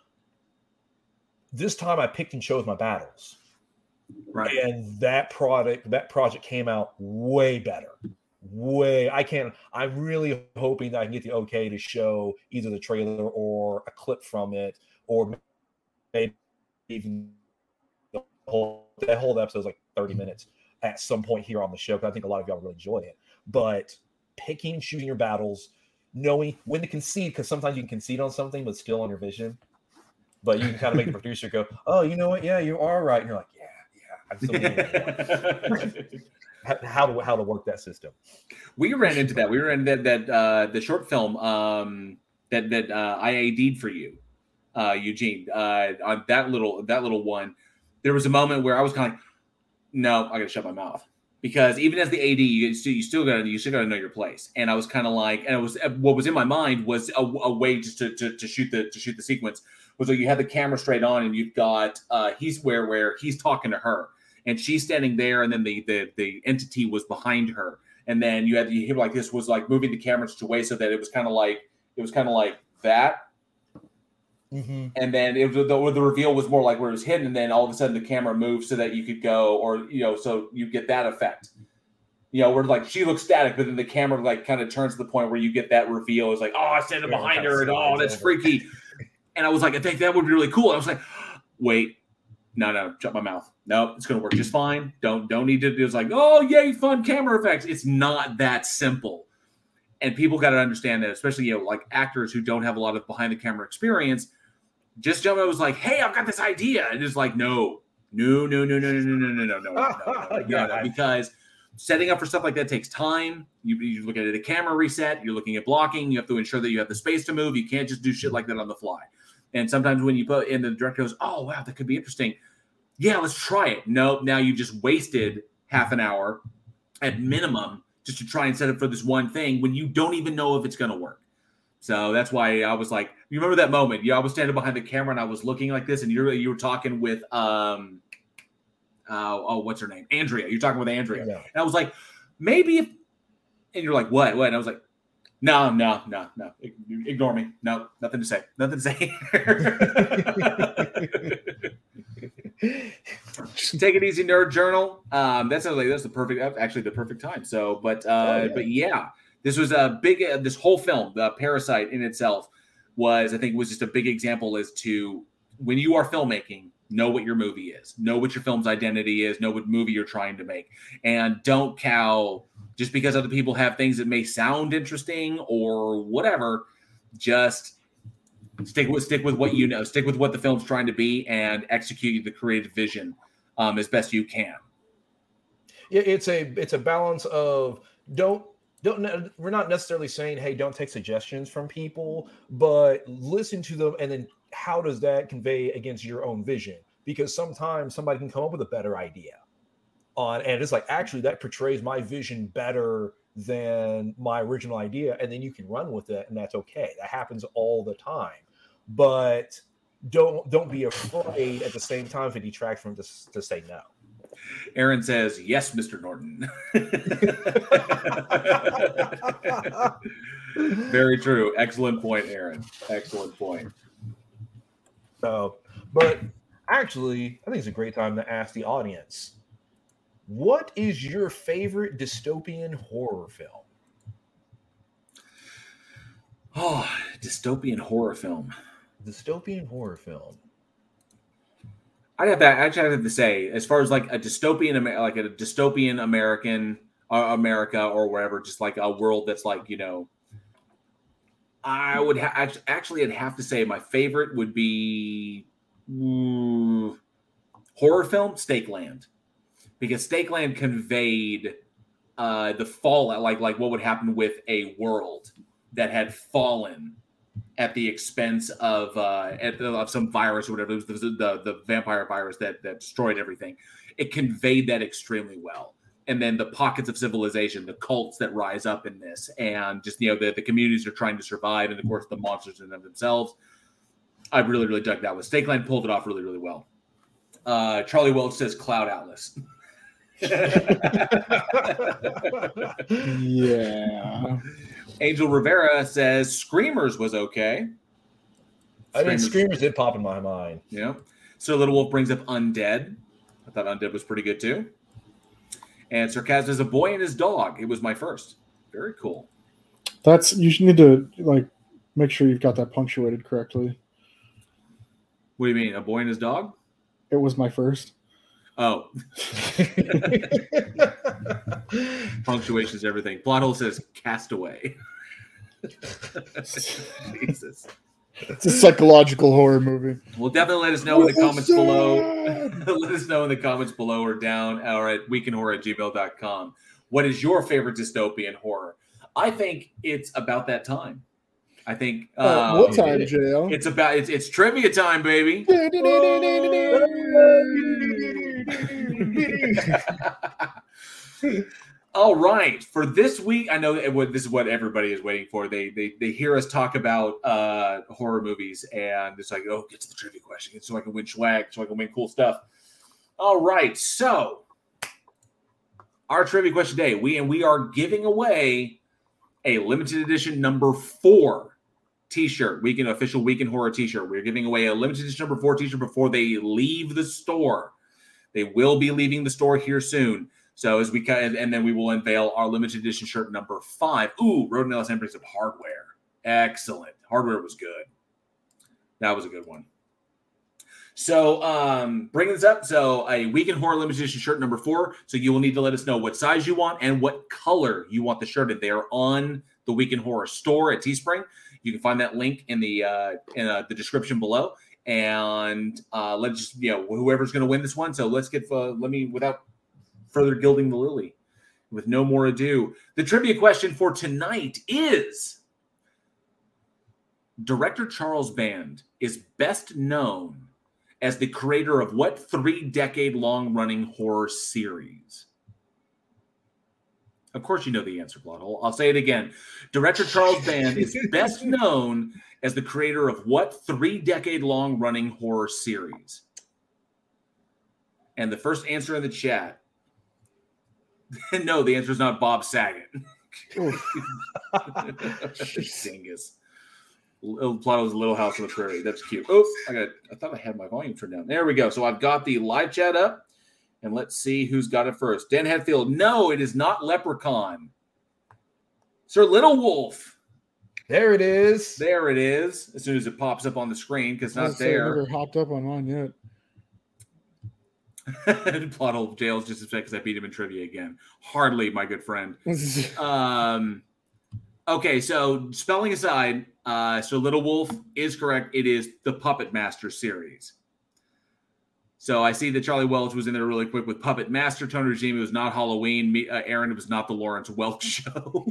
This time I picked and chose my battles. Right. And that product, that project came out way better. Way, I can't. I'm really hoping that I can get the okay to show either the trailer or a clip from it, or maybe even the whole that whole episode is like 30 minutes at some point here on the show. Because I think a lot of y'all really enjoy it. But picking, choosing your battles, knowing when to concede, because sometimes you can concede on something, but still on your vision. But you can kind of make the (laughs) producer go, "Oh, you know what? Yeah, you are right." And you're like, "Yeah, yeah. (laughs) How to how to work that system. We ran into that. We ran into that that uh, the short film um, that that uh, I AD'd for you, uh, Eugene. Uh, on that little that little one, there was a moment where I was kind of like, no, I got to shut my mouth because even as the AD, you still you still got to you still got to know your place. And I was kind of like, and it was what was in my mind was a, a way just to, to, to shoot the to shoot the sequence was like you had the camera straight on and you've got uh, he's where where he's talking to her and she's standing there, and then the the the entity was behind her, and then you had you hear like this was like moving the camera such a way so that it was kind of like it was kind of like that. Mm-hmm. And then it was the, the reveal was more like where it was hidden, and then all of a sudden the camera moves so that you could go, or you know, so you get that effect. You know, where like she looks static, but then the camera like kind of turns to the point where you get that reveal. It's like, oh, I standing Yeah, behind her, and oh, that's freaky. And I was like, I think that would be really cool. I was like, wait, no, no, shut my mouth. No, it's gonna work just fine. Don't don't need to. It was like, oh yay, fun camera effects. It's not that simple, and people got to understand that, especially you know, like actors who don't have a lot of behind the camera experience. Just jump. I was like, hey, I've got this idea, and it's like, no, no, no, no, no, no, no, no, no, no, no, no, no, no, Yeah, because setting up for stuff like that takes time. You, you look at a camera reset. You're looking at blocking. You have to ensure that you have the space to move. You can't just do shit like that on the fly. And sometimes when you put in the director goes, oh wow, that could be interesting. Yeah, let's try it. Nope. Now you just wasted half an hour at minimum just to try and set up for this one thing when you don't even know if it's going to work. So that's why I was like, you remember that moment? Yeah, I was standing behind the camera and I was looking like this, and you were you were talking with um, uh, oh, what's her name? Andrea. You're talking with Andrea, Yeah. and I was like, maybe if, and you're like, what, what? And I was like, no, no, no, no, ignore me. No, nothing to say. Nothing to say. (laughs) Take it easy, nerd journal. Um, that sounds like that's the perfect, actually the perfect time. So, but uh, Oh, yeah. but yeah, this was a big. Uh, this whole film, the Parasite in itself, was I think was just a big example as to when you are filmmaking, know what your movie is, know what your film's identity is, know what movie you're trying to make, and don't cow just because other people have things that may sound interesting or whatever. Just stick with stick with what you know, stick with what the film's trying to be, and execute the creative vision um, as best you can. It's a it's a balance of don't don't we're not necessarily saying hey don't take suggestions from people but listen to them and then how does that convey against your own vision? Because sometimes somebody can come up with a better idea on and it's like actually that portrays my vision better than my original idea and then you can run with it and that's okay. That happens all the time. But don't don't be afraid at the same time if it detracts from to, to say no Aaron says, "Yes, Mr. Norton." (laughs) Very true. Excellent point, Aaron. Excellent point. So, but actually, I think it's a great time to ask the audience what is your favorite dystopian horror film? Oh, dystopian horror film. Dystopian horror film. I'd have that. I'd have to say, as far as like a dystopian, like a dystopian American uh, America or wherever, just like a world that's like you know, I would ha- act- actually, I'd have to say my favorite would be ooh, horror film Stake Land, because Stake Land conveyed uh, the fallout, like like what would happen with a world that had fallen at the expense of uh, at the, of some virus or whatever. It was the, the the vampire virus that that destroyed everything. It conveyed that extremely well, and then the pockets of civilization, the cults that rise up in this, and just you know the, the communities are trying to survive, and of course the monsters in them themselves. I really, really dug that one. Stake Land pulled it off really, really well. Uh, Charlie Welch says Cloud Atlas. (laughs) (laughs) yeah. (laughs) Angel Rivera says Screamers was okay. I mean, Screamers did pop in my mind. Yeah. So Little Wolf brings up Undead. I thought Undead was pretty good too. And Sarcasm is a boy and his dog. It was my first. Very cool. That's you should need to like make sure you've got that punctuated correctly. What do you mean? A boy and his dog? It was my first. Oh. (laughs) Punctuation is everything. Plot hole says castaway. (laughs) Jesus. It's a psychological horror movie. Well, definitely let us know in the comments below. (laughs) let us know in the comments below or down or at weekinhorror at gmail.com. What is your favorite dystopian horror? I think it's about that time. I think Uh, um, what time, JL? It's about it's it's trivia time, baby. (laughs) All right, for this week, I know this is what everybody is waiting for. They they they hear us talk about uh, horror movies, and it's like, oh, get to the trivia question, so I can win swag, so I can win cool stuff. All right, so our trivia question today, we and we are giving away a limited edition number four t-shirt, weekend official Week in Horror t-shirt. We're giving away a limited edition number four t-shirt before they leave the store. They will be leaving the store here soon. So as we kind and then we will unveil our limited edition shirt number five. Ooh, Road and LSM brings hardware. Excellent. Hardware was good. That was a good one. So um bringing this up, so a Week in Horror limited edition shirt number four. So you will need to let us know what size you want and what color you want the shirt in. They are on the Week in Horror store at Teespring. You can find that link in the uh, in uh, the description below. And uh, let's just you know whoever's going to win this one. So let's get uh, let me without further gilding the lily. With no more ado, the trivia question for tonight is: Director Charles Band is best known as the creator of what three-decade-long-running horror series? Of course, you know the answer, plot hole. I'll say it again. Director Charles Band is best known as the creator of what three decade long running horror series? And the first answer in the chat (laughs) no, the answer is not Bob Saget. (laughs) Dingus. Little Plato's Little House on the Prairie. That's cute. Oh, I got. I thought I had my volume turned down. There we go. So I've got the live chat up. And let's see who's got it first. Dan Hetfield. No, it is not Leprechaun. Sir Little Wolf. There it is. There it is. As soon as it pops up on the screen, because I not was saying, there. Never hopped up on mine yet. (laughs) Plot hole jails just upset because I beat him in trivia again. Hardly, my good friend. (laughs) um, okay, so spelling aside, uh, so Little Wolf is correct. It is the Puppet Master series. So I see that Charlie Welch was in there really quick with Puppet Master, Tony Regime. It was not Halloween. Me, uh, Aaron, it was not the Lawrence Welch (laughs) show.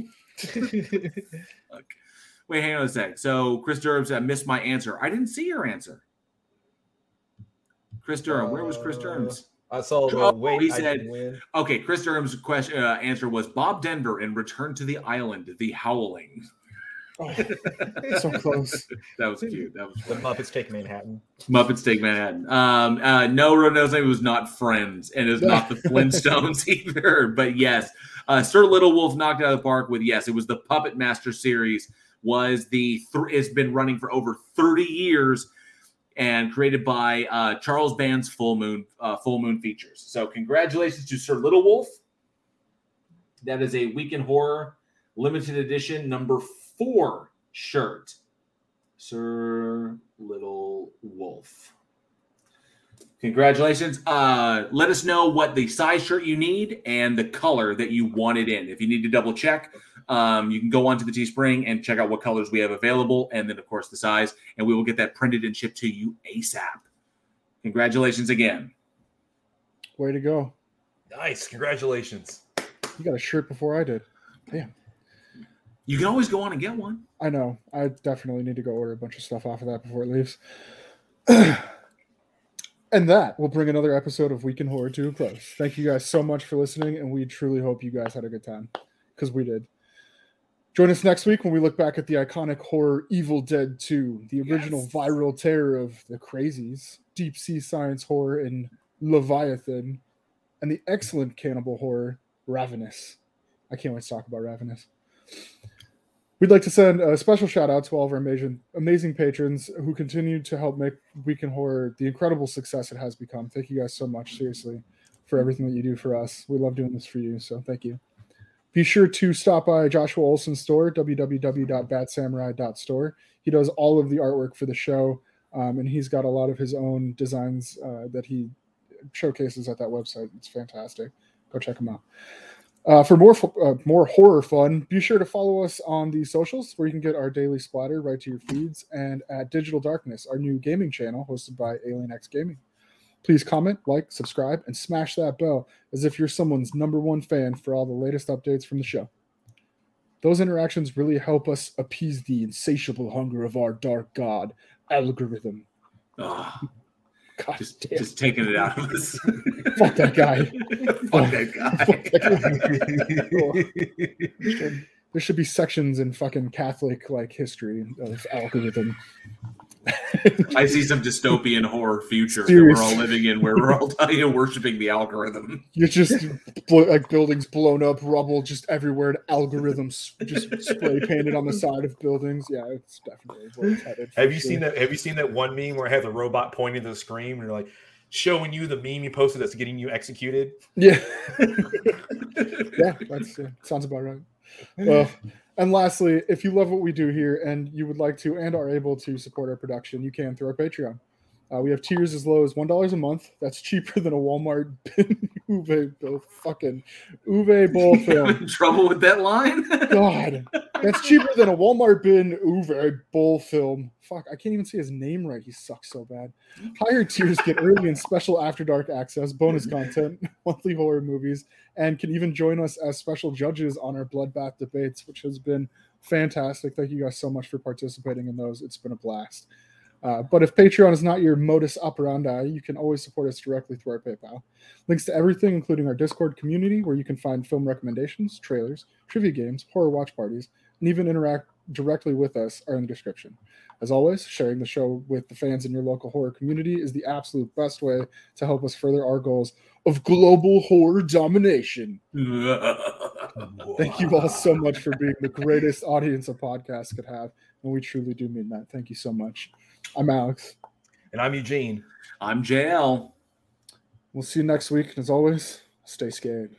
Look. Wait, hang on a sec. So Chris Durham said, I missed my answer. I didn't see your answer. Chris Durham, where was Chris Durham's? I saw the Oh, wait. he I said, didn't win. okay, Chris Durham's question uh, answer was Bob Denver in Return to the Island, The Howling. Oh, so close. (laughs) That was cute. That was The Muppets Take Manhattan. Muppets Take Manhattan. Um, uh, no, Road name was not Friends, and it's not the (laughs) Flintstones (laughs) either. But yes, uh, Sir Little Wolf knocked out of the park with yes. It was the Puppet Master series. Was the th- it's been running for over thirty years, and created by uh, Charles Band's Full Moon uh, Full Moon Features. So congratulations to Sir Little Wolf. That is a Week in Horror limited edition number four shirt. Sir Little Wolf. Congratulations. Uh, let us know what the size shirt you need and the color that you want it in. If you need to double check, um, you can go onto the Teespring and check out what colors we have available, and then, of course, the size, and we will get that printed and shipped to you ASAP. Congratulations again. Way to go. Nice. Congratulations. You got a shirt before I did. Damn. You can always go on and get one. I know. I definitely need to go order a bunch of stuff off of that before it leaves. (clears throat) And that will bring another episode of Week in Horror to a close. Thank you guys so much for listening, and we truly hope you guys had a good time because we did. Join us next week when we look back at the iconic horror Evil Dead 2, the original Yes. viral terror of the crazies, deep sea science horror in Leviathan, and the excellent cannibal horror Ravenous. I can't wait to talk about Ravenous. We'd like to send a special shout out to all of our amazing, amazing patrons who continue to help make Week in Horror the incredible success it has become. Thank you guys so much, seriously, for everything that you do for us. We love doing this for you, so thank you. Be sure to stop by Joshua Olsen's store, www.badsamurai.store. He does all of the artwork for the show, um, and he's got a lot of his own designs uh, that he showcases at that website. It's fantastic. Go check him out. Uh, for more uh, more horror fun, be sure to follow us on the socials where you can get our daily splatter right to your feeds and at Digital Darkness, our new gaming channel hosted by Alien X Gaming. Please comment, like, subscribe, and smash that bell as if you're someone's number one fan for all the latest updates from the show. Those interactions really help us appease the insatiable hunger of our dark god, algorithm. Ugh, God just, damn. just taking it out of us. (laughs) (laughs) Fuck that guy. Fuck that guy. Fuck that Should- there should be sections in fucking Catholic like history of algorithm. (laughs) I see some dystopian horror future that we're all living in, where we're all (laughs) you know, worshiping the algorithm. You're just like buildings blown up, rubble just everywhere, and algorithms just spray painted on the side of buildings. Yeah, it's definitely where it's headed. Have you sure. seen that? Have you seen that one meme where it has a robot pointing to the screen and you're like showing you the meme you posted that's getting you executed? Yeah. (laughs) yeah, that's uh, sounds about right. Uh, and lastly, if you love what we do here and you would like to and are able to support our production, you can through our Patreon. Uh, we have tiers as low as one dollars a month. That's cheaper than a Walmart (laughs) bin Uwe Boll fucking Uwe (laughs) Boll film. Trouble with that line? God, that's cheaper than a Walmart bin Uwe Boll film. Fuck, I can't even say his name right. He sucks so bad. Higher tiers get early and special after dark access, bonus content, (laughs) monthly horror movies, and can even join us as special judges on our bloodbath debates, which has been fantastic. Thank you guys so much for participating in those. It's been a blast. Uh, but if Patreon is not your modus operandi, you can always support us directly through our PayPal. Links to everything, including our Discord community, where you can find film recommendations, trailers, trivia games, horror watch parties, and even interact directly with us, are in the description. As always, sharing the show with the fans in your local horror community is the absolute best way to help us further our goals of global horror domination. (laughs) Thank you all so much for being the greatest audience a podcast could have. And we truly do mean that. Thank you so much. I'm Alex. And I'm Eugene. I'm JL. We'll see you next week. As always, stay scared.